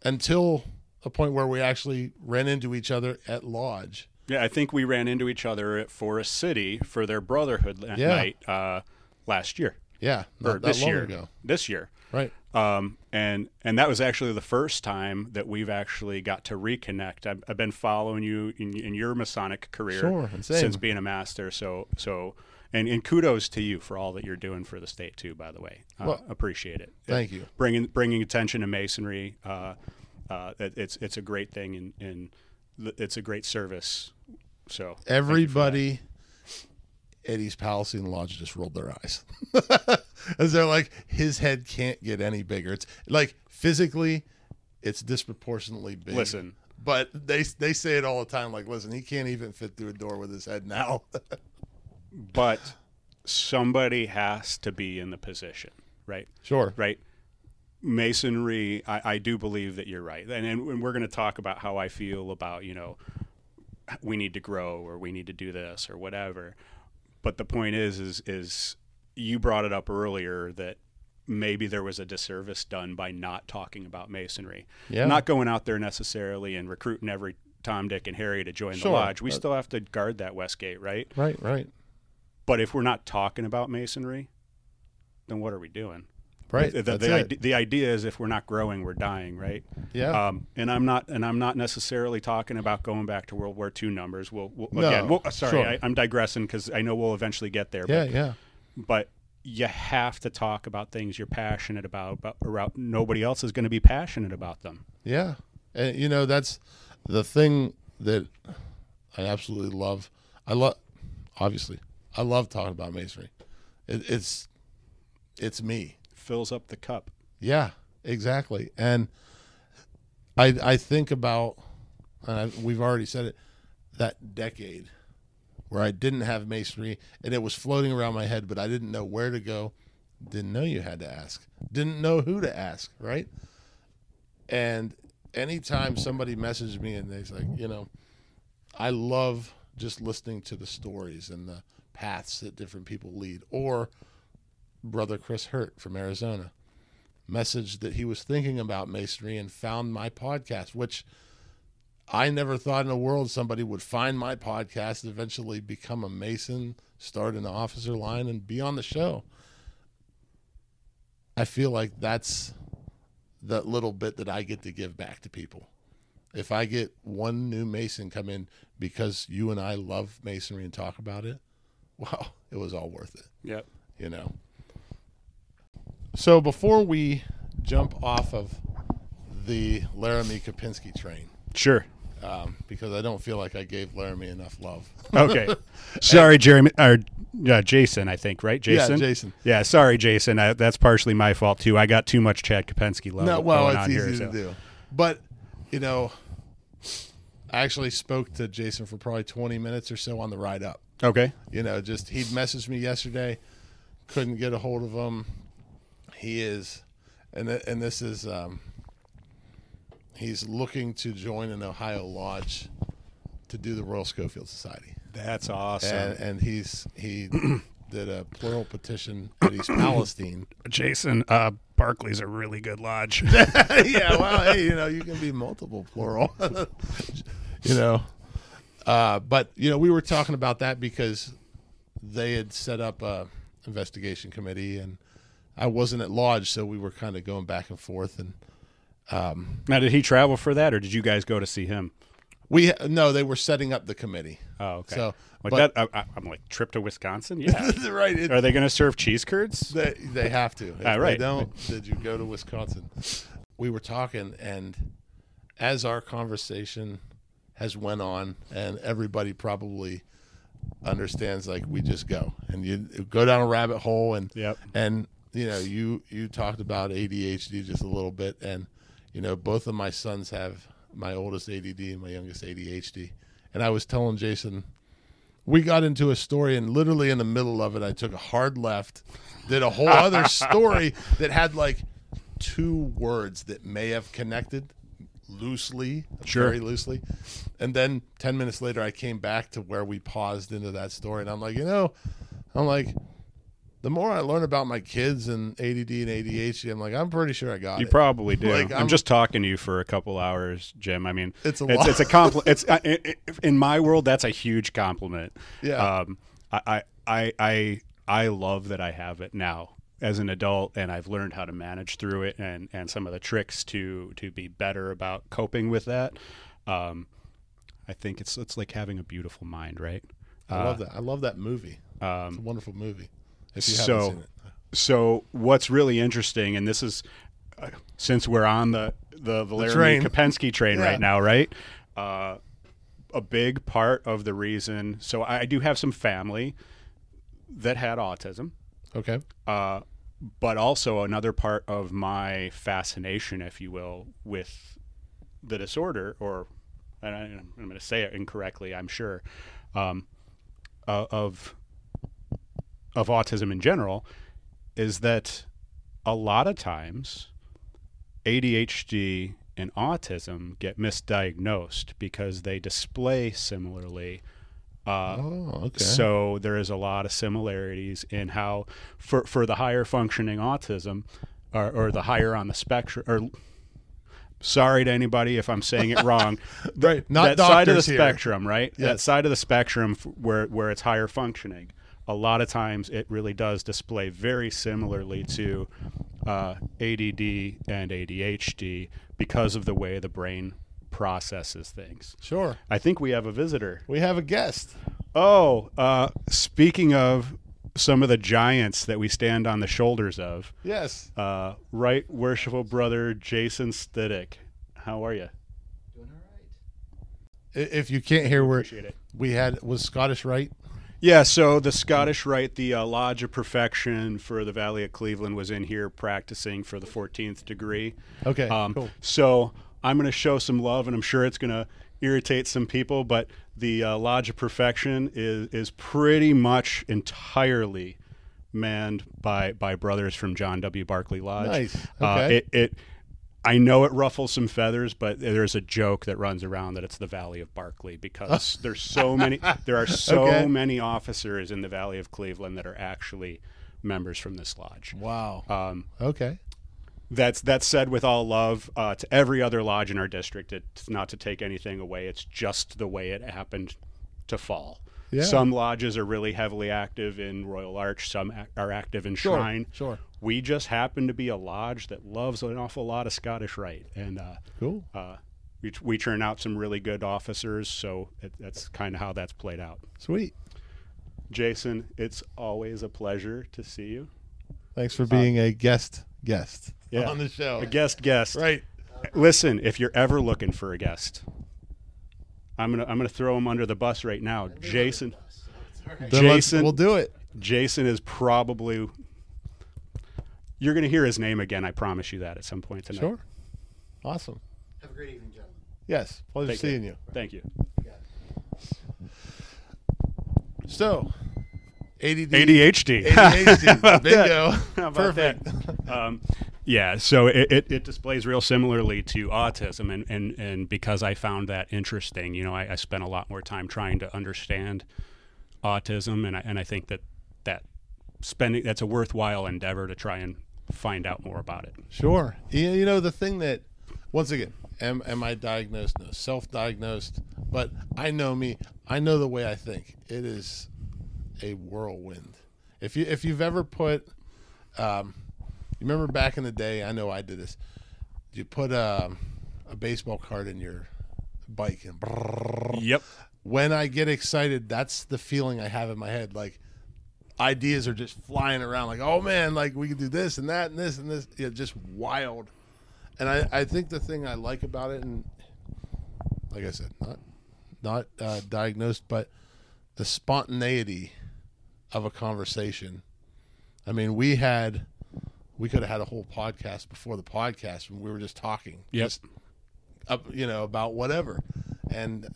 [SPEAKER 2] until a point where we actually ran into each other at lodge.
[SPEAKER 3] Yeah, I think we ran into each other at Forest City for their Brotherhood
[SPEAKER 2] Yeah.
[SPEAKER 3] night uh, last year
[SPEAKER 2] Yeah,
[SPEAKER 3] or
[SPEAKER 2] not that
[SPEAKER 3] this
[SPEAKER 2] long
[SPEAKER 3] year.
[SPEAKER 2] ago.
[SPEAKER 3] This year.
[SPEAKER 2] Right.
[SPEAKER 3] um, and and that was actually the first time that we've actually got to reconnect. I've, I've been following you in, in your Masonic career
[SPEAKER 2] Sure,
[SPEAKER 3] since being a master. So so and, and kudos to you for all that you're doing for the state too. By the way, uh,
[SPEAKER 2] Well,
[SPEAKER 3] appreciate it.
[SPEAKER 2] thank you.
[SPEAKER 3] Bringing bringing attention to masonry. Uh, uh, it, it's it's a great thing and and it's a great service. So thank you for that.
[SPEAKER 2] Everybody East Palestine Lodge just rolled their eyes. As they're like, his head can't get any bigger. It's like physically, it's disproportionately big.
[SPEAKER 3] Listen.
[SPEAKER 2] But they they say it all the time. Like, listen, he can't even fit through a door with his head now.
[SPEAKER 3] but somebody has to be in the position, right?
[SPEAKER 2] sure.
[SPEAKER 3] right? Masonry, I, I do believe that you're right, and, and we're going to talk about how I feel about you know we need to grow or we need to do this or whatever. But the point is, is is you brought it up earlier that maybe there was a disservice done by not talking about masonry,
[SPEAKER 2] Yeah.
[SPEAKER 3] not going out there necessarily and recruiting every Tom, Dick, and Harry to join
[SPEAKER 2] Sure.
[SPEAKER 3] the lodge. We
[SPEAKER 2] Uh,
[SPEAKER 3] still have to guard that Westgate, right?
[SPEAKER 2] Right. Right.
[SPEAKER 3] But if we're not talking about masonry, then what are we doing?
[SPEAKER 2] Right.
[SPEAKER 3] The, the,
[SPEAKER 2] it.
[SPEAKER 3] ide- the idea is if we're not growing, we're dying, right?
[SPEAKER 2] Yeah.
[SPEAKER 3] Um, and I'm not, and I'm not necessarily talking about going back to World War II numbers. We'll, we'll
[SPEAKER 2] No,
[SPEAKER 3] again, we'll, uh, sorry,
[SPEAKER 2] sure.
[SPEAKER 3] I, I'm digressing because I know we'll eventually get there.
[SPEAKER 2] yeah.
[SPEAKER 3] But,
[SPEAKER 2] Yeah.
[SPEAKER 3] but you have to talk about things you're passionate about, but around, nobody else is going to be passionate about them.
[SPEAKER 2] Yeah. And you know, that's the thing that I absolutely love. I love obviously. I love talking about masonry. It, it's it's me.
[SPEAKER 3] Fills up the cup.
[SPEAKER 2] Yeah, exactly. And I I think about and I, we've already said it that decade where I didn't have masonry and it was floating around my head but I didn't know where to go. Didn't know you had to ask. Didn't know who to ask, right? And anytime somebody messaged me and they's like, you know, I love just listening to the stories and the paths that different people lead. Or brother Chris Hurt from Arizona messaged that he was thinking about masonry and found my podcast, which I never thought in the world somebody would find my podcast, eventually become a mason, start an officer line, and be on the show. I feel like that's that little bit that I get to give back to people. If I get one new mason come in because you and I love masonry and talk about it, wow, it was all worth it
[SPEAKER 3] Yep.
[SPEAKER 2] you know. So before we jump off of the Laramie Kapinski train,
[SPEAKER 3] Sure.
[SPEAKER 2] um, because I don't feel like I gave Laramie enough love.
[SPEAKER 3] Okay. sorry, Jeremy or uh, Jason. I think right, Jason.
[SPEAKER 2] Yeah, Jason.
[SPEAKER 3] Yeah, sorry, Jason. I, that's partially my fault too. I got too much Chad Kopensky love.
[SPEAKER 2] No, well, it's easy
[SPEAKER 3] here,
[SPEAKER 2] to
[SPEAKER 3] so.
[SPEAKER 2] do. But you know, I actually spoke to Jason for probably 20 minutes or so on the ride up.
[SPEAKER 3] Okay.
[SPEAKER 2] You know, just he'd messaged me yesterday, couldn't get a hold of him. He is and th- and this is um, he's looking to join an Ohio lodge to do the Royal Schofield Society,
[SPEAKER 3] That's awesome.
[SPEAKER 2] and and he's he did a plural petition at East Palestine.
[SPEAKER 3] Jason, uh, Barclay's a really good lodge.
[SPEAKER 2] yeah, well, hey, you know, you can be multiple plural. you know, uh, but you know, we were talking about that because they had set up a investigation committee, and I wasn't at lodge, so we were kind of going back and forth, and
[SPEAKER 3] now, did he travel for that, or did you guys go to see him?
[SPEAKER 2] we no, they were setting up the committee.
[SPEAKER 3] Oh, okay.
[SPEAKER 2] So,
[SPEAKER 3] like
[SPEAKER 2] but-
[SPEAKER 3] that, I, I'm like trip to Wisconsin. Yeah.
[SPEAKER 2] right. it-
[SPEAKER 3] Are they going to serve cheese curds?
[SPEAKER 2] They, they have to. If
[SPEAKER 3] Ah,
[SPEAKER 2] they don't, did you go to Wisconsin? We were talking, and as our conversation has went on, and everybody probably understands, like we just go and you go down a rabbit hole, and
[SPEAKER 3] Yep.
[SPEAKER 2] and you know you you talked about ADHD just a little bit, and you know both of my sons have my oldest ADD and my youngest ADHD, and I was telling Jason we got into a story and literally in the middle of it i took a hard left did a whole other story that had like two words that may have connected loosely
[SPEAKER 3] Sure.
[SPEAKER 2] very loosely and then 10 minutes later i came back to where we paused into that story and i'm like you know i'm like the more i learn about my kids and add and adhd i'm like i'm pretty sure i got
[SPEAKER 3] You
[SPEAKER 2] it You
[SPEAKER 3] probably do.
[SPEAKER 2] Like,
[SPEAKER 3] I'm,
[SPEAKER 2] I'm-
[SPEAKER 3] just talking to you for a couple hours, Jim. I mean,
[SPEAKER 2] It's a
[SPEAKER 3] it's, it's a compliment. It's uh, i i in my world that's a huge compliment.
[SPEAKER 2] Yeah.
[SPEAKER 3] Um, I, I I I love that I have it now as an adult, and I've learned how to manage through it, and and some of the tricks to to be better about coping with that. Um, I think it's it's like having a beautiful mind, right?
[SPEAKER 2] i love that i love that movie
[SPEAKER 3] Um,
[SPEAKER 2] it's a wonderful movie if you
[SPEAKER 3] so-
[SPEAKER 2] haven't seen it
[SPEAKER 3] So what's really interesting, and this is uh, since we're on the the Laramie
[SPEAKER 2] train.
[SPEAKER 3] Kopensky train
[SPEAKER 2] Yeah.
[SPEAKER 3] right now, right? Uh, a big part of the reason. So I, do have some family that had autism,
[SPEAKER 2] okay
[SPEAKER 3] uh, but also another part of my fascination, if you will, with the disorder, or and I, I'm going to say it incorrectly, I'm sure, um, uh, of of autism in general, is that a lot of times ADHD and autism get misdiagnosed because they display similarly. Uh,
[SPEAKER 2] oh okay
[SPEAKER 3] so there is a lot of similarities in how, for for the higher functioning autism, or, or the higher on the spectrum, or sorry to anybody if I'm saying it wrong,
[SPEAKER 2] right not
[SPEAKER 3] that side of the
[SPEAKER 2] here.
[SPEAKER 3] spectrum, right? That side of the spectrum f- where where it's higher functioning. A lot of times, it really does display very similarly to uh, ADD and ADHD because of the way the brain processes things.
[SPEAKER 2] Sure.
[SPEAKER 3] I think we have a visitor.
[SPEAKER 2] We have a guest.
[SPEAKER 3] Oh, uh, speaking of some of the giants that we stand on the shoulders of,
[SPEAKER 2] Yes.
[SPEAKER 3] uh, right worshipful brother Jason Stiddick. How are you?
[SPEAKER 4] Doing all right.
[SPEAKER 2] If you can't hear where
[SPEAKER 3] Appreciate it.
[SPEAKER 2] we had was Scottish Rite.
[SPEAKER 3] Yeah, so the Scottish Rite, the uh, Lodge of Perfection for the Valley of Cleveland, was in here practicing for the 14th degree.
[SPEAKER 2] Okay.
[SPEAKER 3] Um,
[SPEAKER 2] cool.
[SPEAKER 3] So I'm going to show some love, and I'm sure it's going to irritate some people, but the uh, Lodge of Perfection is, is pretty much entirely manned by, by brothers from John W. Barclay Lodge.
[SPEAKER 2] Nice.
[SPEAKER 3] Uh,
[SPEAKER 2] Okay.
[SPEAKER 3] it, it, I know it ruffles some feathers, but there's a joke that runs around that it's the Valley of Barclay because there's so many, there are so
[SPEAKER 2] Okay.
[SPEAKER 3] many officers in the Valley of Cleveland that are actually members from this lodge.
[SPEAKER 2] Wow.
[SPEAKER 3] Um,
[SPEAKER 2] okay.
[SPEAKER 3] that's that's said with all love uh, to every other lodge in our district. It's not to take anything away. It's just the way it happened to fall.
[SPEAKER 2] Yeah.
[SPEAKER 3] Some lodges are really heavily active in Royal Arch. Some are active in
[SPEAKER 2] Sure.
[SPEAKER 3] Shrine.
[SPEAKER 2] Sure.
[SPEAKER 3] We just happen to be a lodge that loves an awful lot of Scottish Rite, and uh,
[SPEAKER 2] Cool.
[SPEAKER 3] uh, we, we turn out some really good officers. So it, that's kind of how that's played out.
[SPEAKER 2] Sweet.
[SPEAKER 3] Jason, it's always a pleasure to see you.
[SPEAKER 2] Thanks for being a guest guest
[SPEAKER 3] Yeah.
[SPEAKER 2] on the show.
[SPEAKER 3] A guest guest.
[SPEAKER 2] Right.
[SPEAKER 3] Listen, if you're ever looking for a guest, I'm gonna I'm gonna throw him under the bus right now. Jason,
[SPEAKER 2] Then let's-
[SPEAKER 3] Jason,
[SPEAKER 2] we'll do it.
[SPEAKER 3] Jason is probably. You're gonna hear his name again. I promise you that at some point tonight.
[SPEAKER 2] Sure. Awesome.
[SPEAKER 4] Have a great evening, gentlemen.
[SPEAKER 2] Yes. Pleasure
[SPEAKER 3] Thank you.
[SPEAKER 2] seeing you.
[SPEAKER 3] Thank you.
[SPEAKER 2] So, ADD.
[SPEAKER 3] ADHD.
[SPEAKER 2] ADHD.
[SPEAKER 3] How?
[SPEAKER 2] Bingo.
[SPEAKER 3] How about
[SPEAKER 2] Perfect.
[SPEAKER 3] that? Um, Yeah, so it, it, it displays real similarly to autism, and, and, and because I found that interesting, you know, I, I spent a lot more time trying to understand autism, and I, and I think that that spending that's a worthwhile endeavor to try and find out more about it.
[SPEAKER 2] Sure. You, you know the thing that, once again, am am I diagnosed? No, self-diagnosed. But I know me. I know the way I think. It is a whirlwind. If you if you've ever put, um, you remember back in the day? I know I did this. You put um, a baseball card in your bike and.
[SPEAKER 3] Yep.
[SPEAKER 2] when I get excited, that's the feeling I have in my head. Like ideas are just flying around. Like, oh man, like we could do this and that and this and this. Yeah, just wild. And I, I think the thing I like about it, and like I said, not not uh, diagnosed, but the spontaneity of a conversation. I mean, we had we could have had a whole podcast before the podcast when we were just talking. Just up, you know, about whatever. And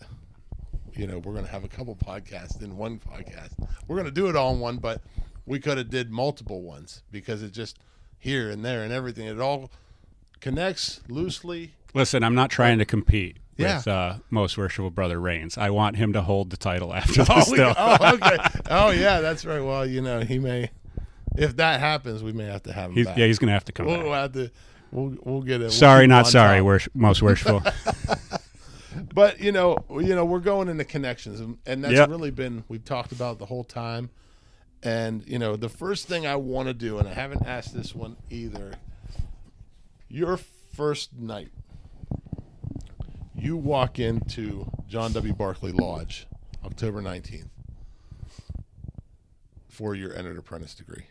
[SPEAKER 2] you know, we're going to have a couple podcasts in one podcast. We're going to do it all in one, but we could have did multiple ones because it just here and there and everything. It all connects loosely.
[SPEAKER 3] Listen, I'm not trying to compete
[SPEAKER 2] Yeah.
[SPEAKER 3] with uh, most worshipful brother Reigns. I want him to hold the title after
[SPEAKER 2] Oh,
[SPEAKER 3] this.
[SPEAKER 2] we-
[SPEAKER 3] Still.
[SPEAKER 2] oh, okay. Oh, yeah, that's right. Well, you know, he may, if that happens, we may have to have him
[SPEAKER 3] He's,
[SPEAKER 2] back.
[SPEAKER 3] yeah, he's gonna have to come
[SPEAKER 2] we'll,
[SPEAKER 3] back.
[SPEAKER 2] we'll have to. We'll, we'll get it. we'll
[SPEAKER 3] sorry, not sorry. Wor- most worshipful.
[SPEAKER 2] but you know, you know, we're going into connections, and, that's
[SPEAKER 3] Yep.
[SPEAKER 2] really been we've talked about the whole time. And you know, the first thing I want to do, and I haven't asked this one either. Your first night, you walk into John W. Barclay Lodge, October nineteenth, for your entered apprentice degree.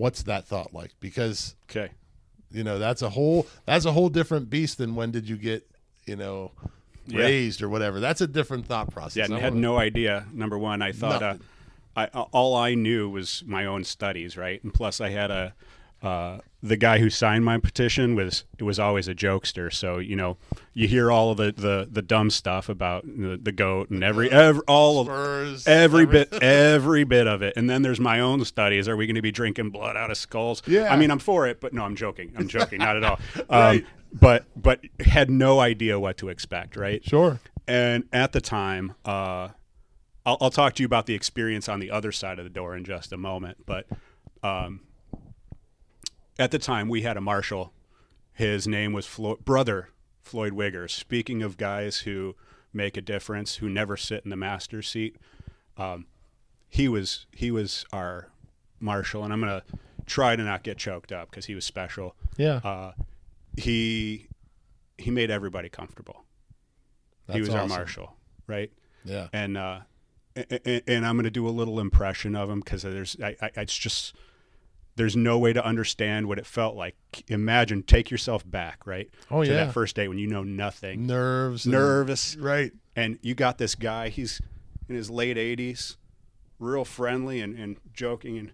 [SPEAKER 2] What's that thought like? Because
[SPEAKER 3] okay.
[SPEAKER 2] you know that's a whole that's a whole different beast than when did you get you know
[SPEAKER 3] Yeah.
[SPEAKER 2] raised or whatever that's a different thought process
[SPEAKER 3] Yeah, and
[SPEAKER 2] I
[SPEAKER 3] had no idea. Number one, I thought uh, I all I knew was my own studies, right? And plus, I had a uh, the guy who signed my petition was it was always a jokester. So you know, you hear all of the the, the dumb stuff about the, the goat and every every all of
[SPEAKER 2] Spurs,
[SPEAKER 3] every
[SPEAKER 2] every-
[SPEAKER 3] bit every bit of it. And then there's my own studies. Are we going to be drinking blood out of skulls?
[SPEAKER 2] Yeah.
[SPEAKER 3] I mean, I'm for it, but no, I'm joking. I'm joking, not at all. Um,
[SPEAKER 2] Right.
[SPEAKER 3] But but had no idea what to expect, right?
[SPEAKER 2] sure
[SPEAKER 3] And at the time, uh, I'll, I'll talk to you about the experience on the other side of the door in just a moment. But um, at the time, we had a marshal. His name was Flo- brother Floyd Wiggers. Speaking of guys who make a difference, who never sit in the master's seat, um, he was he was our marshal, and I'm gonna try to not get choked up because he was special.
[SPEAKER 2] yeah
[SPEAKER 3] Uh, he he made everybody comfortable
[SPEAKER 2] That's he
[SPEAKER 3] was our marshal, right?
[SPEAKER 2] yeah
[SPEAKER 3] And uh, and, and I'm going to do a little impression of him because there's, I, I, it's just, there's no way to understand what it felt like. Imagine, take yourself back, right?
[SPEAKER 2] Oh,
[SPEAKER 3] to
[SPEAKER 2] yeah.
[SPEAKER 3] that first day when you know nothing,
[SPEAKER 2] nerves and-
[SPEAKER 3] nervous,
[SPEAKER 2] right
[SPEAKER 3] and you got this guy. He's in his late 80s, real friendly and, and joking, and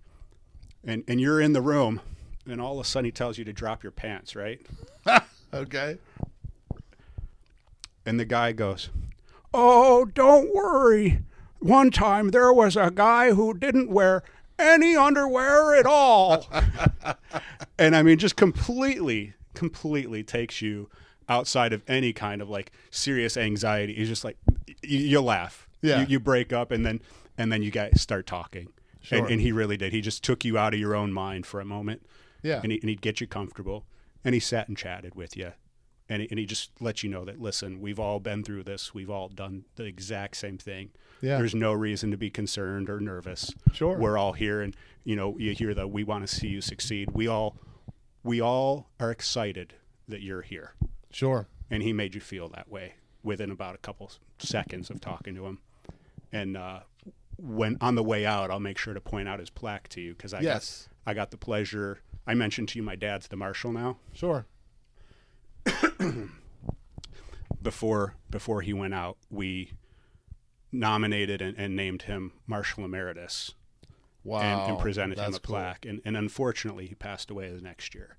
[SPEAKER 3] and and you're in the room, and all of a sudden he tells you to drop your pants, right?
[SPEAKER 2] okay
[SPEAKER 3] And the guy goes, Oh, don't worry. One time there was a guy who didn't wear any underwear at all. and I mean, just completely, completely takes you outside of any kind of like serious anxiety. It's just like, you, you laugh.
[SPEAKER 2] Yeah.
[SPEAKER 3] You, you break up and then, and then you guys start talking.
[SPEAKER 2] Sure.
[SPEAKER 3] And, and he really did. He just took you out of your own mind for a moment
[SPEAKER 2] yeah
[SPEAKER 3] and, he, and he'd get you comfortable and he sat and chatted with you and he, and he just let you know that listen we've all been through this. We've all done the exact same thing.
[SPEAKER 2] Yeah.
[SPEAKER 3] there's no reason to be concerned or nervous.
[SPEAKER 2] Sure.
[SPEAKER 3] we're all here and you know you hear that we want to see you succeed. We all we all are excited that you're here.
[SPEAKER 2] Sure.
[SPEAKER 3] And he made you feel that way within about a couple seconds of talking to him. And uh, when on the way out i'll make sure to point out his plaque to you because i
[SPEAKER 2] Yes.
[SPEAKER 3] got i got the pleasure. I mentioned to you my dad's the marshal now.
[SPEAKER 2] Sure
[SPEAKER 3] before before he went out we nominated and, and named him marshal emeritus
[SPEAKER 2] wow
[SPEAKER 3] and, and presented him a
[SPEAKER 2] cool.
[SPEAKER 3] plaque and, and unfortunately he passed away the next year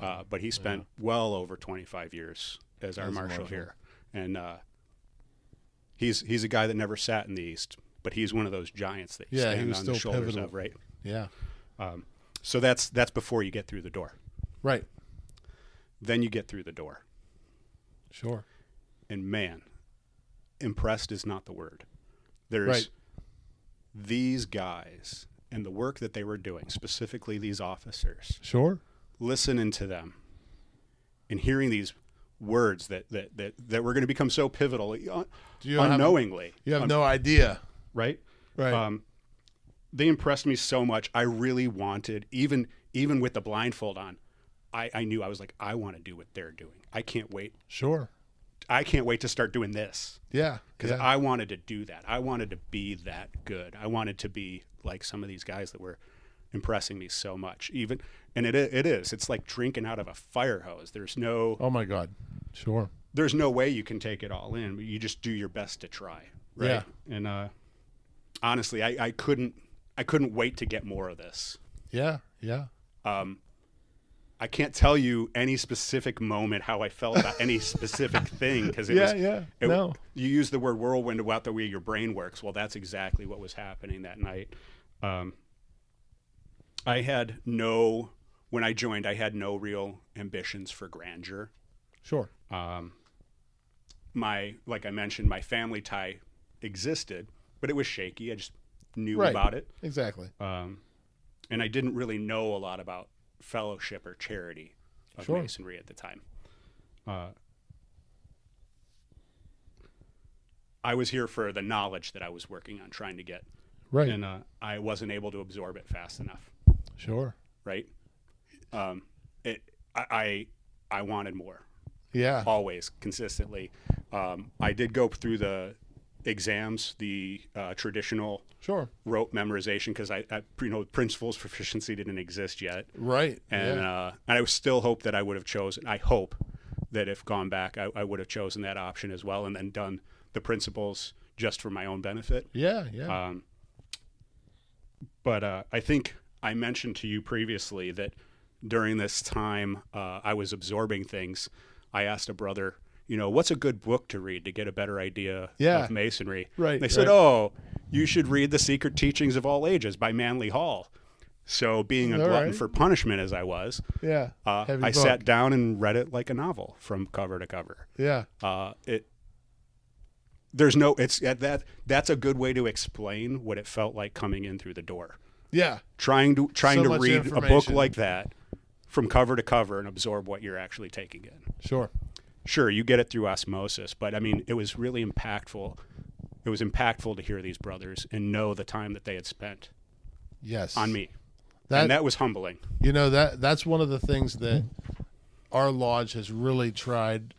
[SPEAKER 3] uh, but he spent well over 25 years as our marshal,
[SPEAKER 2] marshal.
[SPEAKER 3] here and uh, he's he's a guy that never sat in the east but he's one of those giants that you
[SPEAKER 2] Yeah,
[SPEAKER 3] stand on
[SPEAKER 2] still
[SPEAKER 3] the shoulders
[SPEAKER 2] pivotal.
[SPEAKER 3] of right
[SPEAKER 2] yeah
[SPEAKER 3] Um, so that's that's before you get through the door.
[SPEAKER 2] Right.
[SPEAKER 3] Then you get through the door,
[SPEAKER 2] Sure.
[SPEAKER 3] and man, impressed is not the word. There's
[SPEAKER 2] Right.
[SPEAKER 3] these guys and the work that they were doing, specifically these officers,
[SPEAKER 2] Sure.
[SPEAKER 3] listening to them and hearing these words that that that, that were going to become so pivotal uh,
[SPEAKER 2] Do you have-
[SPEAKER 3] unknowingly.
[SPEAKER 2] You have
[SPEAKER 3] un-
[SPEAKER 2] no idea.
[SPEAKER 3] right?
[SPEAKER 2] Right.
[SPEAKER 3] Um, they impressed me so much. I really wanted, even even with the blindfold on, I, I knew I was like, I want to do what they're doing. I can't wait.
[SPEAKER 2] Sure.
[SPEAKER 3] I can't wait to start doing this
[SPEAKER 2] Yeah.
[SPEAKER 3] because
[SPEAKER 2] yeah.
[SPEAKER 3] I wanted to do that. I wanted to be that good. I wanted to be like some of these guys that were impressing me so much. Even and it it is. It's like drinking out of a fire hose. There's no
[SPEAKER 2] oh my God. Sure.
[SPEAKER 3] there's no way you can take it all in. You just do your best to try, right?
[SPEAKER 2] Yeah.
[SPEAKER 3] And uh, honestly, I, I couldn't I couldn't wait to get more of this.
[SPEAKER 2] Yeah. Yeah.
[SPEAKER 3] Um, I can't tell you any specific moment how I felt about any specific thing because it
[SPEAKER 2] Yeah,
[SPEAKER 3] was
[SPEAKER 2] yeah.
[SPEAKER 3] it-
[SPEAKER 2] No.
[SPEAKER 3] You use the word whirlwind about the way your brain works. Well, that's exactly what was happening that night. Um, I had no when I joined. I had no real ambitions for grandeur
[SPEAKER 2] Sure.
[SPEAKER 3] um, my like I mentioned, my family tie existed, but it was shaky. I just knew
[SPEAKER 2] Right.
[SPEAKER 3] about it,
[SPEAKER 2] Exactly.
[SPEAKER 3] um, and I didn't really know a lot about fellowship or charity of
[SPEAKER 2] Sure.
[SPEAKER 3] masonry at the time. Uh, I was here for the knowledge that I was working on trying to get,
[SPEAKER 2] Right.
[SPEAKER 3] and uh, I wasn't able to absorb it fast enough.
[SPEAKER 2] sure.
[SPEAKER 3] Right? Um, it, I, I, I wanted more.
[SPEAKER 2] Yeah.
[SPEAKER 3] always consistently. Um, I did go through the exams, the uh, traditional
[SPEAKER 2] Sure.
[SPEAKER 3] rote memorization because I, I, you know, principles proficiency didn't exist yet,
[SPEAKER 2] Right.
[SPEAKER 3] and
[SPEAKER 2] yeah.
[SPEAKER 3] uh, and I still hope that I would have chosen. I hope that if gone back, I, I would have chosen that option as well, and then done the principles just for my own benefit.
[SPEAKER 2] yeah. Yeah.
[SPEAKER 3] Um, but uh, I think I mentioned to you previously that during this time uh, I was absorbing things. I asked a brother, you know, what's a good book to read to get a better idea
[SPEAKER 2] Yeah.
[SPEAKER 3] of masonry?
[SPEAKER 2] Right,
[SPEAKER 3] They said,
[SPEAKER 2] right.
[SPEAKER 3] oh, you should read The Secret Teachings of All Ages by Manly Hall. So, being a
[SPEAKER 2] All
[SPEAKER 3] glutton
[SPEAKER 2] right.
[SPEAKER 3] for punishment as I was,
[SPEAKER 2] yeah.
[SPEAKER 3] uh, I
[SPEAKER 2] book.
[SPEAKER 3] sat down and read it like a novel from cover to cover
[SPEAKER 2] Yeah.
[SPEAKER 3] uh, it there's no it's at that that's a good way to explain what it felt like coming in through the door
[SPEAKER 2] Yeah.
[SPEAKER 3] trying to trying
[SPEAKER 2] So
[SPEAKER 3] to read a book like that from cover to cover and absorb what you're actually taking in
[SPEAKER 2] Sure.
[SPEAKER 3] Sure you get it through osmosis but i mean it was really impactful. It was impactful to hear these brothers and know the time that they had spent
[SPEAKER 2] Yes.
[SPEAKER 3] on me.
[SPEAKER 2] That,
[SPEAKER 3] and that was humbling.
[SPEAKER 2] You know that that's one of the things that our lodge has really tried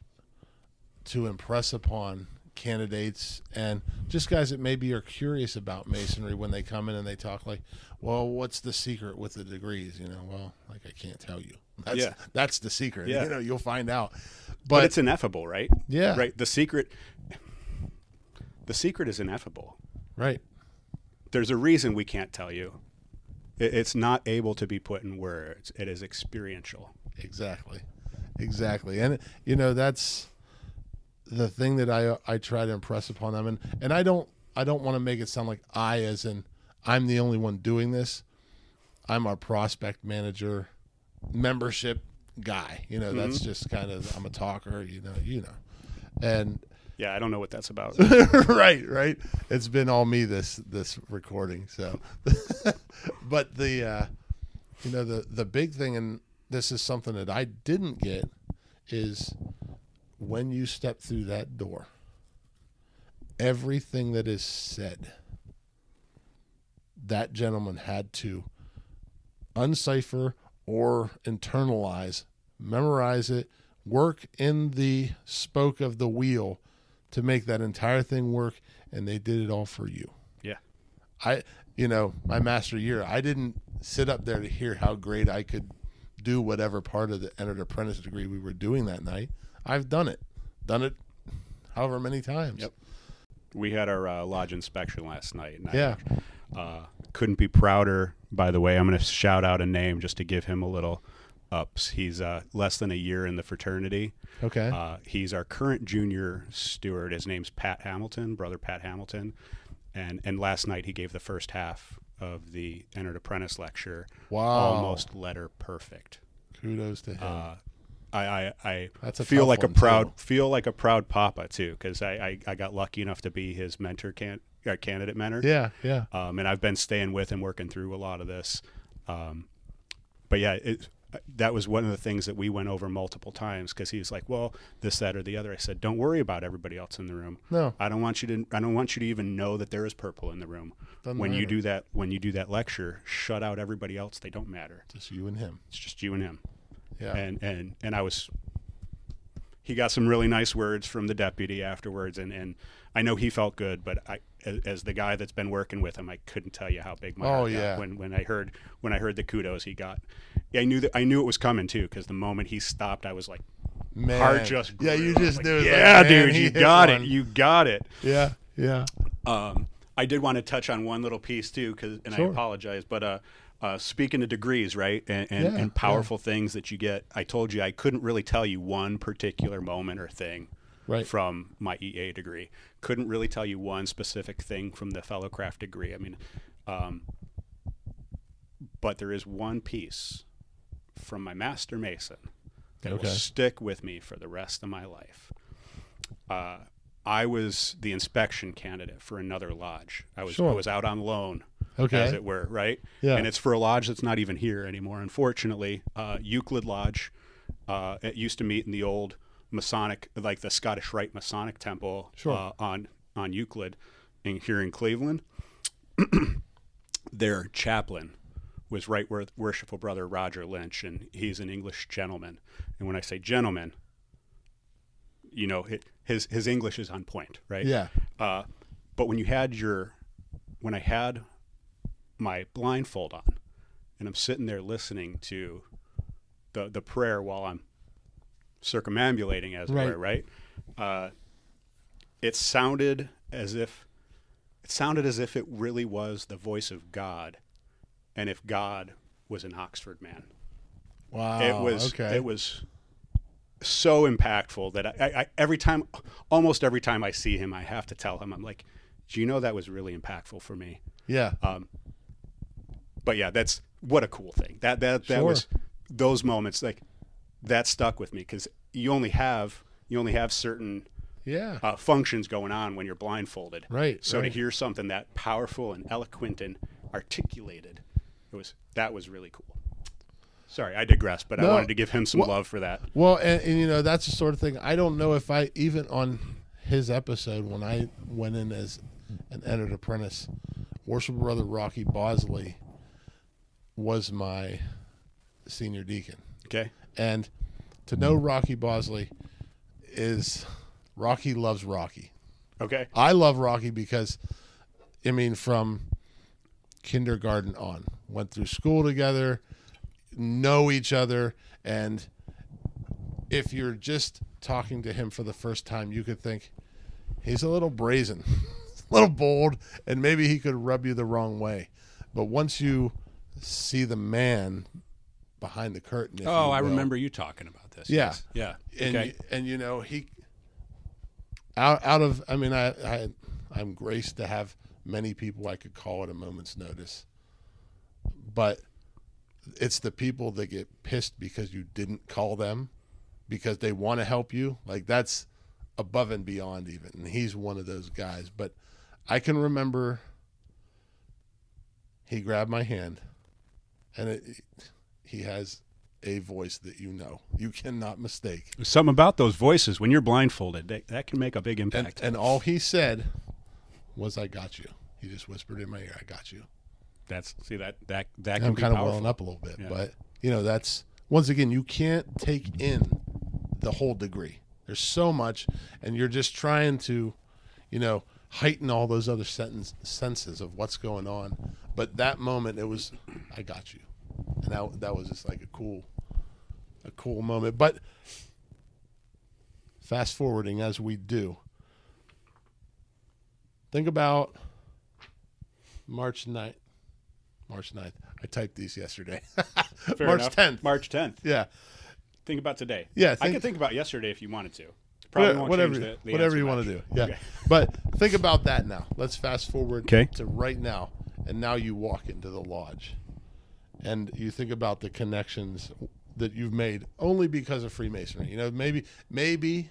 [SPEAKER 2] to impress upon candidates and just guys that maybe are curious about masonry when they come in and they talk like well what's the secret with the degrees you know well like i can't tell you that's
[SPEAKER 3] Yeah.
[SPEAKER 2] that's the secret
[SPEAKER 3] Yeah.
[SPEAKER 2] you know you'll find out
[SPEAKER 3] but,
[SPEAKER 2] but,
[SPEAKER 3] it's ineffable right
[SPEAKER 2] Yeah.
[SPEAKER 3] right the secret the secret is ineffable
[SPEAKER 2] right
[SPEAKER 3] there's a reason we can't tell you. It's not able to be put in words. It is experiential.
[SPEAKER 2] Exactly, exactly, and you know that's the thing that I I try to impress upon them, and and I don't I don't want to make it sound like I as in I'm the only one doing this. I'm our prospect manager, membership guy. You know, that's just kind of I'm a talker. You know, you know, and
[SPEAKER 3] Yeah, I don't know what that's about.
[SPEAKER 2] right, right. It's been all me this this recording. So, but the uh, you know the the big thing, and this is something that I didn't get, is when you step through that door. Everything that is said, that gentleman had to uncipher or internalize, memorize it, work in the spoke of the wheel to make that entire thing work and they did it all for you.
[SPEAKER 3] yeah.
[SPEAKER 2] I you know, my master year, I didn't sit up there to hear how great I could do whatever part of the entered apprentice degree we were doing that night. I've done it. Done it however many times.
[SPEAKER 3] Yep. We had our uh, lodge inspection last night. And
[SPEAKER 2] Yeah.
[SPEAKER 3] I uh, couldn't be prouder, by the way. I'm going to shout out a name just to give him a little ups. He's uh, less than a year in the fraternity.
[SPEAKER 2] Okay.
[SPEAKER 3] Uh, he's our current junior steward. His name's Pat Hamilton, brother Pat Hamilton. And, and last night he gave the first half of the entered apprentice lecture
[SPEAKER 2] Wow.
[SPEAKER 3] almost letter perfect.
[SPEAKER 2] Kudos to him.
[SPEAKER 3] Uh, I I, I
[SPEAKER 2] That's a
[SPEAKER 3] feel like a proud
[SPEAKER 2] too.
[SPEAKER 3] feel like a proud papa too because I, I I got lucky enough to be his mentor can uh, candidate mentor.
[SPEAKER 2] yeah, yeah.
[SPEAKER 3] Um, and I've been staying with him, working through a lot of this. Um, but yeah, it, that was one of the things that we went over multiple times because he was like, "Well, this, that, or the other." I said, "Don't worry about everybody else in the room.
[SPEAKER 2] No.
[SPEAKER 3] I don't want you to. I don't want you to even know that there is purple in the room.
[SPEAKER 2] Doesn't
[SPEAKER 3] when you do that, when you do that lecture, shut out everybody else. They don't matter.
[SPEAKER 2] It's just you and him.
[SPEAKER 3] It's just you and him."
[SPEAKER 2] Yeah.
[SPEAKER 3] and and and I was. He got some really nice words from the deputy afterwards, and, and I know he felt good. But I, as, as the guy that's been working with him, I couldn't tell you how big my
[SPEAKER 2] Oh, yeah.
[SPEAKER 3] when when I heard when I heard the kudos he got. I knew that I knew it was coming too, because the moment he stopped, I was like,
[SPEAKER 2] Man.
[SPEAKER 3] heart just
[SPEAKER 2] Yeah, you
[SPEAKER 3] grew. I was
[SPEAKER 2] just
[SPEAKER 3] like,
[SPEAKER 2] knew. it like,
[SPEAKER 3] Yeah, dude, you got it,
[SPEAKER 2] one."
[SPEAKER 3] you got it.
[SPEAKER 2] Yeah, yeah.
[SPEAKER 3] Um, I did want to touch on one little piece too, because and
[SPEAKER 2] Sure.
[SPEAKER 3] I apologize, but uh, uh, speaking of degrees, right, and, and,
[SPEAKER 2] Yeah,
[SPEAKER 3] and powerful things that you get, I told you I couldn't really tell you one particular moment or thing
[SPEAKER 2] Right.
[SPEAKER 3] from my EA degree. Couldn't really tell you one specific thing from the fellowcraft degree. I mean, um, but there is one piece from my master mason that
[SPEAKER 2] Okay.
[SPEAKER 3] will stick with me for the rest of my life. Uh, I was the inspection candidate for another lodge. I was
[SPEAKER 2] Sure.
[SPEAKER 3] I was out on loan,
[SPEAKER 2] Okay.
[SPEAKER 3] as it were, right?
[SPEAKER 2] Yeah.
[SPEAKER 3] And it's for a lodge that's not even here anymore. Unfortunately, uh, Euclid Lodge. Uh, it used to meet in the old Masonic, like the Scottish Rite Masonic Temple
[SPEAKER 2] Sure.
[SPEAKER 3] uh, on on Euclid, in, here in Cleveland. Their chaplain was Right Wor- Worshipful Brother Roger Lynch, and he's an English gentleman. And when I say gentleman, you know, hi- his his English is on point, right?
[SPEAKER 2] Yeah.
[SPEAKER 3] Uh, but when you had your, when I had my blindfold on, and I'm sitting there listening to the the prayer while I'm circumambulating, as
[SPEAKER 2] Right.
[SPEAKER 3] it were, right? Uh, it sounded as if it sounded as if it really was the voice of God, and if God was an Oxford man
[SPEAKER 2] Wow.
[SPEAKER 3] it was
[SPEAKER 2] okay.
[SPEAKER 3] it was so impactful that I, I, I every time almost every time I see him I have to tell him I'm like do you know that was really impactful for me
[SPEAKER 2] yeah.
[SPEAKER 3] um, but yeah that's what a cool thing that that that
[SPEAKER 2] Sure.
[SPEAKER 3] was those moments like that stuck with me because you only have you only have certain
[SPEAKER 2] yeah.
[SPEAKER 3] uh, functions going on when you're blindfolded
[SPEAKER 2] Right,
[SPEAKER 3] so
[SPEAKER 2] right.
[SPEAKER 3] to hear something that powerful and eloquent and articulated it was that was really cool sorry I digress but
[SPEAKER 2] No.
[SPEAKER 3] I wanted to give him some
[SPEAKER 2] Well-
[SPEAKER 3] love for that
[SPEAKER 2] Well, and, and you know that's the sort of thing. I don't know if I even on his episode when I went in as an entered apprentice, worship brother Rocky Bosley was my senior deacon,
[SPEAKER 3] okay
[SPEAKER 2] and to know hmm. Rocky Bosley is Rocky loves Rocky.
[SPEAKER 3] Okay.
[SPEAKER 2] I love Rocky because, I mean, from kindergarten on, went through school together, know each other, and if you're just talking to him for the first time, you could think he's a little brazen, a little bold, and maybe he could rub you the wrong way. But once you see the man behind the curtain,
[SPEAKER 3] Oh, I remember you talking about this.
[SPEAKER 2] Yeah.
[SPEAKER 3] Yes. Yeah.
[SPEAKER 2] and
[SPEAKER 3] okay.
[SPEAKER 2] you, and you know he out out of I mean I, I I'm graced to have many people I could call at a moment's notice, but it's the people that get pissed because you didn't call them because they want to help you like that's above and beyond even and he's one of those guys but I can remember he grabbed my hand and it, he has a voice that you know. You cannot mistake.
[SPEAKER 3] Something about those voices when you're blindfolded that, that can make a big impact.
[SPEAKER 2] and all he said was i got you. He just whispered in my ear i got you.
[SPEAKER 3] That's see that that that can
[SPEAKER 2] i'm
[SPEAKER 3] be
[SPEAKER 2] kind of
[SPEAKER 3] powerful.
[SPEAKER 2] welling up a little bit
[SPEAKER 3] Yeah.
[SPEAKER 2] but you know that's once again you can't take in the whole degree. There's so much and you're just trying to you know heighten all those other sentence, senses of what's going on. But that moment it was i got you and that, that was just like a cool a cool moment but fast forwarding as we do think about march 9th march 9th i typed these yesterday
[SPEAKER 3] Fair
[SPEAKER 2] march
[SPEAKER 3] enough.
[SPEAKER 2] 10th
[SPEAKER 3] March 10th.
[SPEAKER 2] yeah
[SPEAKER 3] Think about today.
[SPEAKER 2] Yeah,
[SPEAKER 3] I
[SPEAKER 2] think-
[SPEAKER 3] could think about yesterday if you wanted to. Probably
[SPEAKER 2] Whatever-
[SPEAKER 3] won't
[SPEAKER 2] whatever,
[SPEAKER 3] change the, the
[SPEAKER 2] whatever
[SPEAKER 3] answer
[SPEAKER 2] you want to do. Yeah.
[SPEAKER 3] Okay.
[SPEAKER 2] But think about that now. Let's fast forward
[SPEAKER 3] Okay.
[SPEAKER 2] to right now and now you walk into the lodge, and you think about the connections that you've made only because of Freemasonry. You know, maybe maybe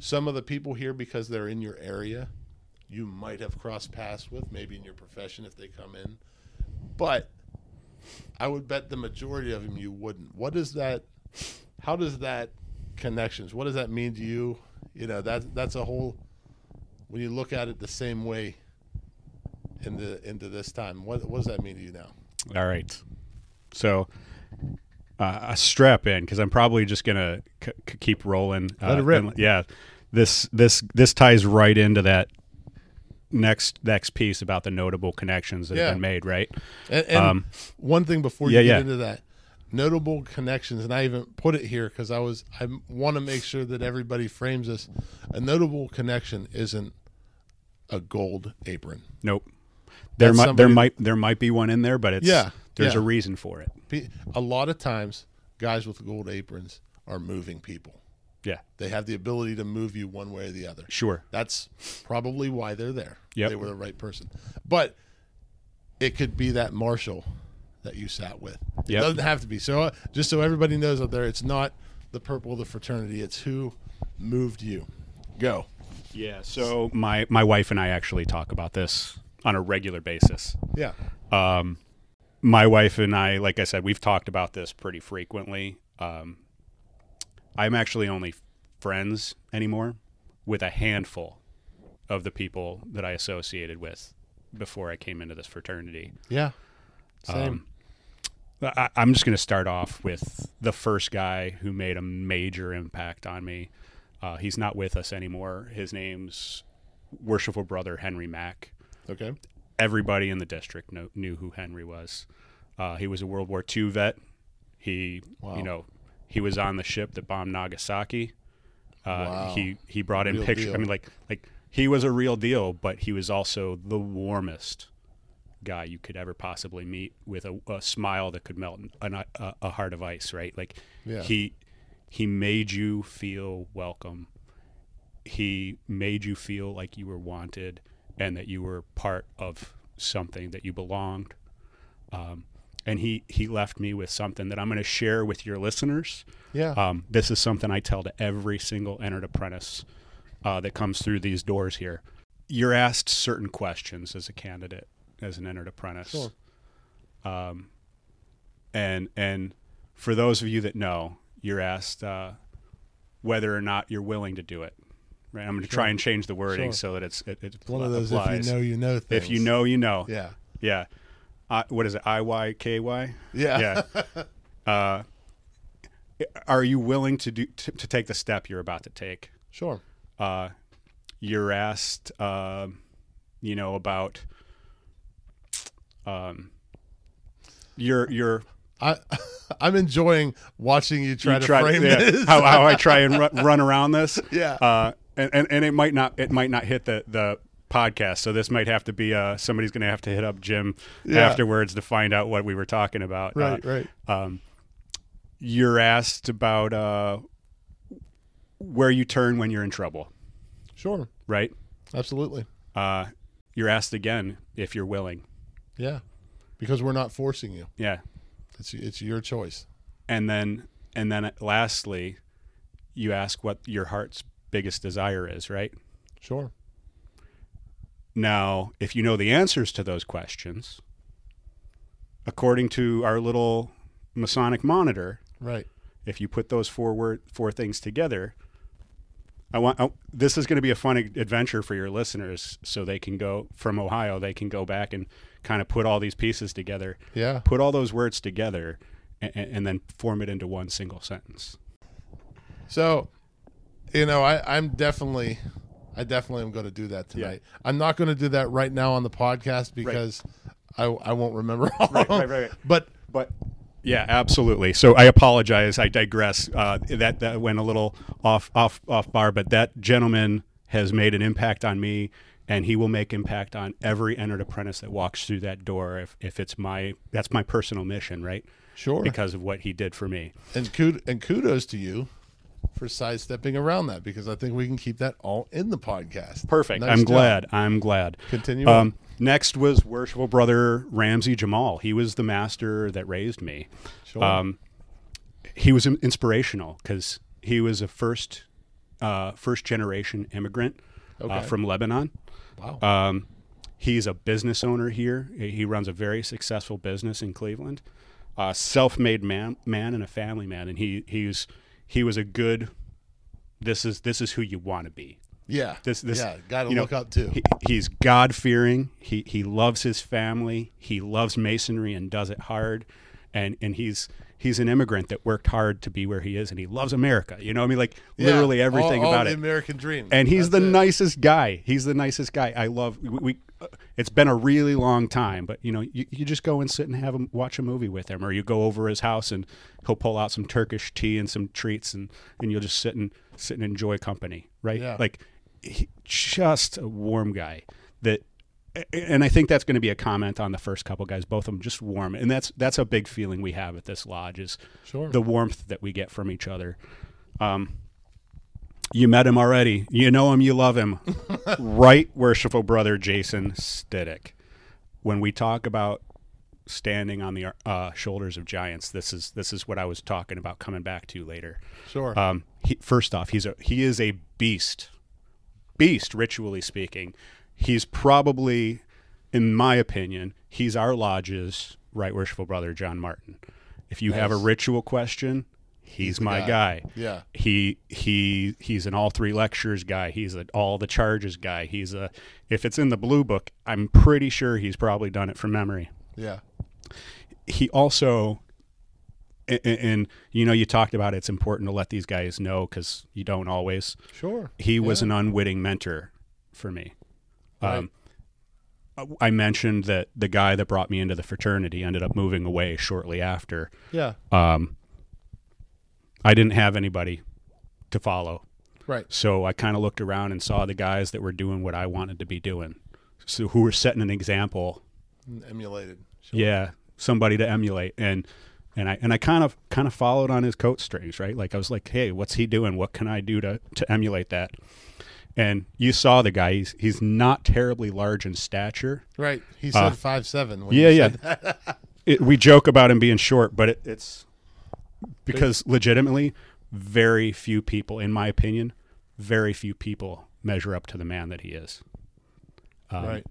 [SPEAKER 2] some of the people here because they're in your area, you might have crossed paths with, maybe in your profession if they come in, but I would bet the majority of them you wouldn't. What is that? How does that connections? What does that mean to you? You know that that's a whole. When you look at it the same way. Into into this time, what what does that mean to you now?
[SPEAKER 3] All right. So, uh, strap in because I'm probably just gonna c- c- keep rolling.
[SPEAKER 2] Let
[SPEAKER 3] uh,
[SPEAKER 2] it rip.
[SPEAKER 3] and- yeah. This this this ties right into that next next piece about the notable connections that
[SPEAKER 2] Yeah.
[SPEAKER 3] have been made. Right.
[SPEAKER 2] And, and
[SPEAKER 3] Um,
[SPEAKER 2] one thing before
[SPEAKER 3] yeah,
[SPEAKER 2] you get
[SPEAKER 3] yeah.
[SPEAKER 2] into that, notable connections, and I even put it here because I was I want to make sure that everybody frames this. A notable connection isn't a gold apron.
[SPEAKER 3] Nope. There
[SPEAKER 2] That's
[SPEAKER 3] might there might there might be one in there, but it's
[SPEAKER 2] Yeah,
[SPEAKER 3] There's
[SPEAKER 2] yeah.
[SPEAKER 3] a reason for it.
[SPEAKER 2] A lot of times, guys with gold aprons are moving people.
[SPEAKER 3] Yeah.
[SPEAKER 2] They have the ability to move you one way or the other.
[SPEAKER 3] Sure.
[SPEAKER 2] That's probably why they're there.
[SPEAKER 3] Yeah.
[SPEAKER 2] They were the right person. But it could be that marshal that you sat with. It
[SPEAKER 3] Yep.
[SPEAKER 2] doesn't have to be. So uh, just so everybody knows out there, it's not the purple of the fraternity. It's who moved you. Go.
[SPEAKER 3] Yeah. So my my wife and I actually talk about this on a regular basis.
[SPEAKER 2] Yeah.
[SPEAKER 3] Um, my wife and I, like I said, we've talked about this pretty frequently. Um, I'm actually only friends anymore with a handful of the people that I associated with before I came into this fraternity.
[SPEAKER 2] Yeah. Same.
[SPEAKER 3] Um, I, I'm just going to start off with the first guy who made a major impact on me. Uh, he's not with us anymore. His name's Worshipful Brother Henry Mack
[SPEAKER 2] okay.
[SPEAKER 3] Everybody in the district know, knew who Henry was. Uh, he was a World War II vet. He,
[SPEAKER 2] Wow.
[SPEAKER 3] you know, he was on the ship that bombed Nagasaki. Uh,
[SPEAKER 2] Wow.
[SPEAKER 3] He he brought in
[SPEAKER 2] Real
[SPEAKER 3] pictures.
[SPEAKER 2] deal.
[SPEAKER 3] I mean, like like he was a real deal, but he was also the warmest guy you could ever possibly meet, with a, a smile that could melt an, a, a heart of ice. Right? Like
[SPEAKER 2] Yeah.
[SPEAKER 3] he he made you feel welcome. He made you feel like you were wanted and that you were part of something that you belonged. Um, and he he left me with something that I'm going to share with your listeners.
[SPEAKER 2] Yeah.
[SPEAKER 3] Um, this is something I tell to every single entered apprentice uh, that comes through these doors here. You're asked certain questions as a candidate, as an entered apprentice.
[SPEAKER 2] Sure.
[SPEAKER 3] Um, and and for those of you that know, you're asked uh, whether or not you're willing to do it. Right. I'm going to try and change the wording
[SPEAKER 2] Sure.
[SPEAKER 3] so that it's it, it
[SPEAKER 2] One of those
[SPEAKER 3] applies.
[SPEAKER 2] if you know, you know things.
[SPEAKER 3] If you know, you know.
[SPEAKER 2] Yeah.
[SPEAKER 3] Yeah. Uh, what is it? I Y K Y.
[SPEAKER 2] Yeah.
[SPEAKER 3] Yeah. uh, are you willing to do to, to take the step you're about to take?
[SPEAKER 2] Sure.
[SPEAKER 3] Uh, you're asked, uh, you know, about um, your your
[SPEAKER 2] I I'm enjoying watching you try
[SPEAKER 3] you
[SPEAKER 2] to
[SPEAKER 3] try-
[SPEAKER 2] frame
[SPEAKER 3] yeah,
[SPEAKER 2] this.
[SPEAKER 3] how how I try and run, run around this.
[SPEAKER 2] Yeah.
[SPEAKER 3] And, and and it might not it might not hit the the podcast, so this might have to be uh somebody's going to have to hit up Jim
[SPEAKER 2] Yeah.
[SPEAKER 3] afterwards to find out what we were talking about.
[SPEAKER 2] right,
[SPEAKER 3] Uh,
[SPEAKER 2] right.
[SPEAKER 3] um, you're asked about uh, where you turn when you're in trouble,
[SPEAKER 2] Sure.
[SPEAKER 3] right?
[SPEAKER 2] Absolutely.
[SPEAKER 3] Uh, you're asked again if you're willing.
[SPEAKER 2] Yeah. Because we're not forcing you.
[SPEAKER 3] Yeah,
[SPEAKER 2] It's it's your choice.
[SPEAKER 3] and then and then lastly, you ask what your heart's biggest desire is, right?
[SPEAKER 2] Sure.
[SPEAKER 3] Now, if you know the answers to those questions, according to our little Masonic monitor,
[SPEAKER 2] Right.
[SPEAKER 3] if you put those four word, four things together, I want I, this is going to be a fun adventure for your listeners, so they can go from Ohio. They can go back and kind of put all these pieces together,
[SPEAKER 2] Yeah.
[SPEAKER 3] put all those words together, and, and then form it into one single sentence.
[SPEAKER 2] So, you know, I, I'm definitely, I definitely am going to do that tonight. I'm not going to do that right now on the podcast because I, I won't remember all.
[SPEAKER 3] Right, right, right, right.
[SPEAKER 2] But
[SPEAKER 3] But yeah, absolutely. So I apologize. I digress. Uh, that that went a little off off off bar, but that gentleman has made an impact on me, and he will make impact on every entered apprentice that walks through that door. If if it's my that's my personal mission, right?
[SPEAKER 2] sure.
[SPEAKER 3] Because of what he did for me.
[SPEAKER 2] and kud- and kudos to you for sidestepping around that because I think we can keep that all in the podcast.
[SPEAKER 3] Perfect.
[SPEAKER 2] Nice
[SPEAKER 3] I'm
[SPEAKER 2] job.
[SPEAKER 3] glad. I'm glad.
[SPEAKER 2] Continue
[SPEAKER 3] Um, Next was worshipful brother Ramsey Jamal. He was the master that raised me.
[SPEAKER 2] Sure.
[SPEAKER 3] Um, he was inspirational because he was a first uh, first generation immigrant uh, from Lebanon.
[SPEAKER 2] wow.
[SPEAKER 3] Um, he's a business owner here. He he runs a very successful business in Cleveland. Uh, self-made man, man and a family man, and he he's he was a good. This is this is who you want to be.
[SPEAKER 2] yeah.
[SPEAKER 3] This this
[SPEAKER 2] yeah. Got to
[SPEAKER 3] you know,
[SPEAKER 2] look up to.
[SPEAKER 3] He, he's God fearing. He he loves his family. He loves masonry and does it hard. And and he's he's an immigrant that worked hard to be where he is, and he loves America. You know, what I mean, like
[SPEAKER 2] Yeah.
[SPEAKER 3] literally everything
[SPEAKER 2] All- all
[SPEAKER 3] about
[SPEAKER 2] the
[SPEAKER 3] it.
[SPEAKER 2] American dream.
[SPEAKER 3] And he's
[SPEAKER 2] That's
[SPEAKER 3] the
[SPEAKER 2] it.
[SPEAKER 3] nicest guy. He's the nicest guy. I love. We, we it's been a really long time, but you know, you, you just go and sit and have him watch a movie with him, or you go over his house and he'll pull out some Turkish tea and some treats, and and you'll just sit and sit and enjoy company, right?
[SPEAKER 2] Yeah.
[SPEAKER 3] Like, he, just a warm guy that. And I think that's going to be a comment on the first couple guys. Both of them just warm, and that's that's a big feeling we have at this lodge is
[SPEAKER 2] Sure.
[SPEAKER 3] the warmth that we get from each other. Um, you met him already. You know him. You love him. right, worshipful brother Jason Stiddick. When we talk about standing on the uh, shoulders of giants, this is this is what I was talking about coming back to later.
[SPEAKER 2] Sure.
[SPEAKER 3] Um, he, first off, he's a he is a beast, beast ritually speaking. He's probably, in my opinion, he's our lodge's right worshipful brother John Martin. If you have a ritual question, he's,
[SPEAKER 2] the
[SPEAKER 3] my
[SPEAKER 2] guy.
[SPEAKER 3] guy.
[SPEAKER 2] Yeah.
[SPEAKER 3] He he he's an all three lectures guy. He's an all the charges guy. He's a if it's in the blue book, I'm pretty sure he's probably done it from memory
[SPEAKER 2] yeah.
[SPEAKER 3] he also and, and you know you talked about it's important to let these guys know because you don't always
[SPEAKER 2] Sure.
[SPEAKER 3] he was an unwitting mentor for me
[SPEAKER 2] Right.
[SPEAKER 3] um, i mentioned that the guy that brought me into the fraternity ended up moving away shortly after
[SPEAKER 2] Yeah.
[SPEAKER 3] um, i didn't have anybody to follow
[SPEAKER 2] Right.
[SPEAKER 3] so I kind of looked around and saw the guys that were doing what I wanted to be doing. So who were setting an example
[SPEAKER 2] Emulated. Sure.
[SPEAKER 3] yeah somebody to emulate and and i and i kind of kind of followed on his coat strings right like i was like hey what's he doing what can i do to to emulate that and you saw the guy he's he's not terribly large in stature
[SPEAKER 2] Right. He said
[SPEAKER 3] Uh,
[SPEAKER 2] five seven.
[SPEAKER 3] Yeah yeah it, we joke about him being short but it, it's because legitimately very few people in my opinion very few people measure up to the man that he is um,
[SPEAKER 2] right.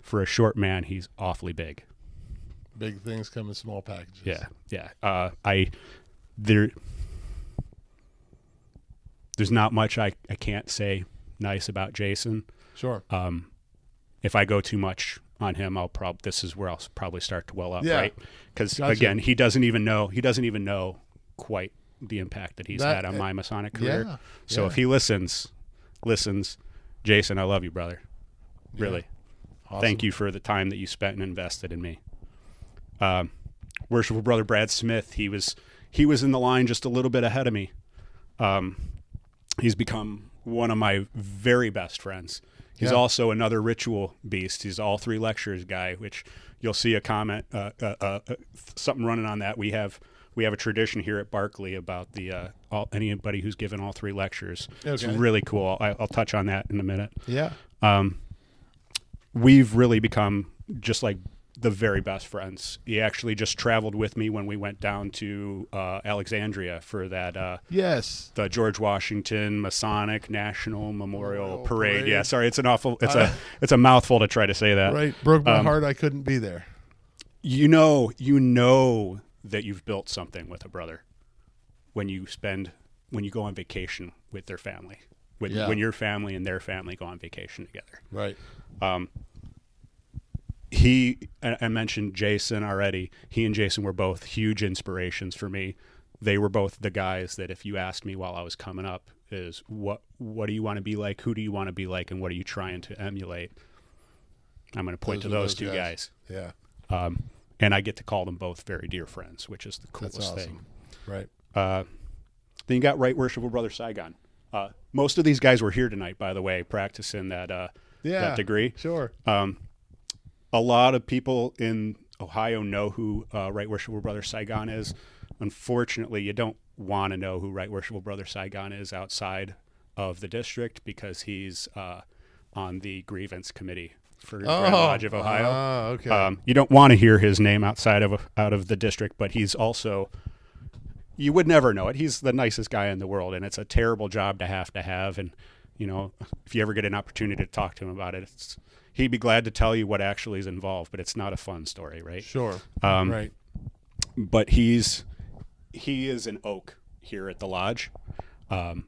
[SPEAKER 3] for a short man he's awfully big
[SPEAKER 2] Big things come in small packages.
[SPEAKER 3] Yeah, yeah. Uh, I there. There's not much I, I can't say nice about Jason.
[SPEAKER 2] Sure.
[SPEAKER 3] Um, if I go too much on him, I'll prob this is where I'll probably start to well up,
[SPEAKER 2] Yeah.
[SPEAKER 3] right? Because
[SPEAKER 2] Gotcha.
[SPEAKER 3] again, he doesn't even know he doesn't even know quite the impact that he's
[SPEAKER 2] That-
[SPEAKER 3] had on my Masonic
[SPEAKER 2] yeah,
[SPEAKER 3] career. So
[SPEAKER 2] yeah.
[SPEAKER 3] if he listens, listens, Jason, I love you, brother. Really.
[SPEAKER 2] Awesome.
[SPEAKER 3] Thank you for the time that you spent and invested in me. Um, worshipful brother Brad Smith, he was he was in the line just a little bit ahead of me. Um, he's become one of my very best friends. He's
[SPEAKER 2] Yeah.
[SPEAKER 3] also another ritual beast. He's all three lectures guy, which you'll see a comment, uh, uh, uh, uh, something running on that. We have we have a tradition here at Barclay about the uh, all, anybody who's given all three lectures. It's really cool. I, I'll touch on that in a minute
[SPEAKER 2] Yeah.
[SPEAKER 3] um, we've really become just like the very best friends. He actually just traveled with me when we went down to uh, Alexandria for that uh,
[SPEAKER 2] Yes.
[SPEAKER 3] the George Washington Masonic National Memorial
[SPEAKER 2] Memorial
[SPEAKER 3] Parade.
[SPEAKER 2] Parade.
[SPEAKER 3] Yeah, sorry, it's an awful, it's
[SPEAKER 2] Uh,
[SPEAKER 3] a it's a mouthful to try to say that.
[SPEAKER 2] Right. Broke my
[SPEAKER 3] Um,
[SPEAKER 2] heart. I couldn't be there.
[SPEAKER 3] You know, you know that you've built something with a brother when you spend when you go on vacation with their family. When,
[SPEAKER 2] Yeah.
[SPEAKER 3] when your family and their family go on vacation together.
[SPEAKER 2] Right.
[SPEAKER 3] He I mentioned Jason already. He and Jason were both huge inspirations for me. They were both the guys that if you asked me while I was coming up is what what do you want to be like? Who do you want to be like and what are you trying to emulate? I'm going to point
[SPEAKER 2] Those
[SPEAKER 3] to those,
[SPEAKER 2] those
[SPEAKER 3] two
[SPEAKER 2] guys.
[SPEAKER 3] guys.
[SPEAKER 2] Yeah.
[SPEAKER 3] Um, and I get to call them both very dear friends, which is the coolest
[SPEAKER 2] awesome.
[SPEAKER 3] thing.
[SPEAKER 2] Right.
[SPEAKER 3] Uh, then you got Right Worshipful Brother Saigon. Uh, most of these guys were here tonight, by the way, practicing that uh,
[SPEAKER 2] Yeah.
[SPEAKER 3] that degree.
[SPEAKER 2] Sure.
[SPEAKER 3] Um, a lot of people in Ohio know who uh, Right Worshipful Brother Saigon is. Unfortunately, you don't want to know who Right Worshipful Brother Saigon is outside of the district because he's uh, on the grievance committee for Grand Lodge of Ohio.
[SPEAKER 2] ah, okay.
[SPEAKER 3] Um, you don't want to hear his name outside of out of the district, but he's also you would never know it. He's the nicest guy in the world, and it's a terrible job to have to have. And you know, if you ever get an opportunity to talk to him about it, it's, he'd be glad to tell you what actually is involved. But it's not a fun story, right?
[SPEAKER 2] sure.
[SPEAKER 3] Um,
[SPEAKER 2] right.
[SPEAKER 3] But he's he is an oak here at the lodge, um,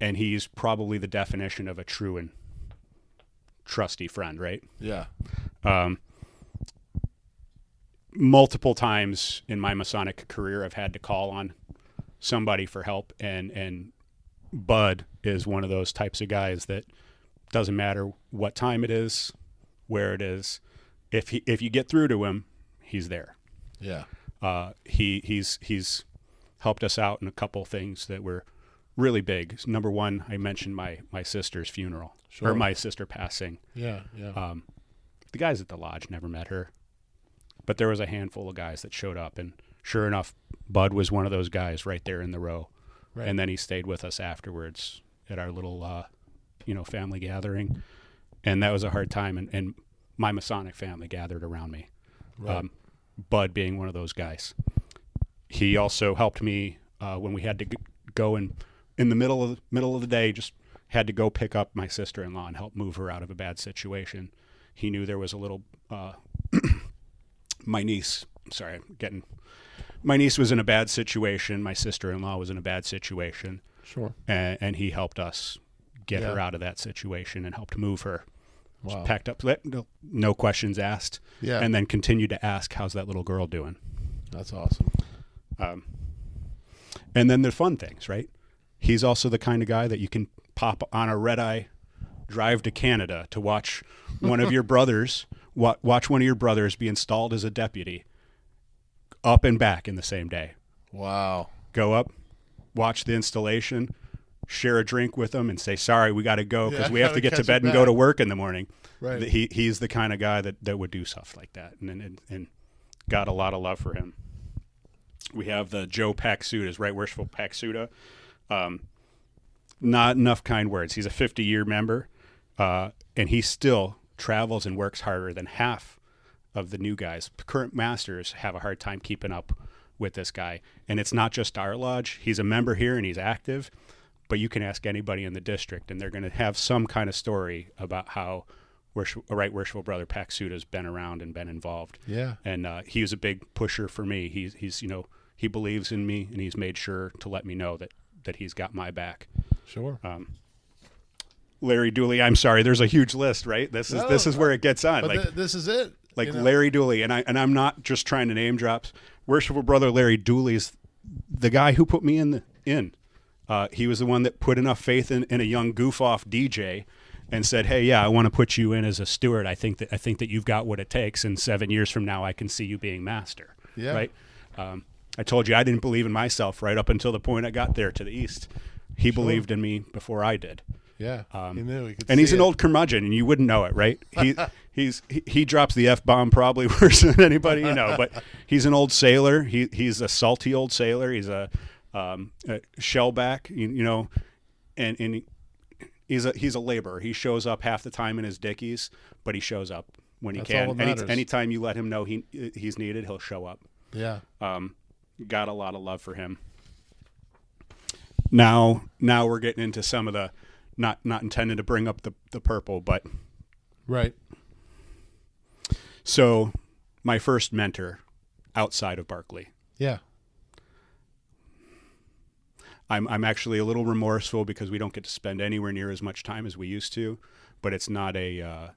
[SPEAKER 3] and he's probably the definition of a true and trusty friend, right?
[SPEAKER 2] Yeah.
[SPEAKER 3] Um, multiple times in my Masonic career, I've had to call on somebody for help, and and Bud is one of those types of guys that doesn't matter what time it is, where it is, if he if you get through to him, he's there.
[SPEAKER 2] Yeah.
[SPEAKER 3] Uh, he he's he's helped us out in a couple things that were really big. Number one, I mentioned my my sister's funeral
[SPEAKER 2] Sure.
[SPEAKER 3] or my sister passing.
[SPEAKER 2] Yeah. Yeah.
[SPEAKER 3] Um, the guys at the lodge never met her, but there was a handful of guys that showed up, and sure enough, Bud was one of those guys right there in the row.
[SPEAKER 2] Right.
[SPEAKER 3] And then he stayed with us afterwards at our little, uh, you know, family gathering, and that was a hard time. And, and my Masonic family gathered around me.
[SPEAKER 2] Right.
[SPEAKER 3] Um, Bud being one of those guys. He also helped me uh, when we had to g- go and in the middle of the middle of the day, just had to go pick up my sister-in-law and help move her out of a bad situation. He knew there was a little. Uh, my niece, sorry, I'm getting. My niece was in a bad situation. My sister-in-law was in a bad situation,
[SPEAKER 2] sure.
[SPEAKER 3] and, and he helped us get her out of that situation and helped move her.
[SPEAKER 2] Wow.
[SPEAKER 3] packed up, no, no questions asked,
[SPEAKER 2] Yeah.
[SPEAKER 3] and then continued to ask, "How's that little girl doing?"
[SPEAKER 2] That's awesome.
[SPEAKER 3] Um, and then the fun things, right? He's also the kind of guy that you can pop on a red eye drive to Canada to watch one of your brothers wa- watch one of your brothers be installed as a deputy up and back in the same day.
[SPEAKER 2] Wow.
[SPEAKER 3] Go up, watch the installation, share a drink with them, and say, "Sorry, we got to go because
[SPEAKER 2] Yeah,
[SPEAKER 3] we have
[SPEAKER 2] gotta
[SPEAKER 3] get to bed and go to work in the morning."
[SPEAKER 2] Right.
[SPEAKER 3] He he's the kind of guy that, that would do stuff like that, and, and and got a lot of love for him. We have the Joe Paxuda, is right worshipful Paxuda. Um, not enough kind words. He's a 50 year member, uh, and he still travels and works harder than half of the new guys. Current masters have a hard time keeping up with this guy, and it's not just our lodge. He's a member here and he's active, but you can ask anybody in the district, and they're going to have some kind of story about how worship, right worshipful brother Paxuda's been around and been involved
[SPEAKER 2] Yeah.
[SPEAKER 3] and uh, he was a big pusher for me. He's he's you know he believes in me, and he's made sure to let me know that that he's got my back.
[SPEAKER 2] Sure.
[SPEAKER 3] Larry Dooley, I'm sorry, there's a huge list, right? This is
[SPEAKER 2] No,
[SPEAKER 3] this is where it gets on.
[SPEAKER 2] but
[SPEAKER 3] like
[SPEAKER 2] th- this is it.
[SPEAKER 3] like
[SPEAKER 2] you know?
[SPEAKER 3] Larry Dooley, and I and I'm not just trying to name drops. Worshipful brother Larry Dooley's the guy who put me in the in. Uh, he was the one that put enough faith in, in a young goof off DJ and said, "Hey, yeah, I want to put you in as a steward. I think that I think that you've got what it takes. And seven years from now, I can see you being master."
[SPEAKER 2] Yeah.
[SPEAKER 3] Right. Um, I told you I didn't believe in myself right up until the point I got there to the east. He believed in me before I did
[SPEAKER 2] Yeah. he knew. He
[SPEAKER 3] Um, and he's an
[SPEAKER 2] it.
[SPEAKER 3] old curmudgeon, and you wouldn't know it, right? He he's he, he drops the f bomb probably worse than anybody you know. But he's an old sailor. He he's a salty old sailor. He's a, um, a shellback, you, you know, and and he's a he's a laborer. He shows up half the time in his dickies, but he shows up when he
[SPEAKER 2] That's
[SPEAKER 3] can. Any, anytime you let him know he he's needed, he'll show up
[SPEAKER 2] Yeah.
[SPEAKER 3] um, got a lot of love for him. Now, now we're getting into some of the not not intended to bring up the the purple, but
[SPEAKER 2] Right.
[SPEAKER 3] so my first mentor outside of Barclay.
[SPEAKER 2] Yeah.
[SPEAKER 3] I'm I'm actually a little remorseful because we don't get to spend anywhere near as much time as we used to, but it's not a. Uh,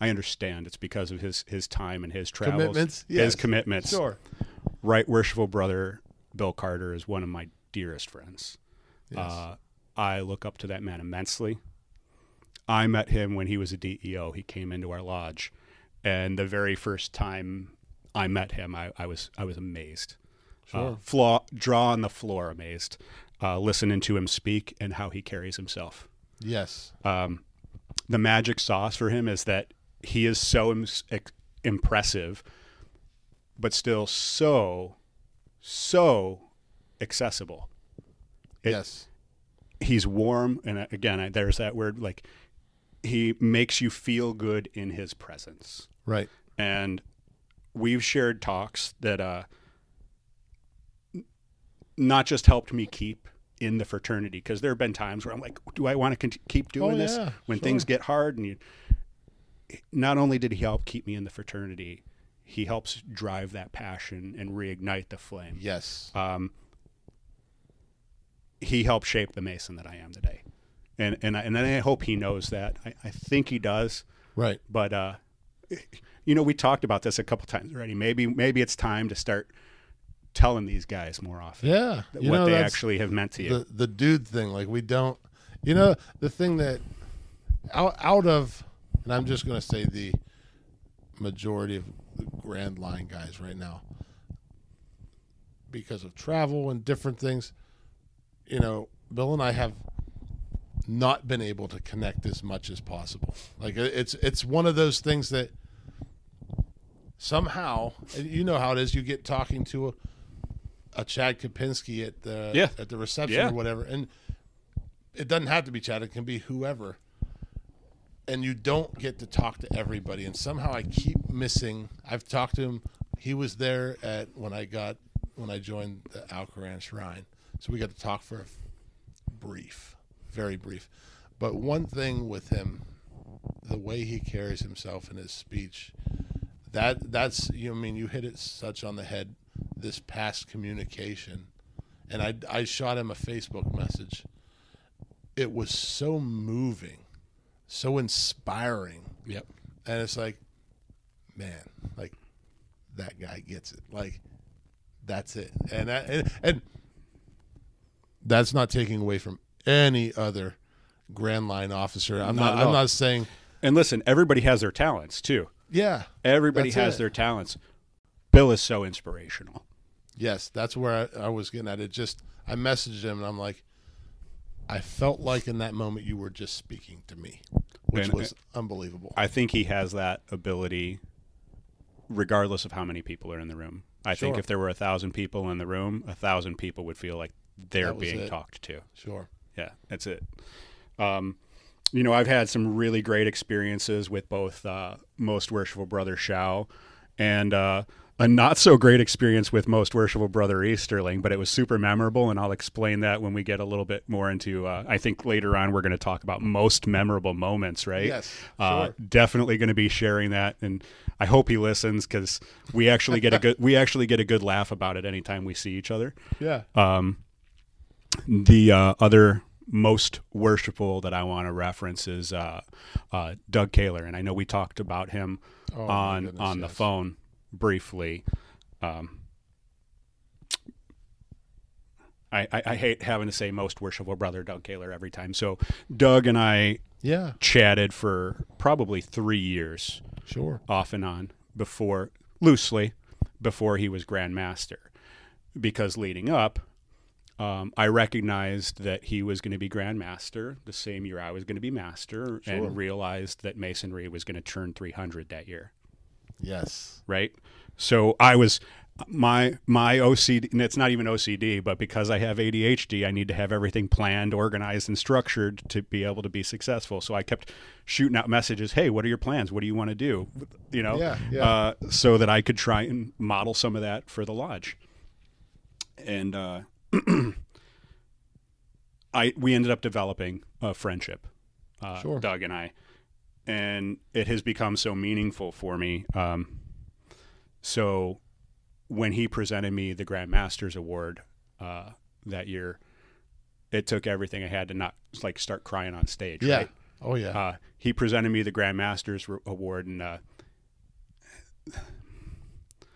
[SPEAKER 3] I understand it's because of his his time and his travels,
[SPEAKER 2] Commitments.
[SPEAKER 3] his commitments.
[SPEAKER 2] Sure.
[SPEAKER 3] right worshipful brother Bill Carter is one of my dearest friends.
[SPEAKER 2] Yes.
[SPEAKER 3] Uh, I look up to that man immensely. I met him when he was a DEO. He came into our lodge, and the very first time I met him, I, I was I was amazed. Uh, flaw, draw on the floor, amazed. Uh, listening to him speak and how he carries himself
[SPEAKER 2] yes.
[SPEAKER 3] um, the magic sauce for him is that he is so Im- impressive, but still so, so accessible. It-
[SPEAKER 2] yes.
[SPEAKER 3] He's warm, and uh, again, I, there's that word like he makes you feel good in his presence.
[SPEAKER 2] Right.
[SPEAKER 3] And we've shared talks that uh, not just helped me keep in the fraternity because there have been times where I'm like, do I want to con- keep doing
[SPEAKER 2] Oh,
[SPEAKER 3] this
[SPEAKER 2] yeah,
[SPEAKER 3] when
[SPEAKER 2] sure.
[SPEAKER 3] things get hard? And you, not only did he help keep me in the fraternity, he helps drive that passion and reignite the flame.
[SPEAKER 2] Yes.
[SPEAKER 3] Um, he helped shape the Mason that I am today, and and I, and I hope he knows that. I, I think he does,
[SPEAKER 2] right.
[SPEAKER 3] but uh, you know, we talked about this a couple times already. Maybe maybe it's time to start telling these guys more often
[SPEAKER 2] Yeah. You
[SPEAKER 3] what
[SPEAKER 2] know,
[SPEAKER 3] they actually have meant to you.
[SPEAKER 2] the the dude thing. Like we don't. You know the thing that out out of, and I'm just going to say the majority of the Grand Line guys right now, because of travel and different things. You know, Bill and I have not been able to connect as much as possible. Like it's it's one of those things that somehow you know how it is. You get talking to a, a Chad Kapinski at the
[SPEAKER 3] Yeah.
[SPEAKER 2] at the reception
[SPEAKER 3] Yeah.
[SPEAKER 2] or whatever, and it doesn't have to be Chad. It can be whoever. And you don't get to talk to everybody, and somehow I keep missing. I've talked to him. He was there at when I got when I joined the Al Koran Shrine, so we got to talk for brief, very brief. But one thing with him, the way he carries himself in his speech, that that's you know, I mean you hit it such on the head. This past communication, and I I shot him a Facebook message. It was so moving, so inspiring,
[SPEAKER 3] yep.
[SPEAKER 2] and it's like, man, like that guy gets it. Like that's it, and I, and, and that's not taking away from any other Grand Line officer. I'm
[SPEAKER 3] Not
[SPEAKER 2] not. I'm not saying.
[SPEAKER 3] And listen, everybody has their talents too.
[SPEAKER 2] Yeah,
[SPEAKER 3] Everybody has
[SPEAKER 2] it.
[SPEAKER 3] their talents. Bill is so inspirational.
[SPEAKER 2] Yes, that's where I, I was getting at. It just I messaged him and I'm like, I felt like in that moment you were just speaking to me, which
[SPEAKER 3] And-
[SPEAKER 2] was unbelievable.
[SPEAKER 3] I think he has that ability, regardless of how many people are in the room. I think if there were a thousand people in the room, a thousand people would feel like they're being
[SPEAKER 2] it.
[SPEAKER 3] talked to.
[SPEAKER 2] sure.
[SPEAKER 3] Yeah, that's it. Um, you know, I've had some really great experiences with both uh, Most Worshipful Brother Shao and uh, a not so great experience with Most Worshipful Brother Easterling, but it was super memorable, and I'll explain that when we get a little bit more into. Uh, I think later on we're going to talk about most memorable moments, right?
[SPEAKER 2] Yes,
[SPEAKER 3] Uh,
[SPEAKER 2] sure.
[SPEAKER 3] definitely going to be sharing that, and I hope he listens because we actually get a good we actually get a good laugh about it anytime we see each other
[SPEAKER 2] Yeah.
[SPEAKER 3] um, the uh, other most worshipful that I want to reference is uh, uh, Doug Kaler, and I know we talked about him
[SPEAKER 2] Oh,
[SPEAKER 3] on
[SPEAKER 2] goodness,
[SPEAKER 3] on the
[SPEAKER 2] yes.
[SPEAKER 3] phone briefly. Um, I, I, I hate having to say most worshipful brother Doug Kaler every time. So Doug and I
[SPEAKER 2] Yeah.
[SPEAKER 3] chatted for probably three years
[SPEAKER 2] Sure.
[SPEAKER 3] off and on before loosely before he was grandmaster because leading up um, i recognized that he was going to be grandmaster the same year i was going to be master
[SPEAKER 2] Sure.
[SPEAKER 3] and realized that masonry was going to turn 300 that year
[SPEAKER 2] Yes.
[SPEAKER 3] right? So i was my my ocd and it's not even ocd but because i have adhd i need to have everything planned organized and structured to be able to be successful. So i kept shooting out messages hey what are your plans? What do you want to do? You know?
[SPEAKER 2] Yeah, yeah.
[SPEAKER 3] Uh, so that i could try and model some of that for the lodge. And uh, i we ended up developing a friendship uh,
[SPEAKER 2] Sure.
[SPEAKER 3] doug and i and it has become so meaningful for me um, so when he presented me the Grand Masters Award uh, that year, it took everything I had to not like start crying on stage.
[SPEAKER 2] Yeah.
[SPEAKER 3] Right?
[SPEAKER 2] Oh yeah.
[SPEAKER 3] Uh, he presented me the Grand Masters Re- Award, and uh,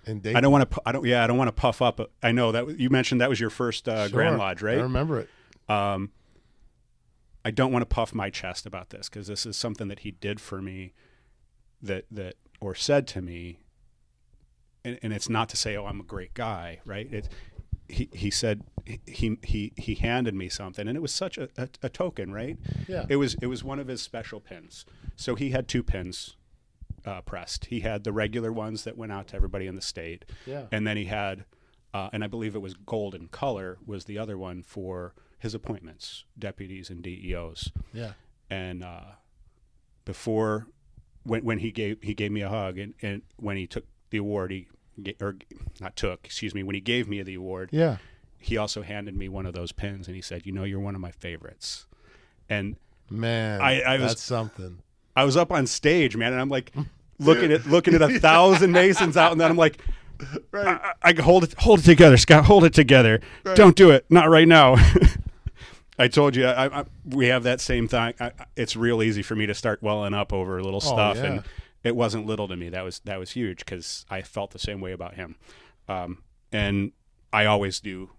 [SPEAKER 2] and Dayton.
[SPEAKER 3] I don't want to. I don't. Yeah, I don't want to puff up. I know that you mentioned that was your first uh, Grand Lodge, right?
[SPEAKER 2] I remember it.
[SPEAKER 3] Um, I don't want to puff my chest about this because this is something that he did for me, that that or said to me. And, and it's not to say, oh, I'm a great guy, right? It, he he said he he he handed me something, and it was such a, a, a token, right?
[SPEAKER 2] Yeah.
[SPEAKER 3] It was it was one of his special pins. So he had two pins uh, pressed. He had the regular ones that went out to everybody in the state,
[SPEAKER 2] Yeah.
[SPEAKER 3] and then he had, uh, and I believe it was gold golden color was the other one for his appointments, deputies and DEOs.
[SPEAKER 2] Yeah.
[SPEAKER 3] And uh, before when when he gave he gave me a hug and, and when he took the award he or not took excuse me when he gave me the award
[SPEAKER 2] Yeah.
[SPEAKER 3] he also handed me one of those pins and he said you know you're one of my favorites and
[SPEAKER 2] Man,
[SPEAKER 3] I- I was-
[SPEAKER 2] that's something.
[SPEAKER 3] I was up on stage man and I'm like looking at looking at a thousand Masons out and then I'm like
[SPEAKER 2] Right.
[SPEAKER 3] I, I I- hold it hold it together Scott hold it together don't do it not right now I told you I, I, we have that same thing I, it's real easy for me to start welling up over little stuff
[SPEAKER 2] yeah.
[SPEAKER 3] and it wasn't little to me that was that was huge because I felt the same way about him um, and I always do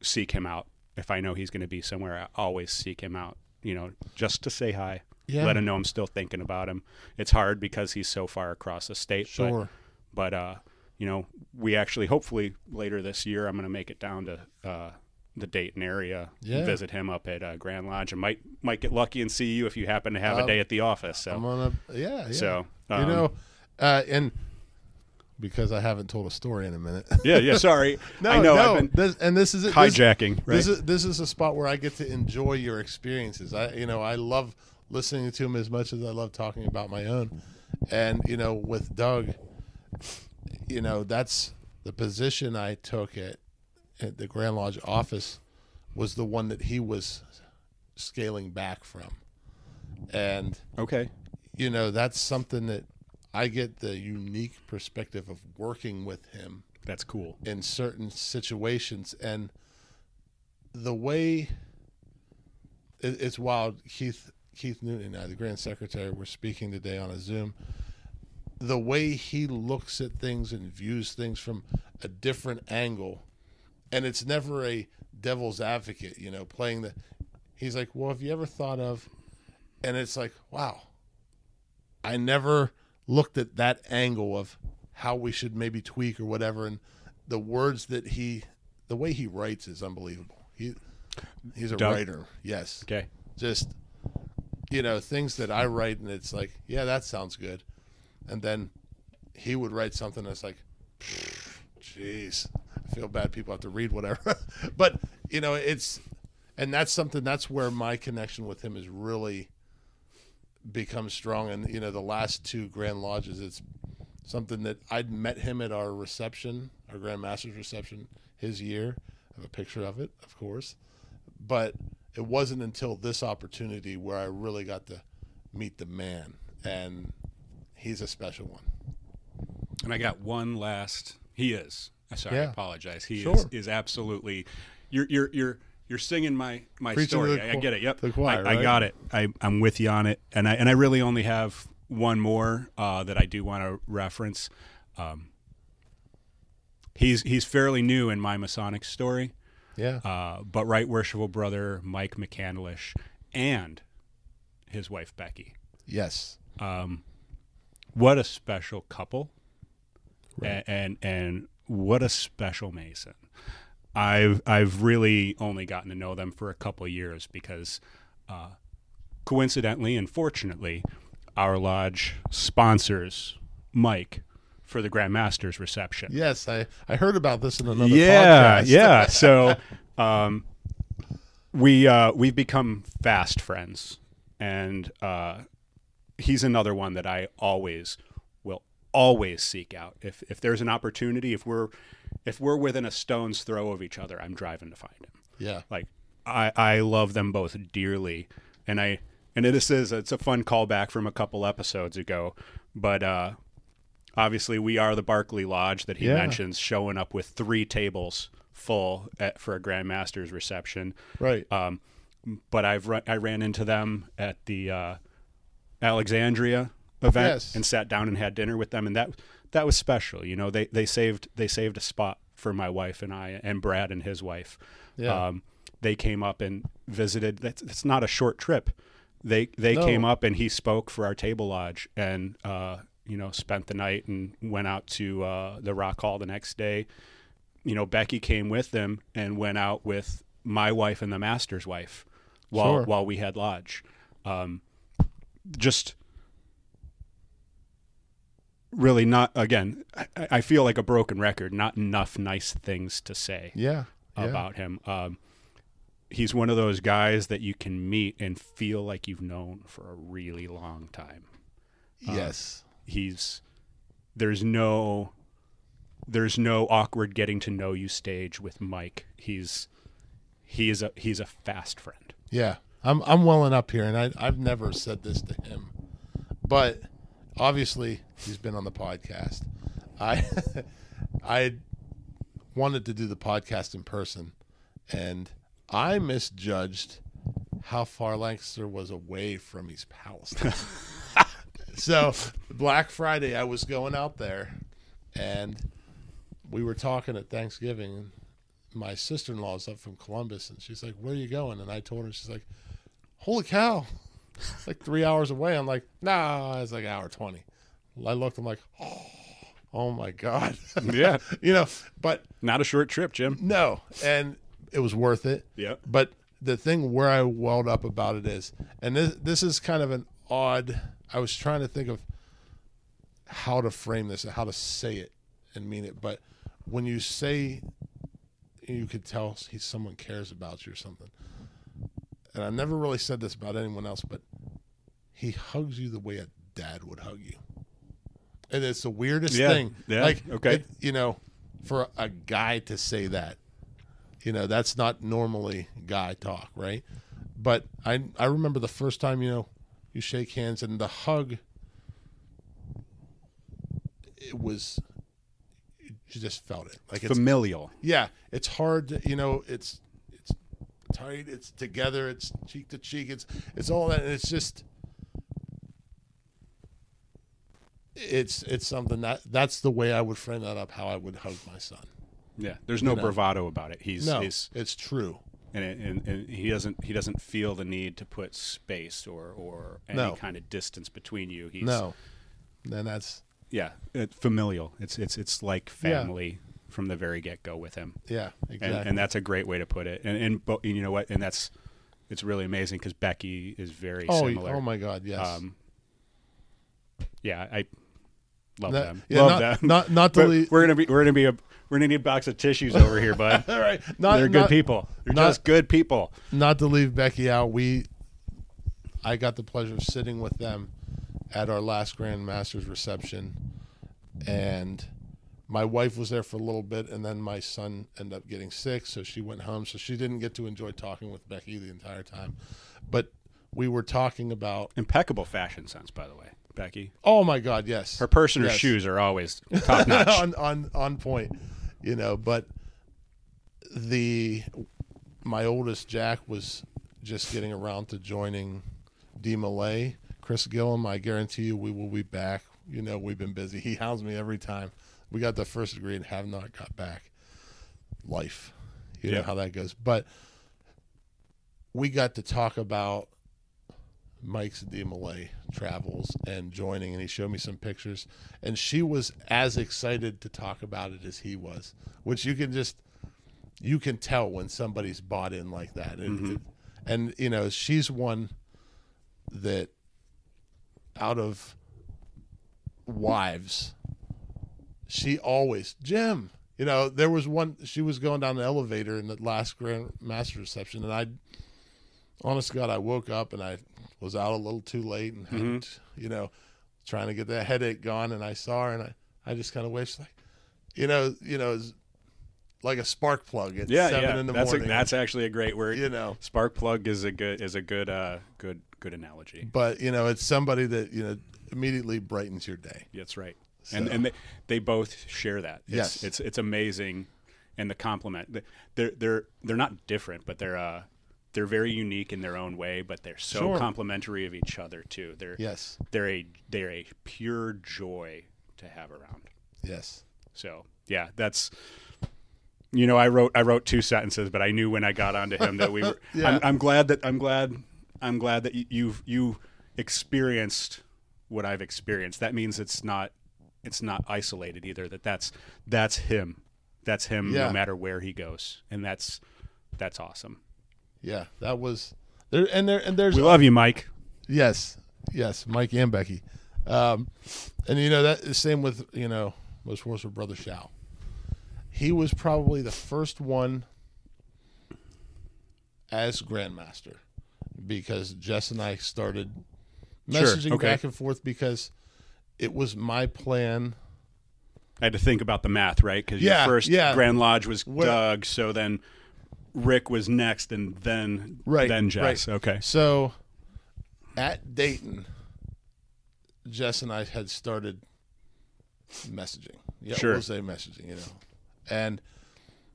[SPEAKER 3] seek him out if I know he's going to be somewhere I always seek him out you know just to say hi
[SPEAKER 2] Yeah.
[SPEAKER 3] let him know I'm still thinking about him it's hard because he's so far across the state but
[SPEAKER 2] Sure.
[SPEAKER 3] but uh, you know, we actually hopefully later this year I'm going to make it down to uh, the Dayton area,
[SPEAKER 2] Yeah.
[SPEAKER 3] visit him up at uh, Grand Lodge, and might might get lucky and see you if you happen to have a
[SPEAKER 2] Um,
[SPEAKER 3] day at the office. So
[SPEAKER 2] I'm gonna. Yeah. yeah.
[SPEAKER 3] So,
[SPEAKER 2] you
[SPEAKER 3] um,
[SPEAKER 2] know, uh, and because I haven't told a story in a minute.
[SPEAKER 3] yeah, yeah. Sorry,
[SPEAKER 2] no,
[SPEAKER 3] I know
[SPEAKER 2] no.
[SPEAKER 3] I've been
[SPEAKER 2] this, and this is it. This-
[SPEAKER 3] hijacking. Right?
[SPEAKER 2] This is this is a spot where I get to enjoy your experiences. I you know I love listening to him as much as I love talking about my own. And you know with Doug, you know that's the position I took at at the Grand Lodge office was the one that he was scaling back from. And
[SPEAKER 3] okay.
[SPEAKER 2] you know that's something that I get the unique perspective of working with him
[SPEAKER 3] That's cool.
[SPEAKER 2] in certain situations and the way it, it's wild keith keith newton and I, the grand secretary were speaking today on a zoom the way he looks at things and views things from a different angle and it's never a devil's advocate you know playing the he's like well have you ever thought of and it's like wow. I never looked at that angle of how we should maybe tweak or whatever and the words that he the way he writes is unbelievable. He he's a
[SPEAKER 3] Doug?
[SPEAKER 2] writer yes.
[SPEAKER 3] Okay.
[SPEAKER 2] just you know things that I write and it's like yeah that sounds good. And then he would write something that's like jeez I feel bad people have to read whatever but you know it's and that's something that's where my connection with him has really become strong and you know the last two grand lodges it's something that I'd met him at our reception our grand master's reception his year I have a picture of it of course but it wasn't until this opportunity where I really got to meet the man, and he's a special one.
[SPEAKER 3] And I got one last. He is. I'm Sorry, I apologize. He
[SPEAKER 2] Sure.
[SPEAKER 3] is is absolutely. You're you're you're you're singing my my
[SPEAKER 2] Preaching
[SPEAKER 3] story. I, I get it. Yep.
[SPEAKER 2] choir,
[SPEAKER 3] I, I got it. I I'm with you on it. And I and I really only have one more uh, that I do want to reference. Um, he's he's fairly new in my Masonic story.
[SPEAKER 2] Yeah,
[SPEAKER 3] Uh, but right worshipful brother Mike McCandlish and his wife Becky.
[SPEAKER 2] yes,
[SPEAKER 3] Um, what a special couple,
[SPEAKER 2] Right.
[SPEAKER 3] And and what a special Mason. I've I've really only gotten to know them for a couple years because, uh, coincidentally and fortunately, our lodge sponsors Mike for the Grand Masters reception.
[SPEAKER 2] yes. I I heard about this in another
[SPEAKER 3] yeah,
[SPEAKER 2] podcast.
[SPEAKER 3] yeah. So, um, we uh, we've become fast friends, and uh, he's another one that I always always seek out. If if there's an opportunity, if we're if we're within a stone's throw of each other, I'm driving to find him.
[SPEAKER 2] yeah,
[SPEAKER 3] Like I I love them both dearly, and I and this is it's a fun callback from a couple episodes ago, but uh, obviously we are the Barclay Lodge that he
[SPEAKER 2] Yeah.
[SPEAKER 3] mentions, showing up with three tables full at, for a grandmaster's reception.
[SPEAKER 2] right.
[SPEAKER 3] Um, but I've run, I ran into them at the uh, Alexandria event
[SPEAKER 2] Yes.
[SPEAKER 3] and sat down and had dinner with them, and that that was special. You know, they they saved they saved a spot for my wife and I and Brad and his wife.
[SPEAKER 2] Yeah.
[SPEAKER 3] Um, they came up and visited. That's it's not a short trip. They they
[SPEAKER 2] No.
[SPEAKER 3] came up and he spoke for our table lodge and uh, you know spent the night and went out to uh, the Rock Hall the next day. You know, Becky came with them and went out with my wife and the master's wife while
[SPEAKER 2] Sure.
[SPEAKER 3] while we had lodge. Um, just really not again. I, I feel like a broken record. Not enough nice things to say
[SPEAKER 2] yeah, yeah.
[SPEAKER 3] about him. Um, he's one of those guys that you can meet and feel like you've known for a really long time.
[SPEAKER 2] yes.
[SPEAKER 3] He's there's no there's no awkward getting to know you stage with Mike. He's he is a he's a fast friend.
[SPEAKER 2] Yeah, I'm I'm welling up here, and I I've never said this to him, but obviously he's been on the podcast. I I wanted to do the podcast in person, and I misjudged how far Lancaster was away from East Palestine. so Black Friday, I was going out there, and we were talking at Thanksgiving. And my sister in law is up from Columbus, and she's like, "Where are you going?" And I told her, she's like, "Holy cow, like three hours away." I'm like, "Nah, it's like hour 20. I looked, I'm like, "Oh, oh my god,
[SPEAKER 3] Yeah.
[SPEAKER 2] you know." But
[SPEAKER 3] Not a short trip, Jim.
[SPEAKER 2] no, and it was worth it.
[SPEAKER 3] Yeah.
[SPEAKER 2] But the thing where I welled up about it is, and this this is kind of an odd. I was trying to think of how to frame this, and how to say it, and mean it. But when you say, you could tell he someone cares about you or something. And I never really said this about anyone else, but he hugs you the way a dad would hug you. And it's the weirdest
[SPEAKER 3] Yeah,
[SPEAKER 2] thing.
[SPEAKER 3] yeah,
[SPEAKER 2] Like,
[SPEAKER 3] okay.
[SPEAKER 2] it- you know, for a guy to say that, you know, that's not normally guy talk, right? But I I remember the first time, you know, you shake hands and the hug it was you just felt it. Like it's
[SPEAKER 3] Familial.
[SPEAKER 2] yeah, it's hard to, you know, it's tight, it's together, it's cheek to cheek, it's it's all that and it's just it's it's something that that's the way I would frame that up how I would hug my son.
[SPEAKER 3] Yeah. There's no
[SPEAKER 2] know.
[SPEAKER 3] bravado about it. He's
[SPEAKER 2] No,
[SPEAKER 3] he's
[SPEAKER 2] it's true.
[SPEAKER 3] and, it, and, and he doesn't he doesn't feel the need to put space or or any
[SPEAKER 2] No.
[SPEAKER 3] kind of distance between you. He's
[SPEAKER 2] No. Then that's
[SPEAKER 3] yeah, it, familial. It's it's it's like family from the very get go with him,
[SPEAKER 2] yeah,
[SPEAKER 3] and,
[SPEAKER 2] exactly.
[SPEAKER 3] and that's a great way to put it. And and, and you know what? And that's it's really amazing because Becky is very
[SPEAKER 2] oh,
[SPEAKER 3] similar.
[SPEAKER 2] oh my god, yes.
[SPEAKER 3] Um, yeah, I love
[SPEAKER 2] That-
[SPEAKER 3] them.
[SPEAKER 2] yeah,
[SPEAKER 3] love
[SPEAKER 2] not,
[SPEAKER 3] them.
[SPEAKER 2] not not to leave,
[SPEAKER 3] we're gonna be we're gonna be a we're gonna need a box of tissues over here, bud.
[SPEAKER 2] all right. Not,
[SPEAKER 3] They're good
[SPEAKER 2] not-
[SPEAKER 3] people. They're
[SPEAKER 2] not-
[SPEAKER 3] just good people.
[SPEAKER 2] not to leave Becky out, we I got the pleasure of sitting with them at our last Grand Masters reception and my wife was there for a little bit and then my son ended up getting sick so she went home so she didn't get to enjoy talking with Becky the entire time. But we were talking about
[SPEAKER 3] Impeccable fashion sense, by the way, Becky.
[SPEAKER 2] oh my god, yes.
[SPEAKER 3] Her purse and her shoes are always top notch.
[SPEAKER 2] on on on point, you know. But the my oldest Jack was just getting around to joining DeMolay. Chris Gillum, I guarantee you, we will be back. You know, we've been busy. He hounds me every time. We got the first degree and have not got back. Life, you know how that goes. But we got to talk about Mike's DeMolay travels and joining, and he showed me some pictures, and she was as excited to talk about it as he was, which you can just you can tell when somebody's bought in like that, It- mm-hmm. it- and you know she's one that out of wives, she always Jim. You know, there was one. She was going down the elevator in the last Grand Master reception, and I honest to God, I woke up and I was out a little too late and had, you know, trying to get that headache gone. And I saw her and I, I just kind of wished like, you know, you know, it's like a spark plug at
[SPEAKER 3] yeah,
[SPEAKER 2] seven
[SPEAKER 3] yeah.
[SPEAKER 2] in the
[SPEAKER 3] that's
[SPEAKER 2] morning.
[SPEAKER 3] A, that's actually a great word.
[SPEAKER 2] you know,
[SPEAKER 3] Spark plug is a good is a good uh good good analogy.
[SPEAKER 2] but you know, it's somebody that, you know, immediately brightens your day.
[SPEAKER 3] That's right. And
[SPEAKER 2] So-
[SPEAKER 3] and they, they both share that. It's,
[SPEAKER 2] Yes.
[SPEAKER 3] it's it's amazing, and the compliment. They're they're they're not different, but they're uh they're very unique in their own way. But they're so
[SPEAKER 2] Sure.
[SPEAKER 3] complementary of each other too. They're
[SPEAKER 2] Yes.
[SPEAKER 3] they're a they're a pure joy to have around.
[SPEAKER 2] Yes.
[SPEAKER 3] So yeah, that's you know I wrote I wrote two sentences, but I knew when I got onto him that we were.
[SPEAKER 2] Yeah.
[SPEAKER 3] I'm, I'm glad that I'm glad I'm glad that you you've, you experienced what I've experienced. That means it's not it's not isolated either. That that's that's him. That's him
[SPEAKER 2] Yeah.
[SPEAKER 3] no matter where he goes, and that's that's awesome.
[SPEAKER 2] Yeah. That was there. And there, and there's,
[SPEAKER 3] We love you, Mike.
[SPEAKER 2] Yes, yes, Mike and Becky, um, and you know that the same with you know was was with brother Shao. He was probably the first one as Grandmaster because Jess and I started
[SPEAKER 3] Sure,
[SPEAKER 2] messaging
[SPEAKER 3] okay.
[SPEAKER 2] back and forth because it was my plan.
[SPEAKER 3] I had to think about the math, right? Because
[SPEAKER 2] Yeah,
[SPEAKER 3] your first
[SPEAKER 2] yeah.
[SPEAKER 3] Grand Lodge was
[SPEAKER 2] Well-
[SPEAKER 3] Doug, so then Rick was next, and then
[SPEAKER 2] Right,
[SPEAKER 3] then Jess.
[SPEAKER 2] right.
[SPEAKER 3] Okay,
[SPEAKER 2] So at Dayton, Jess and I had started messaging. Yeah,
[SPEAKER 3] Sure.
[SPEAKER 2] we'll say messaging, you know. And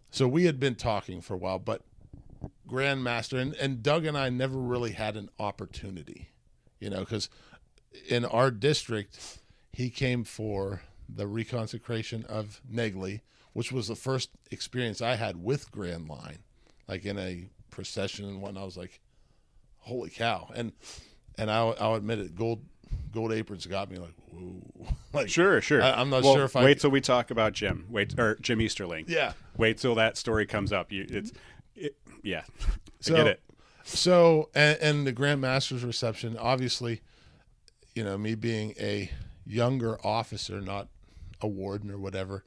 [SPEAKER 2] so we had been talking for a while, but Grandmaster and, and Doug and I never really had an opportunity, you know, because in our district, he came for the reconsecration of Negley, which was the first experience I had with Grand Line, like in a procession and whatnot. I was like, holy cow. And and I'll, I'll admit it, gold gold aprons got me like, whoa. like
[SPEAKER 3] sure, sure.
[SPEAKER 2] I- I'm not
[SPEAKER 3] Well,
[SPEAKER 2] sure if I-
[SPEAKER 3] wait till we talk about Jim. Wait, or Jim Easterling.
[SPEAKER 2] Yeah.
[SPEAKER 3] Wait till that story comes up. You, it's, it, yeah,
[SPEAKER 2] So-
[SPEAKER 3] I get it.
[SPEAKER 2] So, and, and the Grandmaster's reception, obviously, you know, me being a younger officer, not a warden or whatever,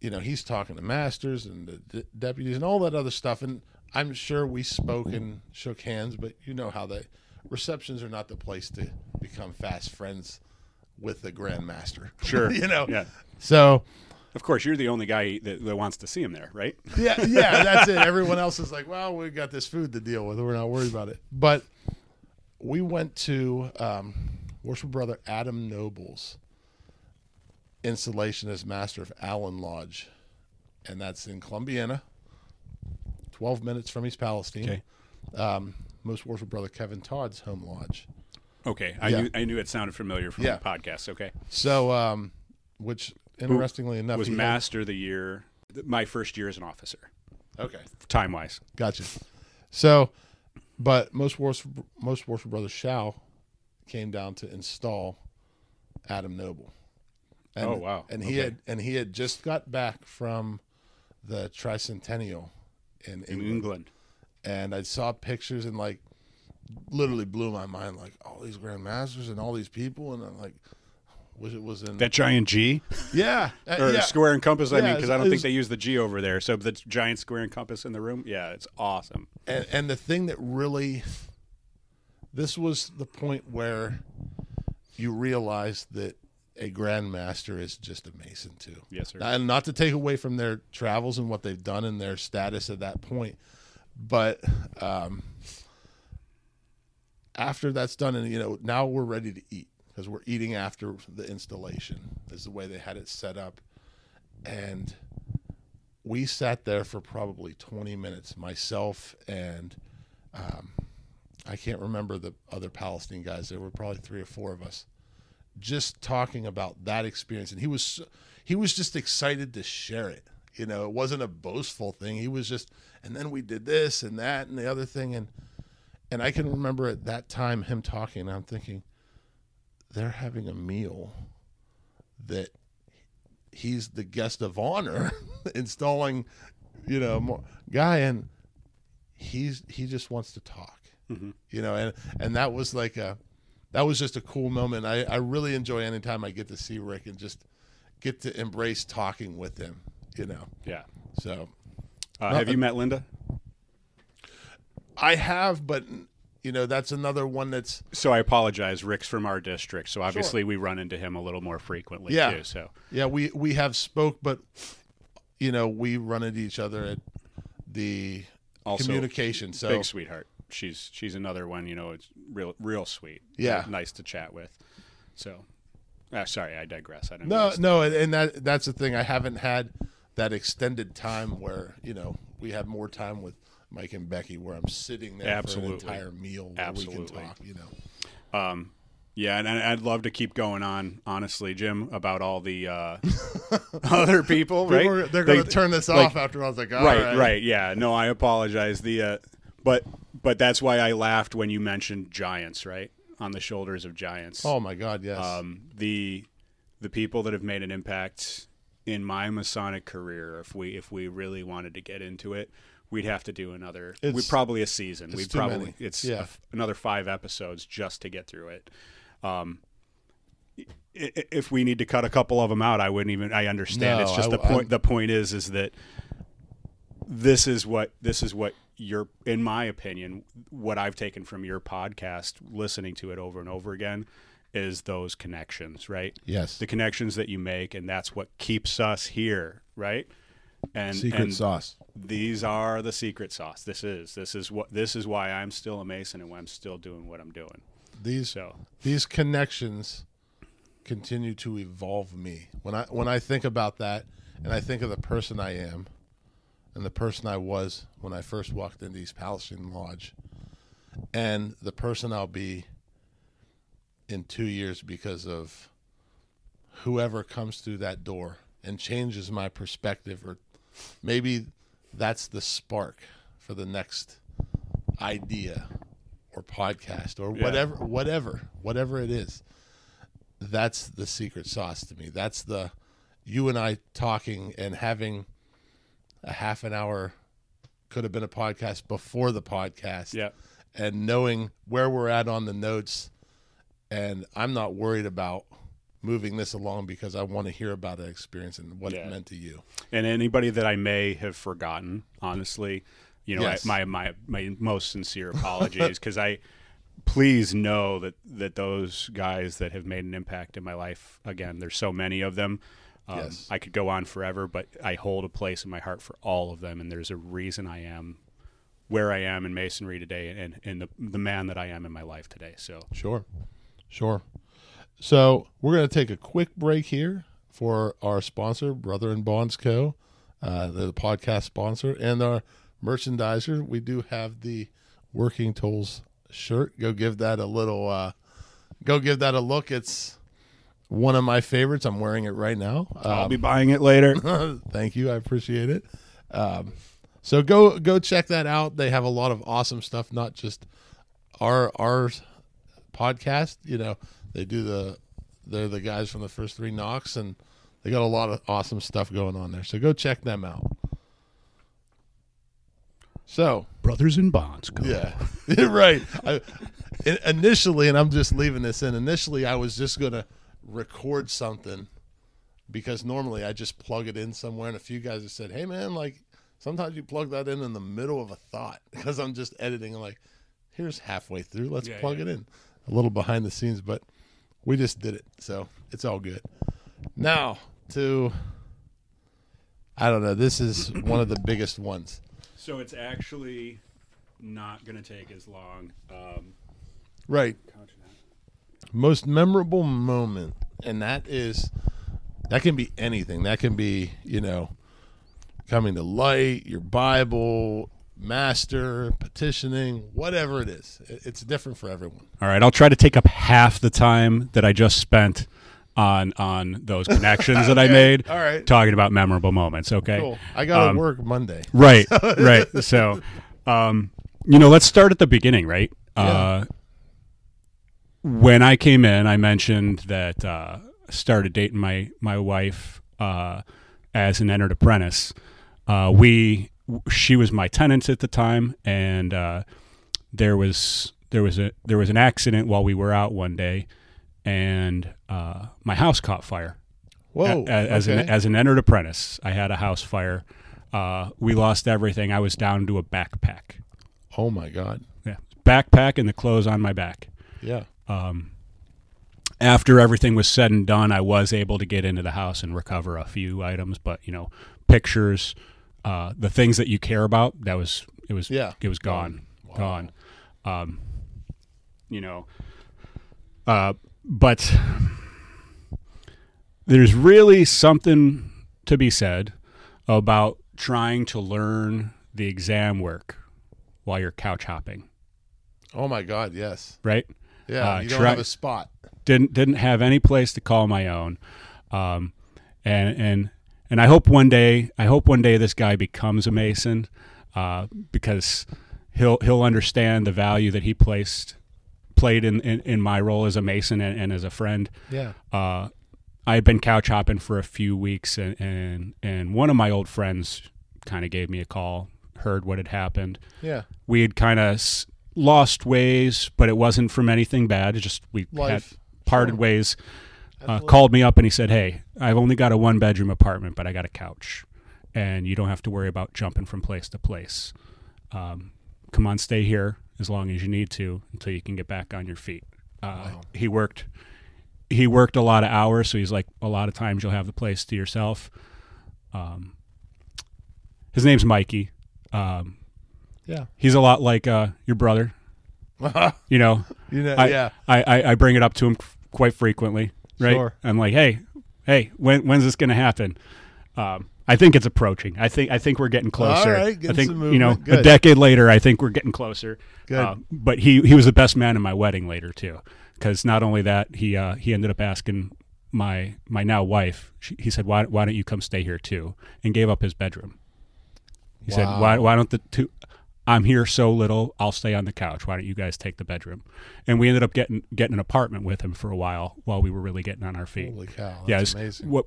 [SPEAKER 2] you know, he's talking to masters and the d- deputies and all that other stuff. And I'm sure we spoke and shook hands, but you know how the receptions are not the place to become fast friends with the Grandmaster.
[SPEAKER 3] Sure.
[SPEAKER 2] you know?
[SPEAKER 3] Yeah.
[SPEAKER 2] So,
[SPEAKER 3] Of course, you're the only guy that, that wants to see him there, right?
[SPEAKER 2] yeah, yeah, that's it. Everyone else is like, well, we got this food to deal with. We're not worried about it. But we went to um, worship brother Adam Noble's installation as master of Allen Lodge, and that's in Columbiana, twelve minutes from East Palestine.
[SPEAKER 3] Okay.
[SPEAKER 2] Um, most worship brother Kevin Todd's home lodge.
[SPEAKER 3] Okay, I
[SPEAKER 2] Yeah.
[SPEAKER 3] knew I knew it sounded familiar from
[SPEAKER 2] Yeah.
[SPEAKER 3] the podcast. Okay,
[SPEAKER 2] So, um, which interestingly enough,
[SPEAKER 3] was
[SPEAKER 2] had-
[SPEAKER 3] master of the year my first year as an officer,
[SPEAKER 2] okay.
[SPEAKER 3] time wise.
[SPEAKER 2] Gotcha. So, but most worship, most worship brothers Shao came down to install Adam Noble. And,
[SPEAKER 3] Oh, wow.
[SPEAKER 2] And he
[SPEAKER 3] Okay.
[SPEAKER 2] had and he had just got back from the tricentennial in
[SPEAKER 3] In
[SPEAKER 2] England,
[SPEAKER 3] England.
[SPEAKER 2] and I saw pictures and like literally blew my mind. Like all these grandmasters and all these people, and I'm like, wish it was in
[SPEAKER 3] That giant G
[SPEAKER 2] yeah, uh,
[SPEAKER 3] or
[SPEAKER 2] yeah.
[SPEAKER 3] square and compass. I mean, because I don't think they use the G over there. So the giant square and compass in the room. Yeah, it's awesome.
[SPEAKER 2] and, and the thing that really this was the point where you realize that a grandmaster is just a mason too
[SPEAKER 3] Yes, sir.
[SPEAKER 2] and not to take away from their travels and what they've done and their status at that point but um, after that's done and you know now we're ready to eat because we're eating after the installation is the way they had it set up and we sat there for probably 20 minutes myself and um, i can't remember the other palestine guys. There were probably three or four of us just talking about that experience. And he was he was just excited to share it. You know it wasn't a boastful thing. He was just and then we did this and that and the other thing. And and i can remember at that time him talking i'm thinking they're having a meal that he's the guest of honor installing you know more guy. And he's he just wants to talk you know and and that was like a that was just a cool moment i i really enjoy anytime i get to see rick and just get to embrace talking with him you know
[SPEAKER 3] Yeah.
[SPEAKER 2] so
[SPEAKER 3] Uh, have you
[SPEAKER 2] uh,
[SPEAKER 3] met Linda?
[SPEAKER 2] i have but you know that's another one that's
[SPEAKER 3] So I apologize. Rick's from our district, so obviously we run into him a little more frequently
[SPEAKER 2] Yeah.
[SPEAKER 3] too. So
[SPEAKER 2] yeah we we have spoke but you know we run into each other at the
[SPEAKER 3] Also,
[SPEAKER 2] communication so
[SPEAKER 3] big sweetheart. She's she's another one. You know, it's real real sweet.
[SPEAKER 2] Yeah.
[SPEAKER 3] nice to chat with. So, uh, sorry, I digress. I don't
[SPEAKER 2] No,
[SPEAKER 3] know.
[SPEAKER 2] no, and- and that that's the thing. I haven't had that extended time where you know we have more time with Mike and Becky, where I'm sitting there
[SPEAKER 3] Absolutely.
[SPEAKER 2] for an entire meal where we
[SPEAKER 3] Absolutely.
[SPEAKER 2] can talk. You know,
[SPEAKER 3] Um, yeah, and I'd love to keep going on, honestly, Jim, about all the uh, other people. Right?
[SPEAKER 2] People are- they're going to turn this
[SPEAKER 3] like-
[SPEAKER 2] off after I was like, all
[SPEAKER 3] right,
[SPEAKER 2] right,
[SPEAKER 3] right, yeah. No, I apologize. The uh, but but that's why I laughed when you mentioned giants, right? On the shoulders of giants.
[SPEAKER 2] Oh my God, yes.
[SPEAKER 3] um, the the people that have made an impact in my Masonic career. If we if we really wanted to get into it, we'd have to do another. We
[SPEAKER 2] It's-
[SPEAKER 3] probably a season.
[SPEAKER 2] it's
[SPEAKER 3] We'd probably
[SPEAKER 2] many.
[SPEAKER 3] it's
[SPEAKER 2] Yeah.
[SPEAKER 3] a another five episodes just to get through it. Um, i- i- if we need to cut a couple of them out, I wouldn't even. I understand.
[SPEAKER 2] No,
[SPEAKER 3] it's just
[SPEAKER 2] I-
[SPEAKER 3] the point.
[SPEAKER 2] I'm-
[SPEAKER 3] the point is, is that this is what this is what your in my opinion what i've taken from your podcast listening to it over and over again is those connections right
[SPEAKER 2] Yes.
[SPEAKER 3] the connections that you make and that's what keeps us here right and
[SPEAKER 2] Secret
[SPEAKER 3] and
[SPEAKER 2] sauce.
[SPEAKER 3] these are the secret sauce this is this is what this is why i'm still a mason and why i'm still doing what i'm doing
[SPEAKER 2] These
[SPEAKER 3] so
[SPEAKER 2] these connections continue to evolve me. When I when I think about that and I think of the person I am and the person I was when I first walked into East Palestine Lodge and the person I'll be in 2 years because of whoever comes through that door and changes my perspective or maybe that's the spark for the next idea or podcast or
[SPEAKER 3] Yeah.
[SPEAKER 2] whatever whatever whatever it is that's the secret sauce to me that's the you and I talking and having a half an hour could have been a podcast before the podcast
[SPEAKER 3] yeah
[SPEAKER 2] and knowing where we're at on the notes and I'm not worried about moving this along because I want to hear about that experience and what
[SPEAKER 3] Yeah.
[SPEAKER 2] it meant to you.
[SPEAKER 3] and anybody that I may have forgotten, honestly, you know,
[SPEAKER 2] Yes.
[SPEAKER 3] I, my my my most sincere apologies because I please know that that those guys that have made an impact in my life again, there's so many of them. Um,
[SPEAKER 2] Yes.
[SPEAKER 3] I could go on forever, but I hold a place in my heart for all of them, and there's a reason I am where I am in masonry today, and and the the man that I am in my life today. So
[SPEAKER 2] Sure. Sure. So we're going to take a quick break here for our sponsor, Brother and Bonds Co., uh, the podcast sponsor, and our merchandiser. We do have the Working Tools shirt. Go give that a little. Uh, go give that a look. It's one of my favorites. I'm wearing it right now.
[SPEAKER 3] I'll
[SPEAKER 2] Um,
[SPEAKER 3] be buying it later.
[SPEAKER 2] Thank you. I appreciate it. Um, so go go check that out. They have a lot of awesome stuff, not just our our podcast. You know, they do the they're the guys from the first three knocks, and they got a lot of awesome stuff going on there. So go check them out. So
[SPEAKER 3] Brothers in bonds. Go.
[SPEAKER 2] yeah, right. I, in- initially, and I'm just leaving this in. Initially, I was just gonna record something because normally I just plug it in somewhere. And a few guys have said, "Hey, man, like sometimes you plug that in in the middle of a thought because I'm just editing. Like, here's halfway through. Let's
[SPEAKER 3] Yeah,
[SPEAKER 2] plug
[SPEAKER 3] yeah.
[SPEAKER 2] it in. A little behind the scenes, but we just did it, so it's all good. Now to, I don't know. This is one of the biggest ones.
[SPEAKER 3] So it's actually not going to take as long. Um,
[SPEAKER 2] Right. Most memorable moment and that is that can be anything that can be you know coming to light your bible master petitioning whatever it is it's different for everyone
[SPEAKER 3] All right, I'll try to take up half the time that I just spent on on those connections that I made.
[SPEAKER 2] all right.
[SPEAKER 3] talking about memorable moments. Okay,
[SPEAKER 2] cool i gotta
[SPEAKER 3] Um,
[SPEAKER 2] work monday
[SPEAKER 3] right, right. So, um, you know, let's start at the beginning, right? Uh, when I came in, I mentioned that uh, started dating my my wife uh, as an entered apprentice. Uh, we she was my tenant at the time, and uh, there was there was a there was an accident while we were out one day, and uh, my house caught fire.
[SPEAKER 2] whoa
[SPEAKER 3] A- a- as
[SPEAKER 2] okay.
[SPEAKER 3] an as an entered apprentice, I had a house fire. Uh, we lost everything. I was down to a backpack.
[SPEAKER 2] oh my god
[SPEAKER 3] Yeah, backpack and the clothes on my back.
[SPEAKER 2] yeah
[SPEAKER 3] After everything was said and done, I was able to get into the house and recover a few items, but you know, pictures, uh, the things that you care about, that was it was
[SPEAKER 2] Yeah.
[SPEAKER 3] it was gone, gone. Um, you know, uh, but there's really something to be said about trying to learn the exam work while you're couch hopping,
[SPEAKER 2] oh my god yes
[SPEAKER 3] right?
[SPEAKER 2] Yeah
[SPEAKER 3] Uh,
[SPEAKER 2] you don't
[SPEAKER 3] try-
[SPEAKER 2] have a spot
[SPEAKER 3] didn't didn't have any place to call my own, um, and and and I hope one day I hope one day this guy becomes a mason, uh, because he'll he'll understand the value that he placed played in, in, in my role as a mason and, and as a friend.
[SPEAKER 2] yeah
[SPEAKER 3] Uh, I had been couch hopping for a few weeks, and and, and one of my old friends kind of gave me a call, heard what had happened.
[SPEAKER 2] yeah
[SPEAKER 3] We had kind of lost ways, but it wasn't from anything bad. It just we had parted
[SPEAKER 2] Sure.
[SPEAKER 3] ways. Uh, called me up and he said, "Hey, I've only got a one bedroom apartment, but I got a couch, and you don't have to worry about jumping from place to place. Um, come on, stay here as long as you need to until you can get back on your feet. Uh, He worked. He worked a lot of hours, so he's like, a lot of times you'll have the place to yourself. Um, his name's Mikey. Um,
[SPEAKER 2] Yeah.
[SPEAKER 3] he's a lot like uh, your brother. You know,
[SPEAKER 2] You know,
[SPEAKER 3] I,
[SPEAKER 2] yeah.
[SPEAKER 3] I, I, I bring it up to him quite frequently, right?
[SPEAKER 2] Sure.
[SPEAKER 3] I'm like, hey, hey, when, when's this going to happen? Um, I think it's approaching. I think I think we're getting closer.
[SPEAKER 2] right,
[SPEAKER 3] I think you know.
[SPEAKER 2] Good.
[SPEAKER 3] a decade later, I think we're getting closer.
[SPEAKER 2] Good.
[SPEAKER 3] Uh, but he he was the best man in my wedding later too, because not only that, he uh, he ended up asking my my now wife. She, he said, why why don't you come stay here too? And gave up his bedroom. He said, why why don't the two? I'm here so little. I'll stay on the couch. Why don't you guys take the bedroom? And we ended up getting getting an apartment with him for a while while we were really getting on our feet.
[SPEAKER 2] Holy cow. That's
[SPEAKER 3] yeah, it's-
[SPEAKER 2] amazing.
[SPEAKER 3] What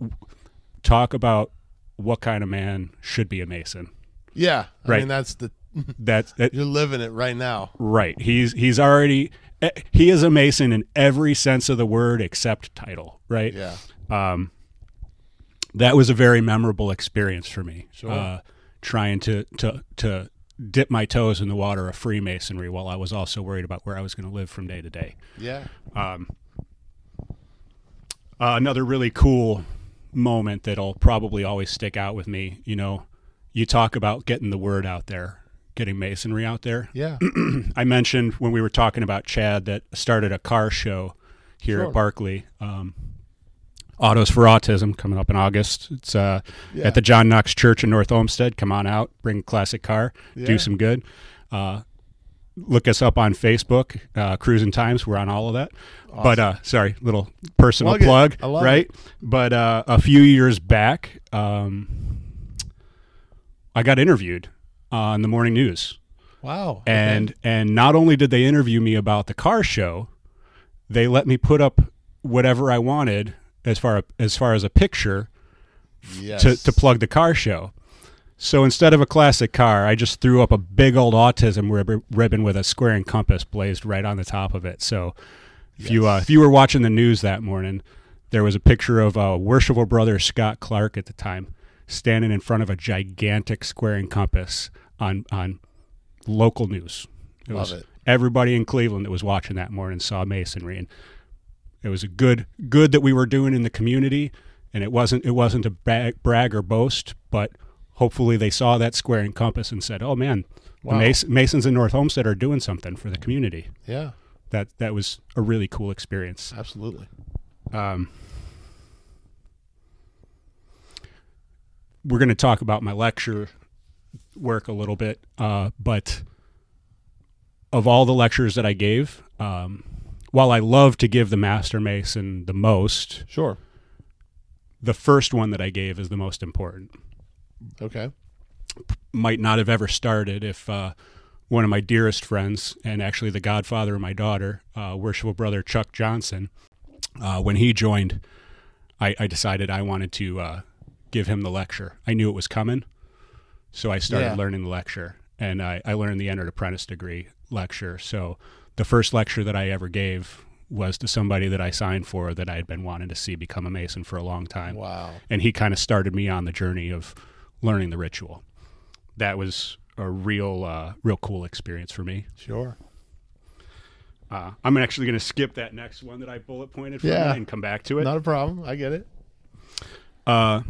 [SPEAKER 3] talk about what kind of man should be a mason?
[SPEAKER 2] yeah. I
[SPEAKER 3] Right.
[SPEAKER 2] mean, that's the,
[SPEAKER 3] That's that,
[SPEAKER 2] you're living it right now.
[SPEAKER 3] right. He's he's already eh, he is a mason in every sense of the word except title. Right.
[SPEAKER 2] Yeah.
[SPEAKER 3] um, that was a very memorable experience for me.
[SPEAKER 2] Sure.
[SPEAKER 3] Uh, trying to, to to dip my toes in the water of Freemasonry while I was also worried about where I was going to live from day to day.
[SPEAKER 2] Yeah.
[SPEAKER 3] Uh, another really cool moment that'll probably always stick out with me. You know, you talk about getting the word out there, getting masonry out there.
[SPEAKER 2] Yeah.
[SPEAKER 3] I mentioned when we were talking about Chad that started a car show here
[SPEAKER 2] Sure.
[SPEAKER 3] at Barclay. Um, Autos for Autism coming up in August. It's uh,
[SPEAKER 2] Yeah.
[SPEAKER 3] at the John Knox Church in North Olmsted. Come on out, bring a classic car,
[SPEAKER 2] Yeah.
[SPEAKER 3] do some good. Uh, look us up on Facebook, uh, Cruising Times. We're on all of that. But uh, sorry, little personal
[SPEAKER 2] Plug
[SPEAKER 3] plug, right? But uh, a few years back, um, I got interviewed on the morning news
[SPEAKER 2] Wow.
[SPEAKER 3] and and not only did they interview me about the car show, they let me put up whatever I wanted as far as far as a picture
[SPEAKER 2] yes.
[SPEAKER 3] to, to plug the car show. So instead of a classic car, I just threw up a big old autism rib- ribbon with a square and compass blazed right on the top of it. So if you uh, if you were watching the news that morning, there was a picture of uh, worshipful brother Scott Clark at the time standing in front of a gigantic square and compass on on local news. It
[SPEAKER 2] Love
[SPEAKER 3] was
[SPEAKER 2] it.
[SPEAKER 3] everybody in Cleveland that was watching that morning saw masonry, and it was a good good that we were doing in the community, and it wasn't it wasn't a brag, brag or boast, but hopefully they saw that square and compass and said, "Oh man,
[SPEAKER 2] Wow.
[SPEAKER 3] the Mas- Masons in North Olmsted are doing something for the community."
[SPEAKER 2] Yeah.
[SPEAKER 3] That that was a really cool experience.
[SPEAKER 2] Absolutely.
[SPEAKER 3] Um, we're going to talk about my lecture work a little bit, uh, but of all the lectures that I gave, um, while I love to give the Master Mason the most,
[SPEAKER 2] Sure.
[SPEAKER 3] the first one that I gave is the most important.
[SPEAKER 2] Okay.
[SPEAKER 3] Might not have ever started if uh, one of my dearest friends, and actually the godfather of my daughter, uh, worshipful brother Chuck Johnson, uh, when he joined, I, I decided I wanted to uh, give him the lecture. I knew it was coming, so I started
[SPEAKER 2] Yeah.
[SPEAKER 3] learning the lecture, and I, I learned the entered apprentice degree lecture. So the first lecture that I ever gave was to somebody that I signed for that I had been wanting to see become a Mason for a long time
[SPEAKER 2] Wow.
[SPEAKER 3] and he kind of started me on the journey of learning the ritual. That was a real, uh, real cool experience for me.
[SPEAKER 2] Sure.
[SPEAKER 3] Uh, I'm actually going to skip that next one that I bullet pointed for
[SPEAKER 2] Yeah.
[SPEAKER 3] and come back to it.
[SPEAKER 2] Not a problem. I get it.
[SPEAKER 3] Uh,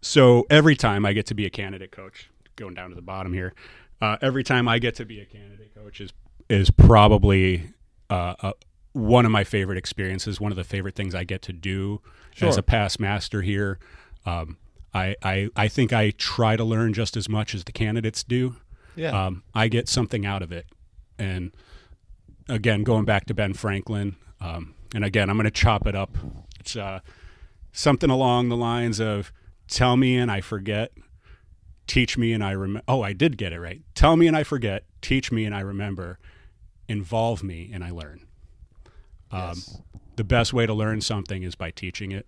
[SPEAKER 3] so every time I get to be a candidate coach, going down to the bottom here, uh, every time I get to be a candidate coach is is probably uh, uh, one of my favorite experiences. One of the favorite things I get to do as a past master here. Um, I, I I think I try to learn just as much as the candidates do.
[SPEAKER 2] Yeah.
[SPEAKER 3] Um, I get something out of it. And again, going back to Ben Franklin, um, and again, I'm going to chop it up. It's uh, something along the lines of tell me and I forget, teach me and I remember. Oh, I did get it right. Tell me and I forget, teach me and I remember, involve me and I learn. Um,
[SPEAKER 2] Yes.
[SPEAKER 3] The best way to learn something is by teaching it.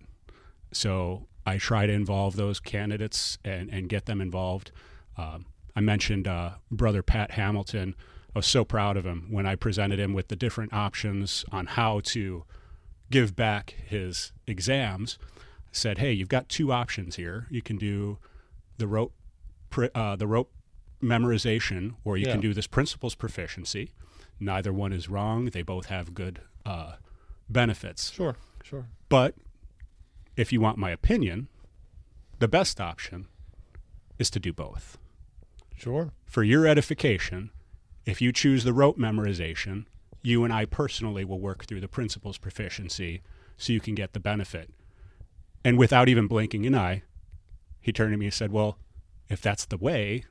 [SPEAKER 3] So I try to involve those candidates and, and get them involved. Um, I mentioned uh, brother Pat Hamilton. I was so proud of him when I presented him with the different options on how to give back his exams. I said, hey, you've got two options here. You can do the rote uh, the rote memorization, or you
[SPEAKER 2] Yeah.
[SPEAKER 3] can do this principles proficiency. Neither one is wrong. They both have good uh, benefits.
[SPEAKER 2] Sure, sure.
[SPEAKER 3] But if you want my opinion, the best option is to do both.
[SPEAKER 2] Sure.
[SPEAKER 3] For your edification, if you choose the rote memorization, you and I personally will work through the principles proficiency so you can get the benefit. And without even blinking an eye, he turned to me and said, Well, if that's the way,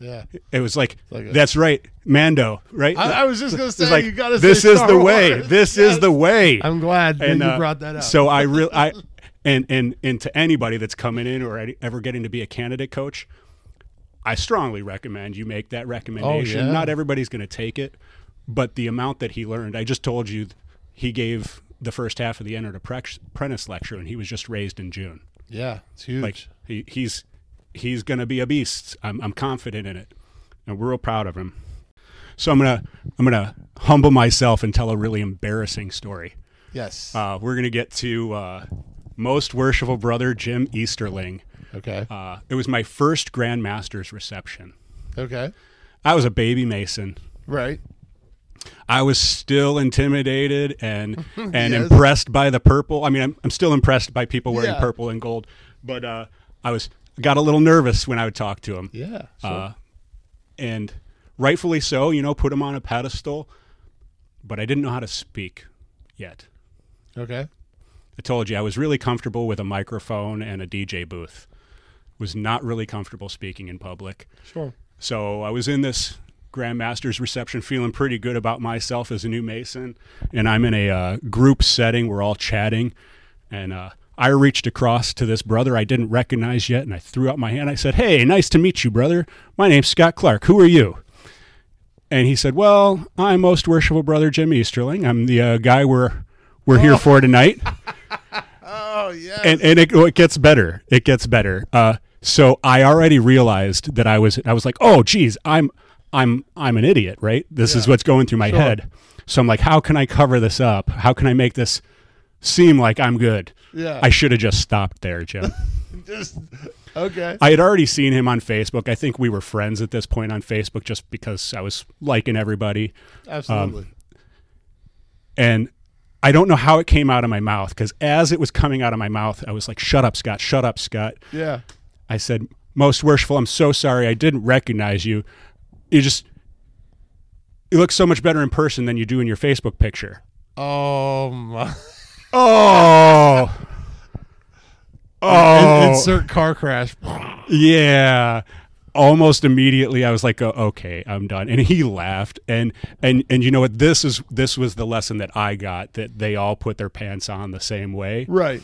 [SPEAKER 2] Yeah.
[SPEAKER 3] it was like,
[SPEAKER 2] like a-
[SPEAKER 3] that's right, Mando, right?
[SPEAKER 2] I, I was just gonna say
[SPEAKER 3] like,
[SPEAKER 2] you gotta.
[SPEAKER 3] this
[SPEAKER 2] say
[SPEAKER 3] is
[SPEAKER 2] Star
[SPEAKER 3] the way.
[SPEAKER 2] Wars.
[SPEAKER 3] This
[SPEAKER 2] Yes.
[SPEAKER 3] is the way.
[SPEAKER 2] I'm glad that
[SPEAKER 3] and
[SPEAKER 2] you
[SPEAKER 3] uh,
[SPEAKER 2] brought that up.
[SPEAKER 3] So I really, I, and and and to anybody that's coming in or any- ever getting to be a candidate coach, I strongly recommend you make that recommendation.
[SPEAKER 2] Oh, yeah.
[SPEAKER 3] Not everybody's going to take it, but the amount that he learned, I just told you, he gave the first half of the Entered Apprentice lecture, and he was just raised in June.
[SPEAKER 2] yeah, it's huge.
[SPEAKER 3] Like he, he's he's going to be a beast. I'm I'm confident in it, and we're real proud of him. So I'm gonna I'm gonna humble myself and tell a really embarrassing story.
[SPEAKER 2] yes.
[SPEAKER 3] Uh, we're going to get to uh, most worshipful brother Jim Easterling.
[SPEAKER 2] okay.
[SPEAKER 3] Uh, it was my first grandmaster's reception.
[SPEAKER 2] okay.
[SPEAKER 3] I was a baby Mason.
[SPEAKER 2] Right.
[SPEAKER 3] I was still intimidated and and
[SPEAKER 2] Yes.
[SPEAKER 3] impressed by the purple. I mean, I'm, I'm still impressed by people wearing
[SPEAKER 2] Yeah.
[SPEAKER 3] purple and gold, but uh, I was got a little nervous when I would talk to him.
[SPEAKER 2] Yeah. Sure.
[SPEAKER 3] Uh, and rightfully so, you know, put him on a pedestal. But I didn't know how to speak yet.
[SPEAKER 2] okay.
[SPEAKER 3] I told you I was really comfortable with a microphone and a DJ booth. Was not really comfortable speaking in public.
[SPEAKER 2] Sure.
[SPEAKER 3] So I was in this Grandmaster's reception feeling pretty good about myself as a new Mason. And I'm in a uh, group setting. We're all chatting. And uh, I reached across to this brother I didn't recognize yet. And I threw out my hand. I said, Hey, nice to meet you, brother. My name's Scott Clark. Who are you? And he said, Well, I'm most worshipful brother Jim Easterling. I'm the uh, guy we're, we're here for tonight
[SPEAKER 2] Oh yeah.
[SPEAKER 3] and and it, oh, it gets better. It gets better. Uh, so I already realized that I was I was like, oh, geez, I'm I'm I'm an idiot, right? This is what's going through my
[SPEAKER 2] Sure.
[SPEAKER 3] head. So I'm like, how can I cover this up? How can I make this seem like I'm good?
[SPEAKER 2] Yeah.
[SPEAKER 3] I should have just stopped there, Jim.
[SPEAKER 2] just okay.
[SPEAKER 3] I had already seen him on Facebook. I think we were friends at this point on Facebook, just because I was liking everybody.
[SPEAKER 2] Absolutely.
[SPEAKER 3] Um, and I don't know how it came out of my mouth because as it was coming out of my mouth, I was like, "Shut up, Scott! Shut up, Scott!"
[SPEAKER 2] yeah.
[SPEAKER 3] I said, Most worshipful, I'm so sorry. I didn't recognize you. You just, you look so much better in person than you do in your Facebook picture.
[SPEAKER 2] Oh my.
[SPEAKER 3] Oh. Oh.
[SPEAKER 2] Insert car crash.
[SPEAKER 3] Yeah. Almost immediately I was like, oh, okay, I'm done. And he laughed. And and and you know what? This is this was the lesson that I got that they all put their pants on the same way.
[SPEAKER 2] Right.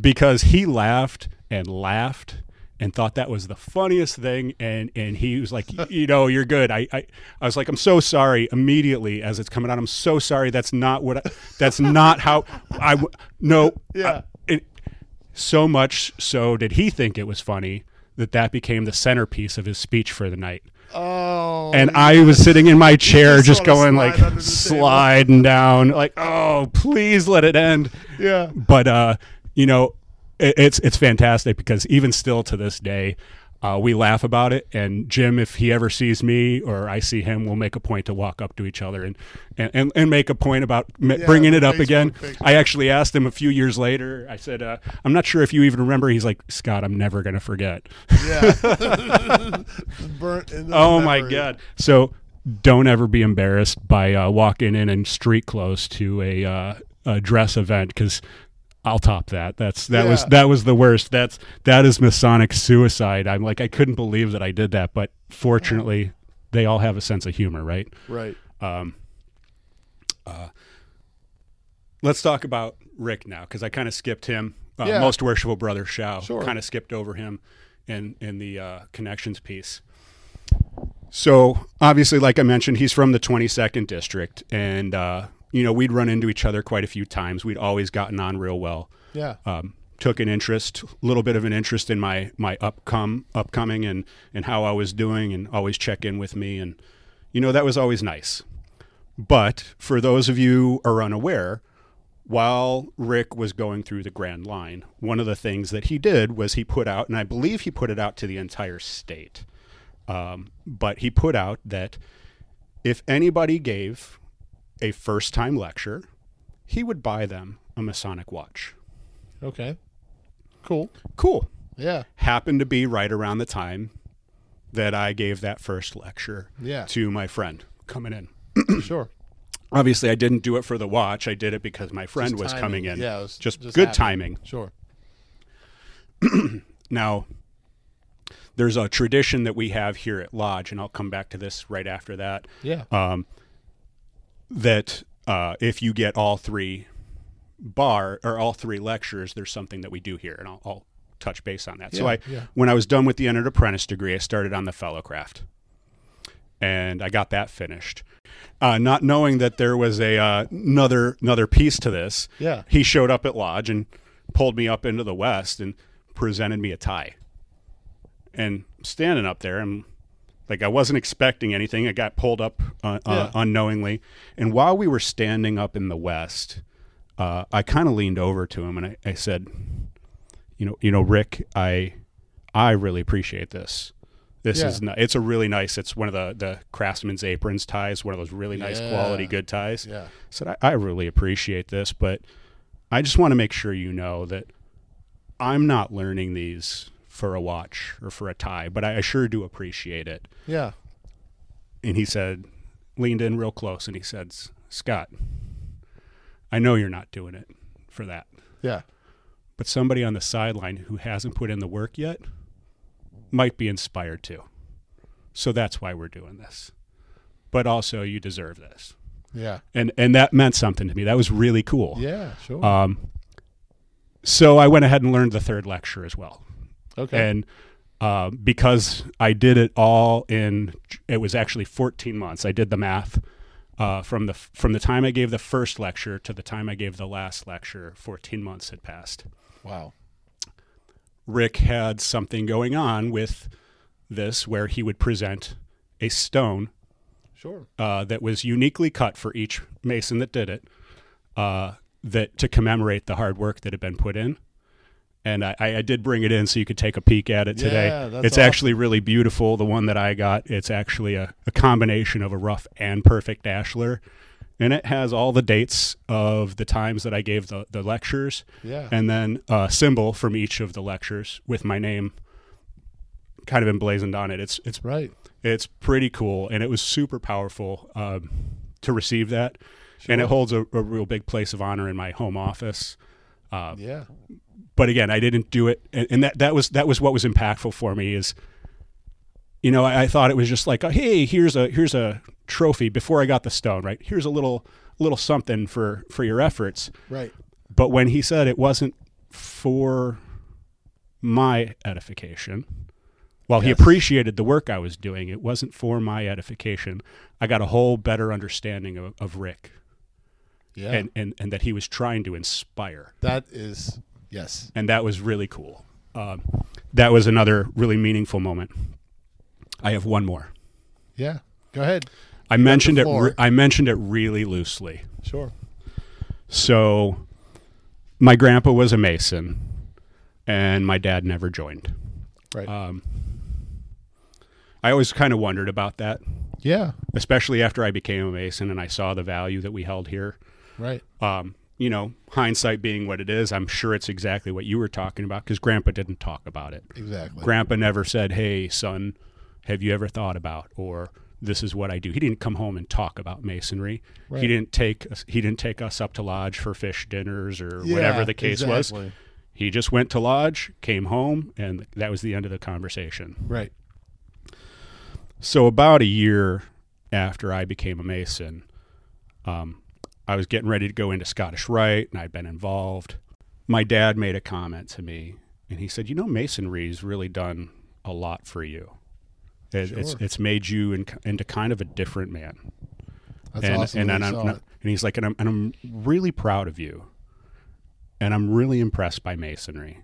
[SPEAKER 3] because he laughed and laughed and thought that was the funniest thing and and he was like you know you're good I, I i was like i'm so sorry immediately as it's coming out i'm so sorry that's not what I, that's not how i no
[SPEAKER 2] Yeah.
[SPEAKER 3] I- it, so much so did he think it was funny that that became the centerpiece of his speech for the night
[SPEAKER 2] Oh.
[SPEAKER 3] and I was sitting in my chair
[SPEAKER 2] just
[SPEAKER 3] just going
[SPEAKER 2] slide
[SPEAKER 3] like
[SPEAKER 2] table.
[SPEAKER 3] sliding down like oh please let it end
[SPEAKER 2] Yeah.
[SPEAKER 3] but uh, you know, it, it's it's fantastic because even still to this day, uh, we laugh about it. And Jim, if he ever sees me or I see him, we'll make a point to walk up to each other and and, and, and make a point about m-
[SPEAKER 2] Yeah,
[SPEAKER 3] bringing it up again.
[SPEAKER 2] Facebook picture.
[SPEAKER 3] I actually asked him a few years later. I said, uh, "I'm not sure if you even remember." He's like, "Scott, I'm never gonna forget."
[SPEAKER 2] Yeah. Burnt in the
[SPEAKER 3] oh my god! So don't ever be embarrassed by uh, walking in in street clothes to a, uh, a dress event because I'll top that. That's that was that was the worst. That's that is Masonic suicide. I'm like I couldn't believe that I did that, but fortunately, they all have a sense of humor, right?
[SPEAKER 2] Right.
[SPEAKER 3] Um, uh, Let's talk about Rick now because I kind of skipped him. Uh,
[SPEAKER 2] Yeah.
[SPEAKER 3] Most worshipful brother Shao
[SPEAKER 2] Sure.
[SPEAKER 3] kind of skipped over him in in the uh, connections piece. So obviously, like I mentioned, he's from the 22nd district, and uh, you know we'd run into each other quite a few times. We'd always gotten on real well.
[SPEAKER 2] Yeah.
[SPEAKER 3] Um, took an interest, a little bit of an interest in my my upcome upcoming and and how I was doing, and always check in with me, and you know that was always nice. But for those of you who are unaware, while Rick was going through the Grand Line, one of the things that he did was he put out, and I believe he put it out to the entire state, um, but he put out that if anybody gave a first time lecture, he would buy them a Masonic watch.
[SPEAKER 2] Okay. Cool.
[SPEAKER 3] Cool.
[SPEAKER 2] Yeah.
[SPEAKER 3] Happened to be right around the time that I gave that first lecture
[SPEAKER 2] Yeah.
[SPEAKER 3] to my friend coming in.
[SPEAKER 2] sure.
[SPEAKER 3] Obviously, I didn't do it for the watch. I did it because my friend
[SPEAKER 2] Just
[SPEAKER 3] was
[SPEAKER 2] timing.
[SPEAKER 3] coming in.
[SPEAKER 2] Yeah, it was
[SPEAKER 3] just,
[SPEAKER 2] just
[SPEAKER 3] good
[SPEAKER 2] happened.
[SPEAKER 3] timing.
[SPEAKER 2] Sure.
[SPEAKER 3] Now, there's a tradition that we have here at Lodge, and I'll come back to this right after that.
[SPEAKER 2] Yeah.
[SPEAKER 3] Um, that uh, if you get all three bar or all three lectures, there's something that we do here, and I'll, I'll touch base on that. so I,
[SPEAKER 2] yeah.
[SPEAKER 3] when I was done with the entered apprentice degree, I started on the fellowcraft, and I got that finished. Uh, not knowing that there was a uh, another another piece to this,
[SPEAKER 2] Yeah.
[SPEAKER 3] he showed up at lodge and pulled me up into the west and presented me a tie. And standing up there, and like I wasn't expecting anything. I got pulled up uh, uh, unknowingly, and while we were standing up in the west, uh, I kind of leaned over to him and I, I said, "You know, you know, Rick, I I really appreciate this. This
[SPEAKER 2] Yeah.
[SPEAKER 3] is it's a really nice. It's one of the the craftsman's aprons ties, one of those really nice
[SPEAKER 2] Yeah.
[SPEAKER 3] quality good ties.
[SPEAKER 2] Yeah.
[SPEAKER 3] I said, I, I really appreciate this, but I just want to make sure you know that I'm not learning these for a watch or for a tie, but I, I sure do appreciate it.
[SPEAKER 2] Yeah.
[SPEAKER 3] And he said, leaned in real close and he said, Scott, I know you're not doing it for that,
[SPEAKER 2] Yeah.
[SPEAKER 3] but somebody on the sideline who hasn't put in the work yet might be inspired to. So that's why we're doing this. But also, you deserve this.
[SPEAKER 2] Yeah.
[SPEAKER 3] And, and that meant something to me. That was really cool.
[SPEAKER 2] Yeah. Sure.
[SPEAKER 3] Um, so I went ahead and learned the third lecture as well.
[SPEAKER 2] Okay.
[SPEAKER 3] And uh, because I did it all in, it was actually 14 months. I did the math uh, from the from the time I gave the first lecture to the time I gave the last lecture. 14 months had passed.
[SPEAKER 2] wow.
[SPEAKER 3] Rick had something going on with this where he would present a stone
[SPEAKER 2] Sure.
[SPEAKER 3] uh, that was uniquely cut for each mason that did it, uh, that to commemorate the hard work that had been put in. And I, I did bring it in so you could take a peek at it today.
[SPEAKER 2] Yeah, that's
[SPEAKER 3] it's
[SPEAKER 2] awesome.
[SPEAKER 3] actually really beautiful. The one that I got, it's actually a, a combination of a rough and perfect ashlar. And it has all the dates of the times that I gave the, the lectures,
[SPEAKER 2] Yeah.
[SPEAKER 3] and then a symbol from each of the lectures with my name kind of emblazoned on it. It's it's
[SPEAKER 2] right.
[SPEAKER 3] it's pretty cool, and it was super powerful um, to receive that, and it holds a, a real big place of honor in my home office. Uh,
[SPEAKER 2] Yeah.
[SPEAKER 3] But again, I didn't do it, and, and that that was that was what was impactful for me. Is you know, I, I thought it was just like, oh, hey, here's a here's a trophy before I got the stone, right? Here's a little little something for for your efforts.
[SPEAKER 2] Right.
[SPEAKER 3] But when he said it wasn't for my edification, while he appreciated the work I was doing, it wasn't for my edification. I got a whole better understanding of, of Rick
[SPEAKER 2] Yeah.
[SPEAKER 3] and, and, and that he was trying to inspire.
[SPEAKER 2] that is yes.
[SPEAKER 3] And that was really cool. Um, that was another really meaningful moment. I have one more.
[SPEAKER 2] Yeah. Go ahead.
[SPEAKER 3] I mentioned it. Re- I mentioned it really loosely.
[SPEAKER 2] Sure.
[SPEAKER 3] So, my grandpa was a mason, and my dad never joined.
[SPEAKER 2] Right.
[SPEAKER 3] Um, I always kind of wondered about that,
[SPEAKER 2] yeah.
[SPEAKER 3] especially after I became a mason and I saw the value that we held here.
[SPEAKER 2] Right.
[SPEAKER 3] Um, you know, hindsight being what it is, I'm sure it's exactly what you were talking about because Grandpa didn't talk about it.
[SPEAKER 2] Exactly.
[SPEAKER 3] Grandpa never said, "Hey, son, have you ever thought about?" or "This is what I do." He didn't come home and talk about masonry.
[SPEAKER 2] Right.
[SPEAKER 3] He didn't take us, he didn't take us up to lodge for fish dinners or
[SPEAKER 2] Yeah,
[SPEAKER 3] whatever the case was. He just went to lodge, came home, and that was the end of the conversation.
[SPEAKER 2] Right.
[SPEAKER 3] So about a year after I became a Mason, um, I was getting ready to go into Scottish Rite, and I'd been involved. My dad made a comment to me, and he said, "You know, Masonry's really done a lot for you. It, It's
[SPEAKER 2] Sure.
[SPEAKER 3] it's made you in, into kind of a different man."
[SPEAKER 2] That's
[SPEAKER 3] and
[SPEAKER 2] awesome.
[SPEAKER 3] and, and, I'm, and he's like, and I'm, and I'm really proud of you, and I'm really impressed by Masonry.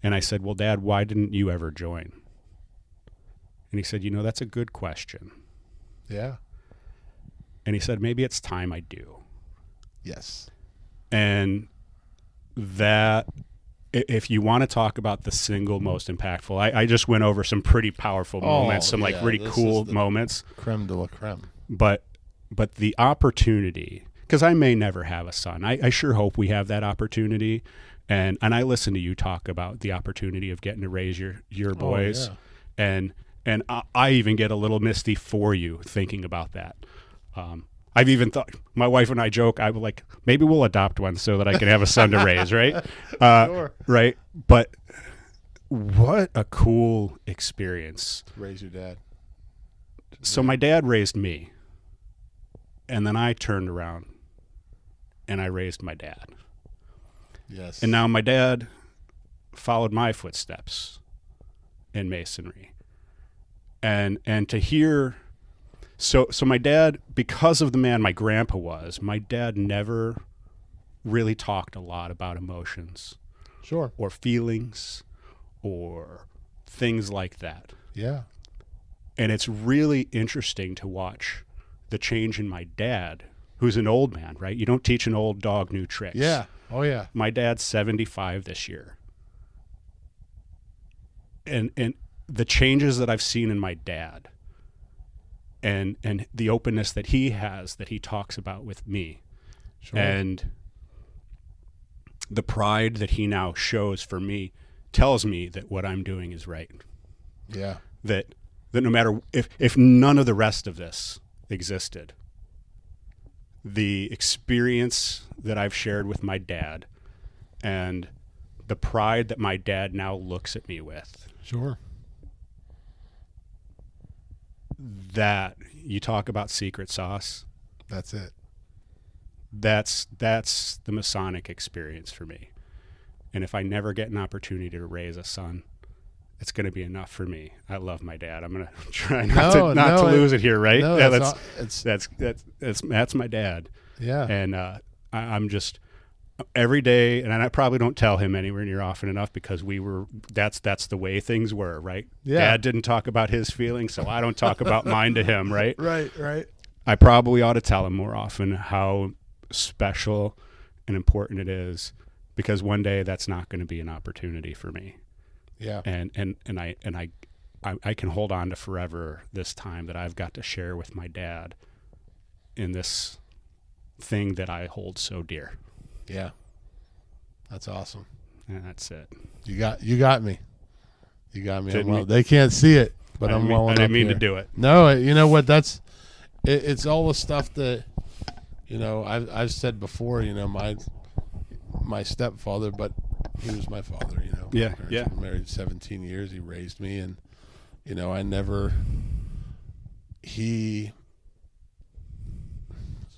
[SPEAKER 3] And I said, "Well, Dad, why didn't you ever join?" And he said, "You know, that's a good question."
[SPEAKER 2] Yeah.
[SPEAKER 3] And he said, maybe it's time I do.
[SPEAKER 2] Yes.
[SPEAKER 3] and that, if you want to talk about the single most impactful, I, I just went over some pretty powerful
[SPEAKER 2] Oh,
[SPEAKER 3] moments, some like
[SPEAKER 2] yeah,
[SPEAKER 3] really cool moments.
[SPEAKER 2] Creme de la creme.
[SPEAKER 3] But but the opportunity, because I may never have a son. I, I sure hope we have that opportunity. And and I listen to you talk about the opportunity of getting to raise your your oh, boys,
[SPEAKER 2] yeah.
[SPEAKER 3] and and I, I even get a little misty for you thinking about that. Um, I've even thought my wife and I joke. I would like maybe we'll adopt one so that I can have a son to raise, right? Uh,
[SPEAKER 2] Sure.
[SPEAKER 3] Right. But what a cool experience.
[SPEAKER 2] Raise your dad.
[SPEAKER 3] So my dad raised me, and then I turned around and I raised my dad.
[SPEAKER 2] Yes.
[SPEAKER 3] And now my dad followed my footsteps in masonry. And and to hear so so my dad because of the man my grandpa was, my dad never really talked a lot about emotions
[SPEAKER 2] sure.
[SPEAKER 3] or feelings or things like that.
[SPEAKER 2] Yeah.
[SPEAKER 3] And it's really interesting to watch the change in my dad, who's an old man, right? You don't teach an old dog new tricks.
[SPEAKER 2] Yeah. Oh yeah.
[SPEAKER 3] My dad's 75 this year. And and the changes that I've seen in my dad and and the openness that he has that he talks about with me
[SPEAKER 2] Sure.
[SPEAKER 3] and the pride that he now shows for me tells me that what I'm doing is right
[SPEAKER 2] yeah.
[SPEAKER 3] that that no matter if if none of the rest of this existed the experience that I've shared with my dad and the pride that my dad now looks at me with
[SPEAKER 2] Sure.
[SPEAKER 3] That you talk about secret sauce.
[SPEAKER 2] That's it.
[SPEAKER 3] that's that's the masonic experience for me. And if i never get an opportunity to raise a son it's going to be enough for me. I love my dad. I'm going to try not
[SPEAKER 2] No,
[SPEAKER 3] to not
[SPEAKER 2] no,
[SPEAKER 3] to lose it here right?
[SPEAKER 2] No,
[SPEAKER 3] yeah,
[SPEAKER 2] that's
[SPEAKER 3] that's
[SPEAKER 2] all- it's
[SPEAKER 3] that's that's that's that's my dad.
[SPEAKER 2] Yeah.
[SPEAKER 3] and uh, I, I'm just every day, and I probably don't tell him anywhere near often enough because we were that's that's the way things were, right?
[SPEAKER 2] Yeah.
[SPEAKER 3] Dad didn't talk about his feelings, so I don't talk about mine to him, right?
[SPEAKER 2] right. Right.
[SPEAKER 3] I probably ought to tell him more often how special and important it is because one day that's not going to be an opportunity for me
[SPEAKER 2] Yeah.
[SPEAKER 3] and and and I and I, I I can hold on to forever this time that I've got to share with my dad in this thing that I hold so dear.
[SPEAKER 2] Yeah. That's awesome.
[SPEAKER 3] And that's it.
[SPEAKER 2] You got you got me. You got me. Well- they can't see it, but
[SPEAKER 3] I
[SPEAKER 2] I'm
[SPEAKER 3] mean,
[SPEAKER 2] well
[SPEAKER 3] I didn't mean
[SPEAKER 2] here.
[SPEAKER 3] to do it.
[SPEAKER 2] No, uh, you know what? That's it, it's all the stuff that you know. I've I've said before. You know, my my stepfather, but he was my father. You know,
[SPEAKER 3] Yeah, yeah.
[SPEAKER 2] Married 17 years. He raised me, and you know, I never. He.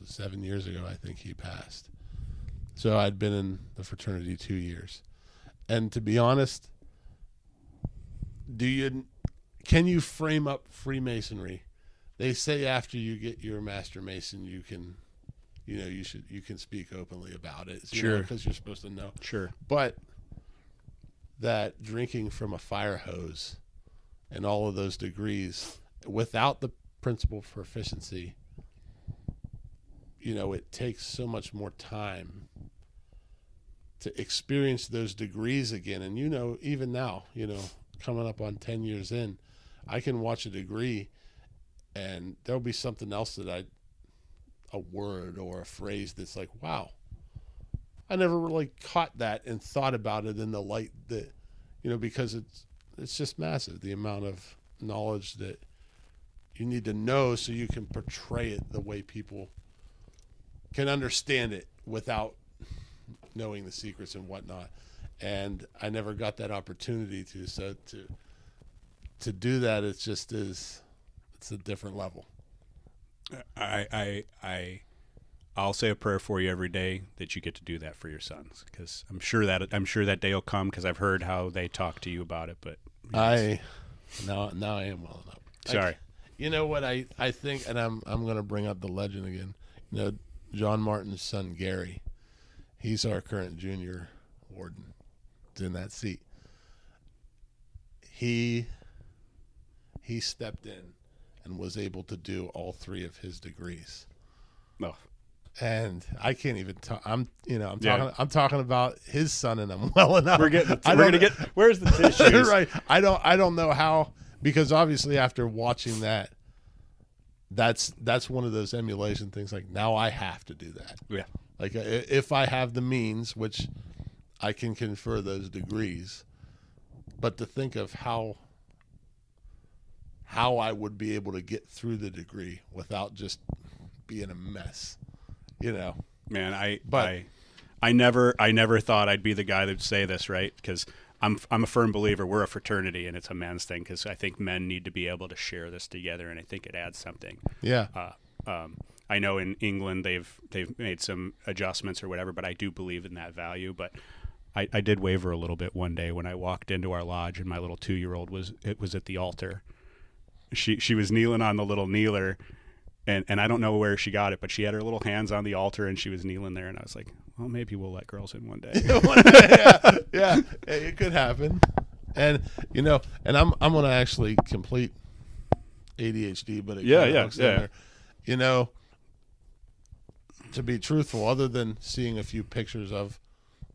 [SPEAKER 2] seven years ago, I think he passed. So I'd been in the fraternity two years, and to be honest, do you can you frame up Freemasonry? They say after you get your master mason, you can, you know, you should you can speak openly about it.
[SPEAKER 3] Sure.
[SPEAKER 2] because you're supposed to know.
[SPEAKER 3] Sure.
[SPEAKER 2] But that drinking from a fire hose and all of those degrees without the principal proficiency, you know, it takes so much more time to experience those degrees again. And you know, even now, you know, coming up on 10 years in, I can watch a degree and there'll be something else that I, a word or a phrase that's like, wow, I never really caught that and thought about it in the light that, you know, because it's it's just massive the amount of knowledge that you need to know so you can portray it the way people can understand it without knowing the secrets and whatnot. And I never got that opportunity to so to to do that. It's just is it's a different level.
[SPEAKER 3] I I I I'll say a prayer for you every day that you get to do that for your sons because I'm sure that I'm sure that day will come because I've heard how they talk to you about it. But
[SPEAKER 2] I now now I am well enough. I-
[SPEAKER 3] sorry,
[SPEAKER 2] You know what I, I think, and I'm I'm gonna bring up the legend again. You know, John Martin's son Gary, he's our current junior warden. He's in that seat. He he stepped in and was able to do all three of his degrees.
[SPEAKER 3] no,
[SPEAKER 2] and I can't even talk. I'm, you know, I'm
[SPEAKER 3] Yeah.
[SPEAKER 2] talking. I'm talking about his son, and I'm well enough.
[SPEAKER 3] We're getting. We're gonna get. Where's the tissues?
[SPEAKER 2] right. I don't. I don't know how because obviously after watching that, that's that's one of those emulation things. Like now I have to do that.
[SPEAKER 3] Yeah.
[SPEAKER 2] Like if I have the means, which I can confer those degrees, but to think of how how I would be able to get through the degree without just being a mess, you know.
[SPEAKER 3] man i
[SPEAKER 2] But-
[SPEAKER 3] i i never i never thought i'd be the guy that'd say this right because i'm i'm a firm believer we're a fraternity and it's a men's thing because i think men need to be able to share this together and i think it adds something
[SPEAKER 2] Yeah.
[SPEAKER 3] uh, um, I know in England they've they've made some adjustments or whatever, but I do believe in that value. But I, I did waver a little bit one day when I walked into our lodge and my little two year old was it was at the altar. She she was kneeling on the little kneeler, and and I don't know where she got it, but she had her little hands on the altar and she was kneeling there, and I was like, well, maybe we'll let girls in one day.
[SPEAKER 2] yeah, yeah, Hey, it could happen. And you know, and I'm I'm gonna actually complete ADHD, but it
[SPEAKER 3] Yeah, yeah, yeah.
[SPEAKER 2] there. You know, to be truthful, other than seeing a few pictures of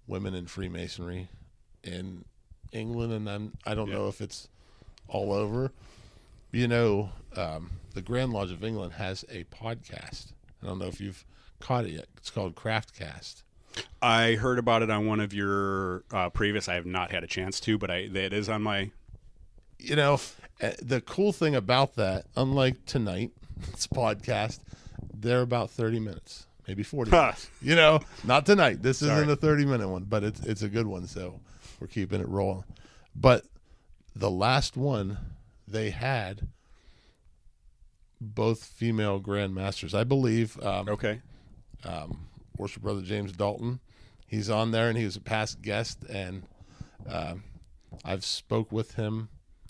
[SPEAKER 2] women in Freemasonry in England, and I'm I don't know if it's all over. You know, um, the Grand Lodge of England has a podcast. I don't know if you've caught it yet. It's called Craftcast.
[SPEAKER 3] I heard about it on one of your uh, previous. I have not had a chance to, but I it is on my
[SPEAKER 2] you know, uh, the cool thing about that, unlike tonight's podcast, they're about 30 minutes, maybe 40
[SPEAKER 3] Ha.
[SPEAKER 2] minutes. You know, not tonight. This
[SPEAKER 3] Sorry.
[SPEAKER 2] isn't a 30 minute one, but it's it's a good one, so we're keeping it rolling. But the last one they had both female grandmasters. I believe um,
[SPEAKER 3] okay.
[SPEAKER 2] worship brother James Dalton. He's on there, and he was a past guest, and um I've spoke with him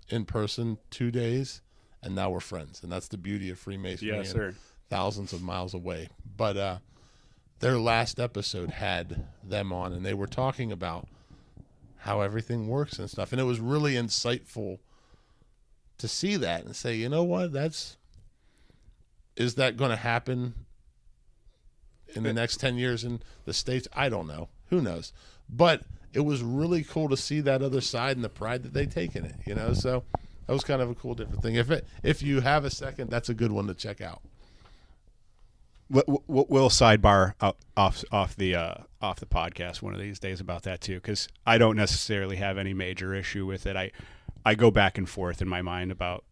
[SPEAKER 2] in person two days, and now we're friends, and that's the beauty of Freemasonry.
[SPEAKER 3] Yes, sir.
[SPEAKER 2] Thousands of miles away, but uh, their last episode had them on, and they were talking about how everything works and stuff, and it was really insightful to see that and say, you know what, that's is that going to happen in the next 10 years in the states? I don't know. Who knows? But it was really cool to see that other side and the pride that they take in it you know? So that was kind of a cool different thing. If it if you have a second that's a good one to check out
[SPEAKER 3] We'll, sidebar off off the uh, off the podcast one of these days about that too, because I don't necessarily have any major issue with it. I I go back and forth in my mind about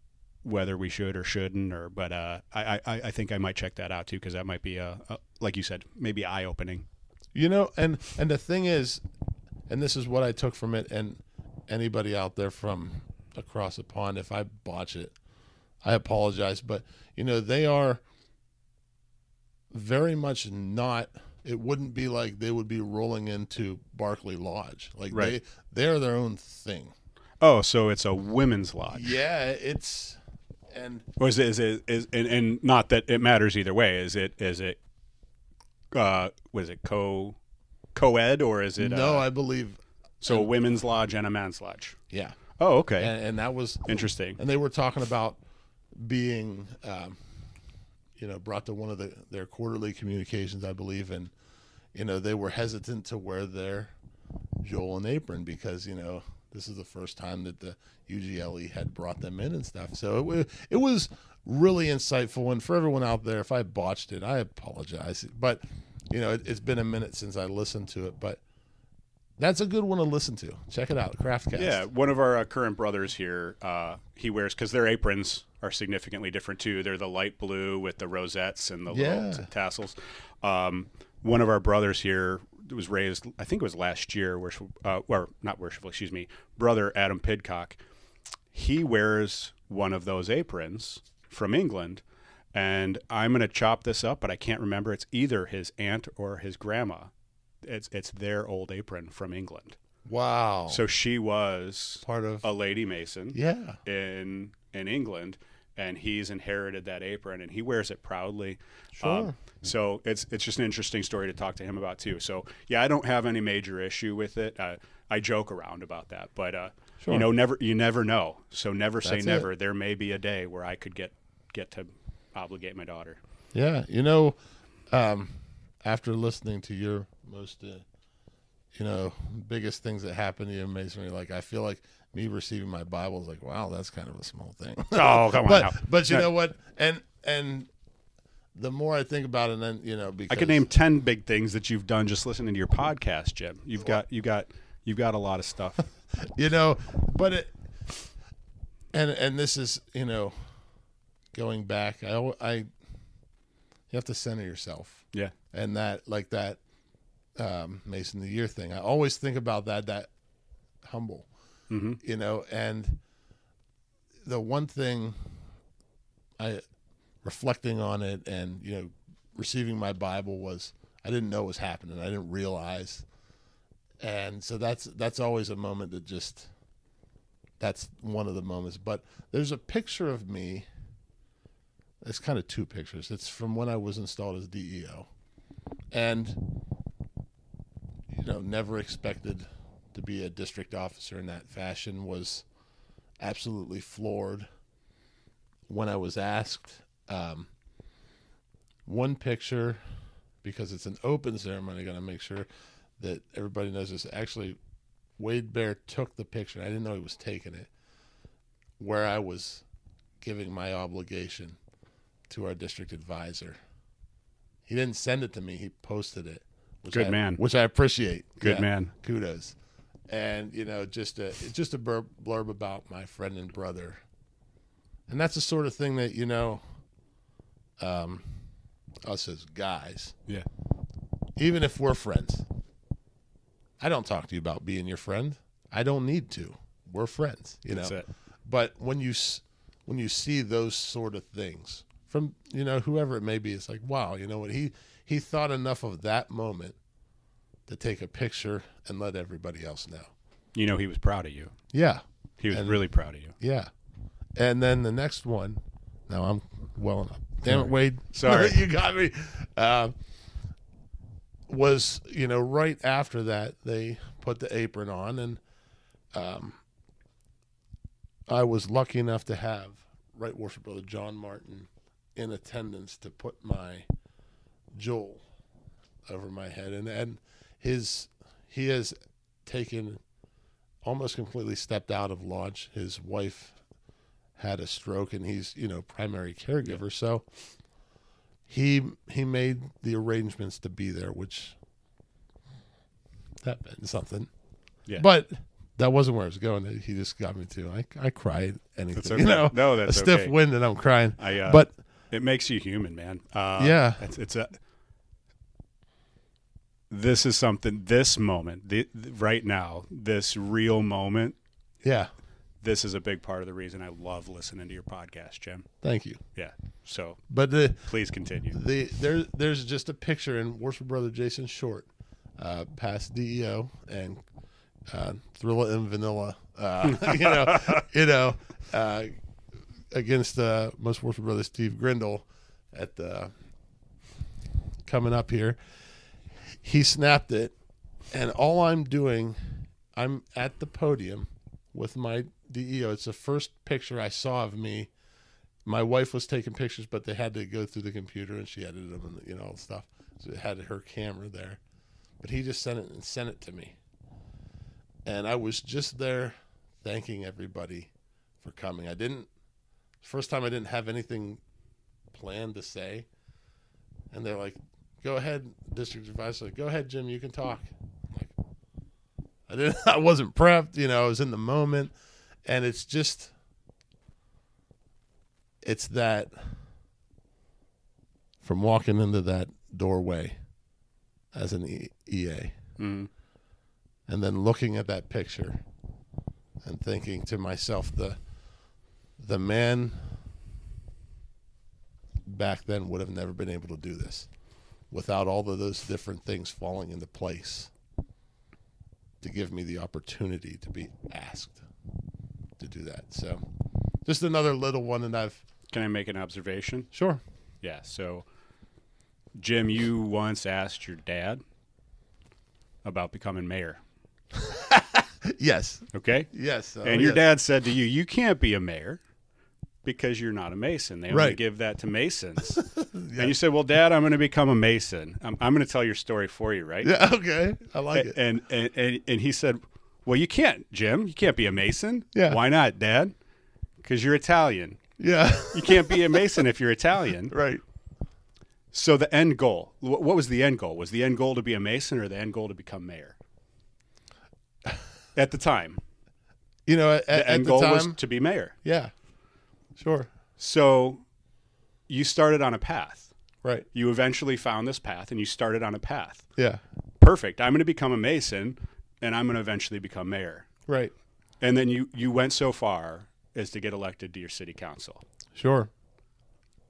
[SPEAKER 3] whether we should or shouldn't, or but uh, I, I I think I might check that out too, because that might be a, a like you said, maybe eye opening.
[SPEAKER 2] you know and and the thing is and this is what i took from it and anybody out there from across the pond if i botch it i apologize but you know they are very much not it wouldn't be like they would be rolling into Barclay Lodge. Like
[SPEAKER 3] Right.
[SPEAKER 2] they they're their own thing.
[SPEAKER 3] Oh, so it's a women's lodge.
[SPEAKER 2] Yeah, it's and
[SPEAKER 3] Or is it, is it is and, and not that it matters either way. Is it is it uh was it co co ed or is it
[SPEAKER 2] no,
[SPEAKER 3] uh,
[SPEAKER 2] I believe
[SPEAKER 3] so a women's lodge and a man's lodge?
[SPEAKER 2] yeah.
[SPEAKER 3] Oh, okay.
[SPEAKER 2] And, and that was
[SPEAKER 3] Interesting.
[SPEAKER 2] and they were talking about being um, you know brought to one of the, their quarterly communications i believe and you know they were hesitant to wear their jewel and apron because you know this is the first time that the ugle had brought them in and stuff. So it, wa- it was really insightful. And for everyone out there if i botched it i apologize. But you know it, it's been a minute since i listened to it but that's a good one to listen to. Check it out craftcast.
[SPEAKER 3] Yeah, one of our uh, current brothers here, uh, he wears because their aprons are significantly different too. They're the light blue with the rosettes and the
[SPEAKER 2] Yeah.
[SPEAKER 3] little tassels. Um, one of our brothers here was raised, I think it was last year, worship, uh, or not worshipful, excuse me, brother Adam Pidcock. He wears one of those aprons from England, and I'm going to chop this up, but I can't remember. It's either his aunt or his grandma. It's it's their old apron from England.
[SPEAKER 2] wow
[SPEAKER 3] So she was
[SPEAKER 2] part of
[SPEAKER 3] a lady mason
[SPEAKER 2] yeah
[SPEAKER 3] in in England, and he's inherited that apron, and he wears it proudly.
[SPEAKER 2] Sure.
[SPEAKER 3] Um, so it's it's just an interesting story to talk to him about too. So yeah, I don't have any major issue with it. Uh, I joke around about that, but uh,
[SPEAKER 2] Sure.
[SPEAKER 3] you know, never you never know. So never say
[SPEAKER 2] That's it.
[SPEAKER 3] never. There may be a day where I could get get to obligate my daughter.
[SPEAKER 2] Yeah, you know, um, after listening to your most, uh, you know, biggest things that happened to you in masonry, like I feel like me receiving my Bible is like, wow, that's kind of a small thing.
[SPEAKER 3] Oh, come on
[SPEAKER 2] but
[SPEAKER 3] now.
[SPEAKER 2] but you
[SPEAKER 3] No.
[SPEAKER 2] know what? And and the more I think about it, then you know, because
[SPEAKER 3] I could name ten big things that you've done just listening to your podcast, Jim. You've got you got you've got a lot of stuff.
[SPEAKER 2] you know but it and and this is you know going back i i you have to center yourself
[SPEAKER 3] yeah.
[SPEAKER 2] and that like that um mason the year thing i always think about that that humble
[SPEAKER 3] Mm-hmm.
[SPEAKER 2] you know and the one thing i reflecting on it and you know receiving my bible was i didn't know was happening. I didn't realize. And so that's that's always a moment that just that's one of the moments. But there's a picture of me it's kind of two pictures. It's from when i was installed as deo and you know never expected to be a district officer in that fashion was absolutely floored. When i was asked um, one picture because it's an open ceremony i got to make sure that everybody knows this actually wade bear took the picture i didn't know he was taking it where i was giving my obligation to our district advisor. He didn't send it to me he posted it which
[SPEAKER 3] Good
[SPEAKER 2] I-
[SPEAKER 3] man.
[SPEAKER 2] which i appreciate.
[SPEAKER 3] Good
[SPEAKER 2] Yeah.
[SPEAKER 3] man.
[SPEAKER 2] kudos and you know just a just a blurb, blurb about my friend and brother. And that's the sort of thing that you know um us as guys
[SPEAKER 3] Yeah.
[SPEAKER 2] even if we're friends i don't talk to you about being your friend. I don't need to. We're friends you
[SPEAKER 3] That's
[SPEAKER 2] know?
[SPEAKER 3] it.
[SPEAKER 2] but when you s- when you see those sort of things from you know whoever it may be it's like wow you know what? He he thought enough of that moment to take a picture and let everybody else know.
[SPEAKER 3] You know he was proud of you.
[SPEAKER 2] yeah.
[SPEAKER 3] He was
[SPEAKER 2] And-
[SPEAKER 3] really proud of you.
[SPEAKER 2] yeah. And then the next one now i'm well enough. Damn it wade.
[SPEAKER 3] Sorry.
[SPEAKER 2] you got me. Uh, was you know right after that they put the apron on and um, i was lucky enough to have right worship brother john martin in attendance to put my jewel over my head. And and his he has taken almost completely stepped out of lodge his wife had a stroke and he's you know primary caregiver so he he made the arrangements to be there which that meant something
[SPEAKER 3] Yeah.
[SPEAKER 2] but that wasn't where I was going. He just got me to. I, I cried anything.
[SPEAKER 3] That's
[SPEAKER 2] You know,
[SPEAKER 3] No, that's
[SPEAKER 2] a stiff
[SPEAKER 3] okay.
[SPEAKER 2] wind and I'm crying.
[SPEAKER 3] I uh,
[SPEAKER 2] but
[SPEAKER 3] it makes you human, man. Uh,
[SPEAKER 2] Yeah.
[SPEAKER 3] it's, it's a. This is something. This moment, the, right now, this real moment.
[SPEAKER 2] yeah,
[SPEAKER 3] This is a big part of the reason I love listening to your podcast, Jim.
[SPEAKER 2] thank you.
[SPEAKER 3] Yeah. So
[SPEAKER 2] But the
[SPEAKER 3] please continue.
[SPEAKER 2] the there there's just a picture in Worship Brother Jason Short, uh, past DEO and uh, Thrilla and Vanilla. Uh, you know, you know, uh, against uh, most Worship Brother Steve Grindle at the coming up here. He snapped it, and all I'm doing, I'm at the podium with my DEO. It's the first picture I saw of me my wife was taking pictures, but they had to go through the computer and she edited them and you know all the stuff. So it had her camera there, but he just sent it and sent it to me, and I was just there thanking everybody for coming. I didn't first time I didn't have anything planned to say, and they're like, "Go ahead, district advisor. Go ahead, Jim. You can talk." Like, I didn't. I wasn't prepped. You know, I was in the moment, and it's just it's that from walking into that doorway as an e- EA
[SPEAKER 3] Mhm.
[SPEAKER 2] and then looking at that picture and thinking to myself the the man back then would have never been able to do this without all of those different things falling into place to give me the opportunity to be asked to do that so just another little one that I've
[SPEAKER 3] Can I make an observation?
[SPEAKER 2] sure
[SPEAKER 3] Yeah. So, Jim, you once asked your dad about becoming mayor.
[SPEAKER 2] yes
[SPEAKER 3] Okay.
[SPEAKER 2] yes uh,
[SPEAKER 3] and your
[SPEAKER 2] yes.
[SPEAKER 3] dad said to you, "You can't be a mayor because you're not a Mason. They only
[SPEAKER 2] Right.
[SPEAKER 3] give that to Masons. And you said, well, Dad, I'm going to become a Mason. I'm, I'm going to tell your story for you, right?
[SPEAKER 2] Yeah, okay. I like it.
[SPEAKER 3] And, and, and, and he said, well, you can't, Jim. You can't be a Mason.
[SPEAKER 2] Yeah.
[SPEAKER 3] Why not, Dad? Because you're Italian.
[SPEAKER 2] Yeah.
[SPEAKER 3] You can't be a Mason if you're Italian.
[SPEAKER 2] right.
[SPEAKER 3] So the end goal, what was the end goal? Was the end goal to be a Mason or the end goal to become mayor? At the time,
[SPEAKER 2] You know, at,
[SPEAKER 3] the
[SPEAKER 2] at
[SPEAKER 3] end
[SPEAKER 2] the
[SPEAKER 3] goal
[SPEAKER 2] time,
[SPEAKER 3] was to be mayor.
[SPEAKER 2] yeah. Sure.
[SPEAKER 3] So you started on a path.
[SPEAKER 2] Right.
[SPEAKER 3] You eventually found this path and you started on a path.
[SPEAKER 2] Yeah.
[SPEAKER 3] Perfect. I'm going to become a Mason and I'm going to eventually become mayor.
[SPEAKER 2] Right.
[SPEAKER 3] And then you, you went so far as to get elected to your city council.
[SPEAKER 2] Sure.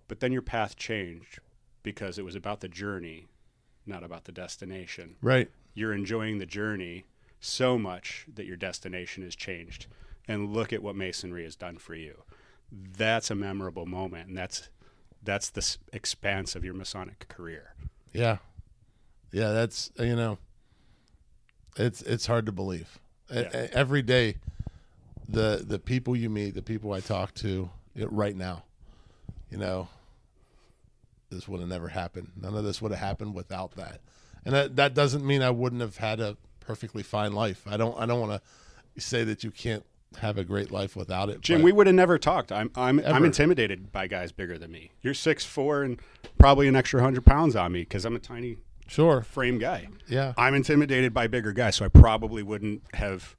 [SPEAKER 3] But then your path changed because it was about the journey, not about the destination.
[SPEAKER 2] Right.
[SPEAKER 3] You're enjoying the journey so much that your destination has changed. And look at what masonry has done for you. That's a memorable moment, and that's that's the s- expanse of your Masonic career.
[SPEAKER 2] Yeah. Yeah, that's you know it's it's hard to believe.
[SPEAKER 3] Yeah.
[SPEAKER 2] Every day the the people you meet, the people I talk to right now, you know, this would have never happened. None of this would have happened without that. And that that doesn't mean I wouldn't have had a perfectly fine life. I don't I don't want to say that you can't have a great life without it.
[SPEAKER 3] Jim, we would have never talked. I'm I'm I'm intimidated by guys bigger than me. You're six four and probably an extra hundred pounds on me because I'm a tiny
[SPEAKER 2] sure.
[SPEAKER 3] frame guy.
[SPEAKER 2] Yeah.
[SPEAKER 3] I'm intimidated by bigger guys, so I probably wouldn't have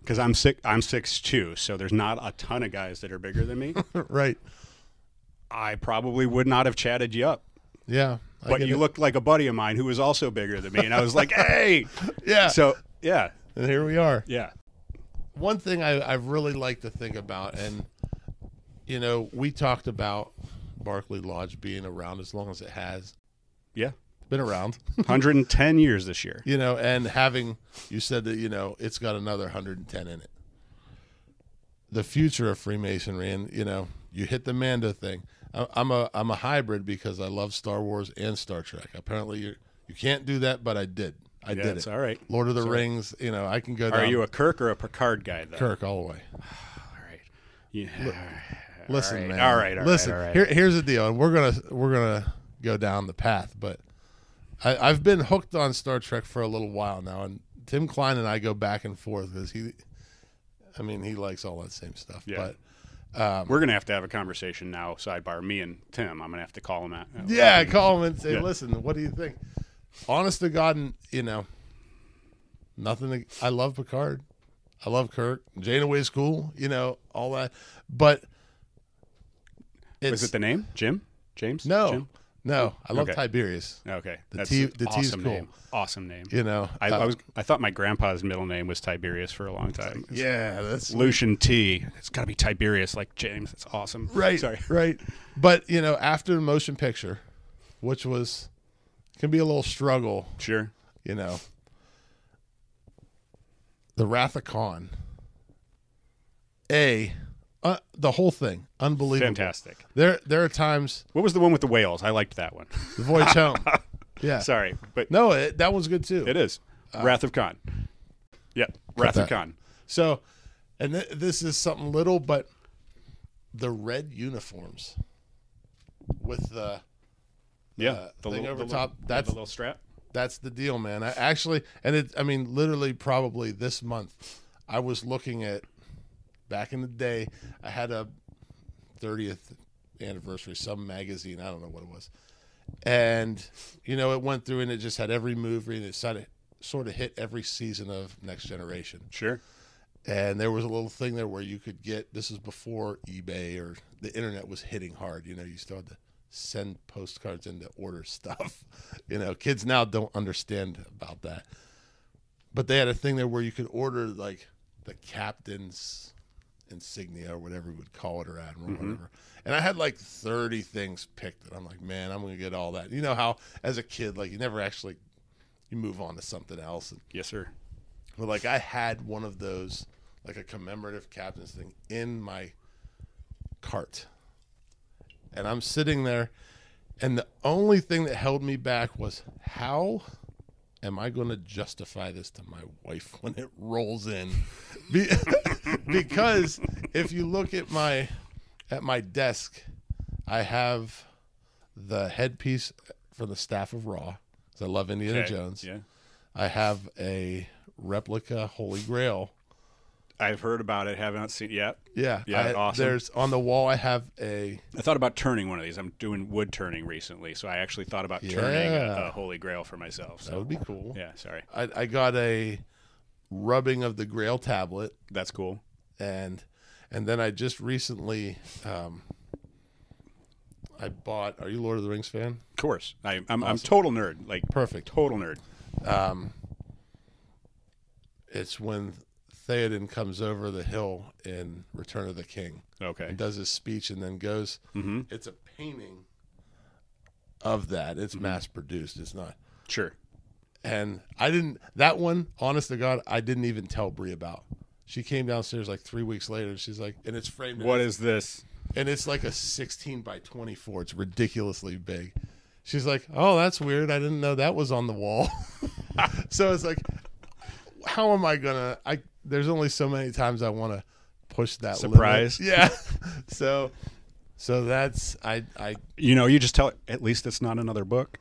[SPEAKER 3] because I'm six I'm six two, so there's not a ton of guys that are bigger than me.
[SPEAKER 2] right.
[SPEAKER 3] I probably would not have chatted you up.
[SPEAKER 2] Yeah. I
[SPEAKER 3] But you
[SPEAKER 2] it.
[SPEAKER 3] looked like a buddy of mine who was also bigger than me, and I was like, "Hey!"
[SPEAKER 2] Yeah.
[SPEAKER 3] So yeah,
[SPEAKER 2] and here we are.
[SPEAKER 3] yeah,
[SPEAKER 2] one thing I, I really like to think about, and you know, we talked about Barclay Lodge being around as long as it has
[SPEAKER 3] yeah.
[SPEAKER 2] been around,
[SPEAKER 3] 110 years this year.
[SPEAKER 2] you know, and having you said that you know it's got another 110 in it. The future of Freemasonry, and you know, you hit the Mando thing. I- I'm a I'm a hybrid because I love Star Wars and Star Trek. Apparently, you you can't do that, but I did. I
[SPEAKER 3] Yeah,
[SPEAKER 2] did
[SPEAKER 3] it's
[SPEAKER 2] it.
[SPEAKER 3] all right.
[SPEAKER 2] Lord of the Rings, you know, I can go.
[SPEAKER 3] There.
[SPEAKER 2] Are
[SPEAKER 3] you a Kirk or a Picard guy though?
[SPEAKER 2] Kirk all the way?
[SPEAKER 3] All right. Yeah.
[SPEAKER 2] Listen,
[SPEAKER 3] right,
[SPEAKER 2] man.
[SPEAKER 3] all right, all right,
[SPEAKER 2] Listen,
[SPEAKER 3] all right.
[SPEAKER 2] Here, here's the deal, and we're gonna we're gonna go down the path, but I, I've been hooked on Star Trek for a little while now, and Tim Klein and I go back and forth because he, I mean, he likes all that same stuff.
[SPEAKER 3] Yeah.
[SPEAKER 2] But um,
[SPEAKER 3] We're gonna have to have a conversation now. Sidebar. Me and Tim. I'm gonna have to call him out.
[SPEAKER 2] yeah, call him and say,
[SPEAKER 3] Yeah.
[SPEAKER 2] listen, what do you think? Honest to God, and you know, nothing. to- I love Picard, I love Kirk, Janeway's cool, you know, all that, but
[SPEAKER 3] Was it the name Jim? James?
[SPEAKER 2] no,
[SPEAKER 3] Jim?
[SPEAKER 2] no. I love
[SPEAKER 3] Okay.
[SPEAKER 2] Tiberius.
[SPEAKER 3] Okay.
[SPEAKER 2] The
[SPEAKER 3] That's
[SPEAKER 2] T- the T's cool.
[SPEAKER 3] name. Awesome name.
[SPEAKER 2] You know,
[SPEAKER 3] I,
[SPEAKER 2] uh,
[SPEAKER 3] I was I thought my grandpa's middle name was Tiberius for a long time. It's
[SPEAKER 2] Yeah, that's
[SPEAKER 3] Lucian T. It's got to be Tiberius, like James. It's awesome.
[SPEAKER 2] right.
[SPEAKER 3] Sorry.
[SPEAKER 2] right. But you know, after the motion picture, which was can be a little struggle,
[SPEAKER 3] Sure.
[SPEAKER 2] you know, the Wrath of Khan. A, uh, the whole thing, unbelievable.
[SPEAKER 3] Fantastic.
[SPEAKER 2] There, there are times
[SPEAKER 3] What was the one with the whales? I liked that one.
[SPEAKER 2] the voyage home. Yeah.
[SPEAKER 3] Sorry, but
[SPEAKER 2] No, it, that one's good too.
[SPEAKER 3] it is Wrath of Khan. Yep. Wrath of
[SPEAKER 2] that.
[SPEAKER 3] Khan.
[SPEAKER 2] So, and th- this is something little, but the red uniforms with the
[SPEAKER 3] Yeah.
[SPEAKER 2] Uh,
[SPEAKER 3] the
[SPEAKER 2] thing
[SPEAKER 3] little,
[SPEAKER 2] over
[SPEAKER 3] the
[SPEAKER 2] top,
[SPEAKER 3] Little,
[SPEAKER 2] that's-
[SPEAKER 3] the little strap.
[SPEAKER 2] that's the deal, man. I actually, and it, I mean, literally, probably this month, I was looking at back in the day. I had a 30th anniversary, some magazine, I don't know what it was, and you know, it went through and it just had every movie and it sort of, sort of hit every season of Next Generation.
[SPEAKER 3] Sure.
[SPEAKER 2] And there was a little thing there where you could get. This is before eBay or the internet was hitting hard. You know, you still had to send postcards and to order stuff. You know, kids now don't understand about that. But they had a thing there where you could order like the captain's insignia or whatever we would call it or admiral or whatever. And I had like 30 things picked and I'm like, man, I'm going to get all that. You know how as a kid like you never actually you move on to something else and
[SPEAKER 3] Yes, sir.
[SPEAKER 2] but like I had one of those, like a commemorative captain's thing in my cart. And I'm sitting there, and the only thing that held me back was how am I going to justify this to my wife when it rolls in? Be- because if you look at my at my desk, I have the headpiece for the staff of Ra. 'cause I love Indiana
[SPEAKER 3] Okay.
[SPEAKER 2] Jones.
[SPEAKER 3] Yeah.
[SPEAKER 2] I have a replica Holy Grail.
[SPEAKER 3] I've heard about it. Haven't seen it yet.
[SPEAKER 2] Yeah,
[SPEAKER 3] Yeah,
[SPEAKER 2] I,
[SPEAKER 3] awesome.
[SPEAKER 2] There's on the wall. I have a
[SPEAKER 3] I thought about turning one of these. I'm doing wood turning recently, so I actually thought about turning
[SPEAKER 2] Yeah.
[SPEAKER 3] a, a Holy Grail for myself. So.
[SPEAKER 2] that would be cool.
[SPEAKER 3] yeah, sorry,
[SPEAKER 2] I, I got a rubbing of the Grail tablet,
[SPEAKER 3] that's cool.
[SPEAKER 2] and and then I just recently um, I bought. Are you Lord of the Rings fan?
[SPEAKER 3] Of course, I, I'm I'm total nerd. Like
[SPEAKER 2] Perfect.
[SPEAKER 3] total nerd.
[SPEAKER 2] Um, it's when Theoden comes over the hill in Return of the King
[SPEAKER 3] Okay.
[SPEAKER 2] and does his speech, and then goes.
[SPEAKER 3] Mm-hmm.
[SPEAKER 2] It's a painting of that. It's mass produced. It's not.
[SPEAKER 3] Sure.
[SPEAKER 2] And I didn't. That one, honest to God, I didn't even tell Brie about. She came downstairs like three weeks later. and She's like, and it's framed.
[SPEAKER 3] What is this?
[SPEAKER 2] and it's like a 16 by 24 it's ridiculously big she's like oh that's weird i didn't know that was on the wall so it's like how am i gonna i there's only so many times i want to push that limit.
[SPEAKER 3] Surprise.
[SPEAKER 2] yeah so so that's i i
[SPEAKER 3] You know, you just tell it. At least it's not another book.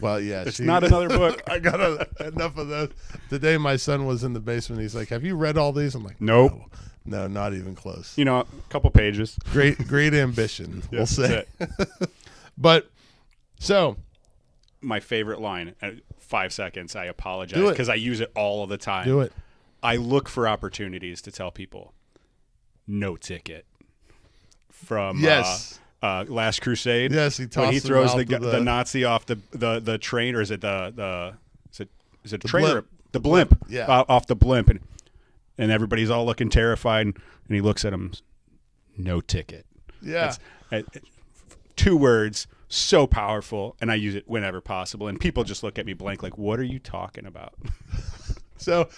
[SPEAKER 2] well yeah
[SPEAKER 3] It's
[SPEAKER 2] she-
[SPEAKER 3] not another book.
[SPEAKER 2] i got a, enough of those today my son was in the basement he's like have you read all these i'm like
[SPEAKER 3] Nope.
[SPEAKER 2] no, no not even close
[SPEAKER 3] You know, a couple pages.
[SPEAKER 2] great great ambition we'll
[SPEAKER 3] That's
[SPEAKER 2] say
[SPEAKER 3] it.
[SPEAKER 2] but so
[SPEAKER 3] My favorite line. uh, Five seconds. I apologize because I use it all of the time.
[SPEAKER 2] do it
[SPEAKER 3] I look for opportunities to tell people, no ticket. From
[SPEAKER 2] Yes.
[SPEAKER 3] uh, uh, Last Crusade.
[SPEAKER 2] Yes, he
[SPEAKER 3] when he throws the,
[SPEAKER 2] the-
[SPEAKER 3] the Nazi off the, the the train, or is it the the is it is it a train
[SPEAKER 2] blimp.
[SPEAKER 3] the blimp?
[SPEAKER 2] Yeah.
[SPEAKER 3] uh, off the blimp, and and everybody's all looking terrified, and he looks at him, no ticket.
[SPEAKER 2] yeah
[SPEAKER 3] uh, two words, so powerful, and I use it whenever possible. And people just look at me blank, like, "What are you talking about?"
[SPEAKER 2] So,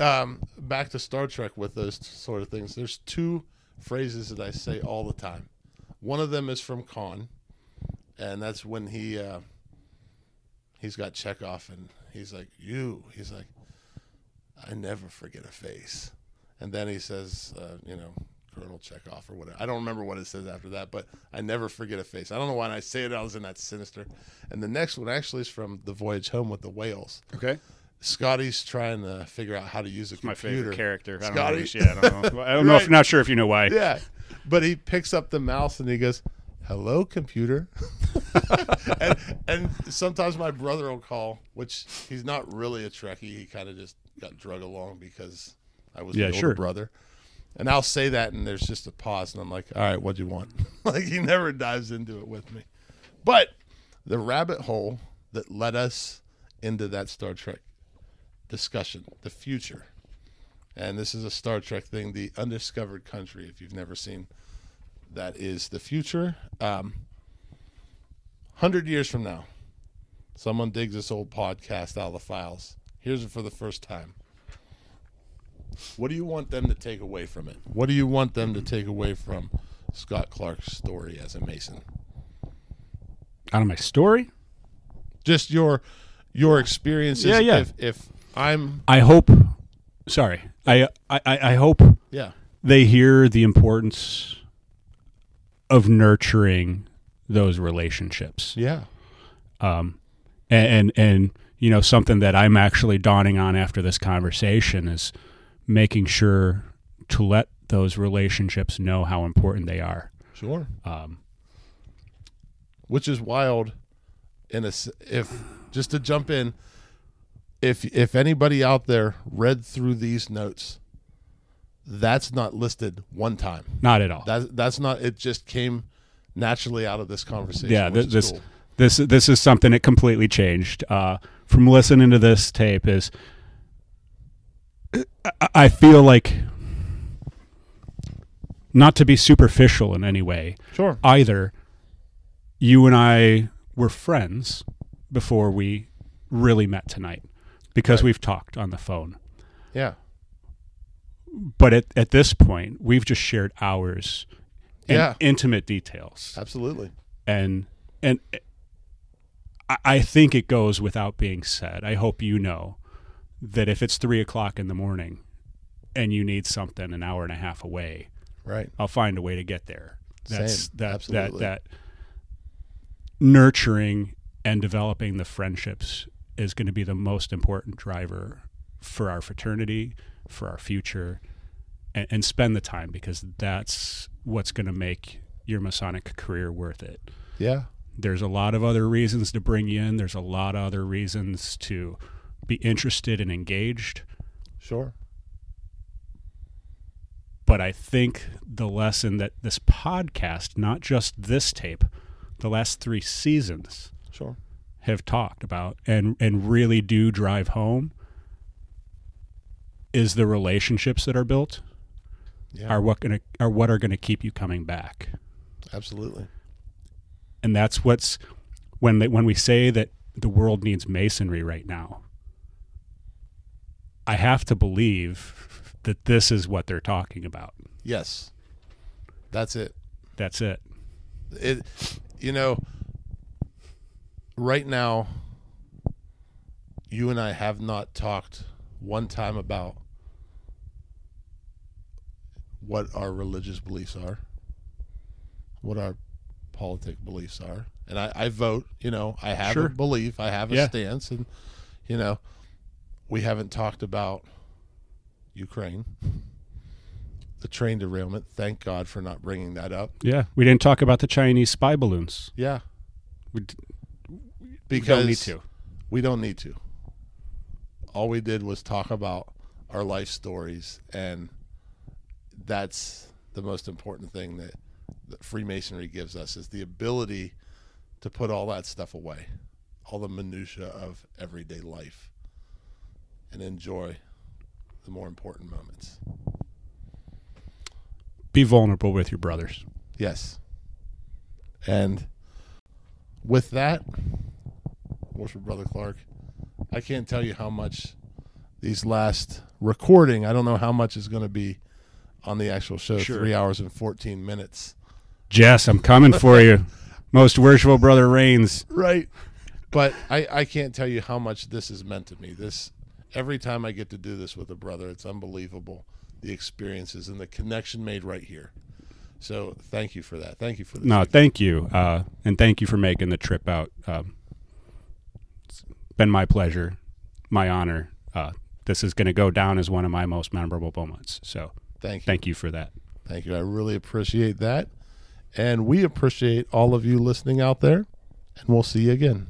[SPEAKER 2] um, back to Star Trek with those sort of things. There's two phrases that I say all the time. One of them is from Khan, and that's when he uh, he's got Chekov, and he's like, "You." He's like, "I never forget a face," and then he says, uh, "You know." Colonel Chekov or whatever. I don't remember what it says after that, but I never forget a face. I don't know why I say it. I was in that sinister. And the next one actually is from the voyage home with the whales.
[SPEAKER 3] Okay,
[SPEAKER 2] Scotty's trying to figure out how to use a
[SPEAKER 3] my
[SPEAKER 2] computer.
[SPEAKER 3] favorite character. I don't
[SPEAKER 2] Scotty.
[SPEAKER 3] know. Yeah, I don't know. I don't know. If, not sure if you know why.
[SPEAKER 2] Yeah, but he picks up the mouse and he goes, "Hello, computer." and and sometimes my brother will call, which he's not really a Trekkie. He kind of just got drug along because I was
[SPEAKER 3] Yeah,
[SPEAKER 2] the older
[SPEAKER 3] sure.
[SPEAKER 2] brother. And I'll say that, and there's just a pause, and I'm like, "All right, what do you want?" like he never dives into it with me. But the rabbit hole that led us into that Star Trek discussion, the future, and this is a Star Trek thing, the undiscovered country. If you've never seen, that is the future. Um, Hundred years from now, someone digs this old podcast out of the files. Here's it for the first time. What do you want them to take away from it? What do you want them to take away from Scott Clark's story as a Mason?
[SPEAKER 3] Out of my story,
[SPEAKER 2] Just your your experiences.
[SPEAKER 3] Yeah, yeah.
[SPEAKER 2] If, if I'm,
[SPEAKER 3] I hope. Sorry, I I I hope
[SPEAKER 2] yeah,
[SPEAKER 3] they hear the importance of nurturing those relationships.
[SPEAKER 2] yeah,
[SPEAKER 3] um, and, and and you know something that I'm actually dawning on after this conversation is making sure to let those relationships know how important they are.
[SPEAKER 2] sure.
[SPEAKER 3] Um,
[SPEAKER 2] which is wild in a s- if just to jump in if if anybody out there read through these notes that's not listed one time
[SPEAKER 3] not at all.
[SPEAKER 2] that that's not it just came naturally out of this conversation
[SPEAKER 3] yeah,
[SPEAKER 2] which
[SPEAKER 3] th-
[SPEAKER 2] is
[SPEAKER 3] this
[SPEAKER 2] cool.
[SPEAKER 3] this this is something that completely changed uh, from listening to this tape. Is I, I feel like not to be superficial in any way,
[SPEAKER 2] sure
[SPEAKER 3] either you and I were friends before we really met tonight because
[SPEAKER 2] Right.
[SPEAKER 3] we've talked on the phone.
[SPEAKER 2] yeah
[SPEAKER 3] But at, at this point, we've just shared hours and
[SPEAKER 2] Yeah.
[SPEAKER 3] intimate details.
[SPEAKER 2] absolutely
[SPEAKER 3] And and I, I think it goes without being said. I hope you know that if it's three o'clock in the morning and you need something an hour and a half away,
[SPEAKER 2] right
[SPEAKER 3] I'll find a way to get there. That's
[SPEAKER 2] Same.
[SPEAKER 3] that
[SPEAKER 2] Absolutely.
[SPEAKER 3] that that nurturing and developing the friendships is going to be the most important driver for our fraternity, for our future, and, and spend the time because that's what's going to make your Masonic career worth it.
[SPEAKER 2] Yeah.
[SPEAKER 3] There's a lot of other reasons to bring you in. There's a lot of other reasons to be interested and engaged.
[SPEAKER 2] Sure.
[SPEAKER 3] But I think the lesson that this podcast, not just this tape, the last three seasons
[SPEAKER 2] Sure.
[SPEAKER 3] Have talked about and, and really do drive home is the relationships that are built
[SPEAKER 2] Yeah.
[SPEAKER 3] are what gonna are what are gonna keep you coming back.
[SPEAKER 2] Absolutely.
[SPEAKER 3] And that's what's when they, when we say that the world needs masonry right now. I have to believe that this is what they're talking about.
[SPEAKER 2] Yes. That's it.
[SPEAKER 3] That's it.
[SPEAKER 2] It you know right now you and I have not talked one time about what our religious beliefs are, what our politic beliefs are. And I, I vote, you know, I have
[SPEAKER 3] Sure.
[SPEAKER 2] a belief, I have a
[SPEAKER 3] Yeah.
[SPEAKER 2] stance and you know, we haven't talked about Ukraine. The train derailment. Thank God for not bringing that up.
[SPEAKER 3] Yeah, we didn't talk about the Chinese spy balloons.
[SPEAKER 2] Yeah,
[SPEAKER 3] We, d- we don't need to.
[SPEAKER 2] We don't need to. All we did was talk about our life stories, and that's the most important thing that, that Freemasonry gives us is the ability to put all that stuff away, all the minutia of everyday life, and enjoy the more important moments.
[SPEAKER 3] Be vulnerable with your brothers.
[SPEAKER 2] Yes. And with that, worship Brother Clark, I can't tell you how much these last recording, I don't know how much is going to be on the actual show,
[SPEAKER 3] Sure.
[SPEAKER 2] three hours and 14 minutes.
[SPEAKER 3] Jess, I'm coming for you. Most worshipful brother Reigns.
[SPEAKER 2] Right. But I, I can't tell you how much this has meant to me. This every time I get to do this with a brother, it's unbelievable. The experiences and the connection made right here. So thank you for that. Thank you for this.
[SPEAKER 3] No, thank you, uh, and thank you for making the trip out. Um, it's been my pleasure, my honor. Uh, this is going to go down as one of my most memorable moments. So
[SPEAKER 2] thank you.
[SPEAKER 3] Thank you for that.
[SPEAKER 2] Thank you. I really appreciate that. And we appreciate all of you listening out there. And we'll see you again.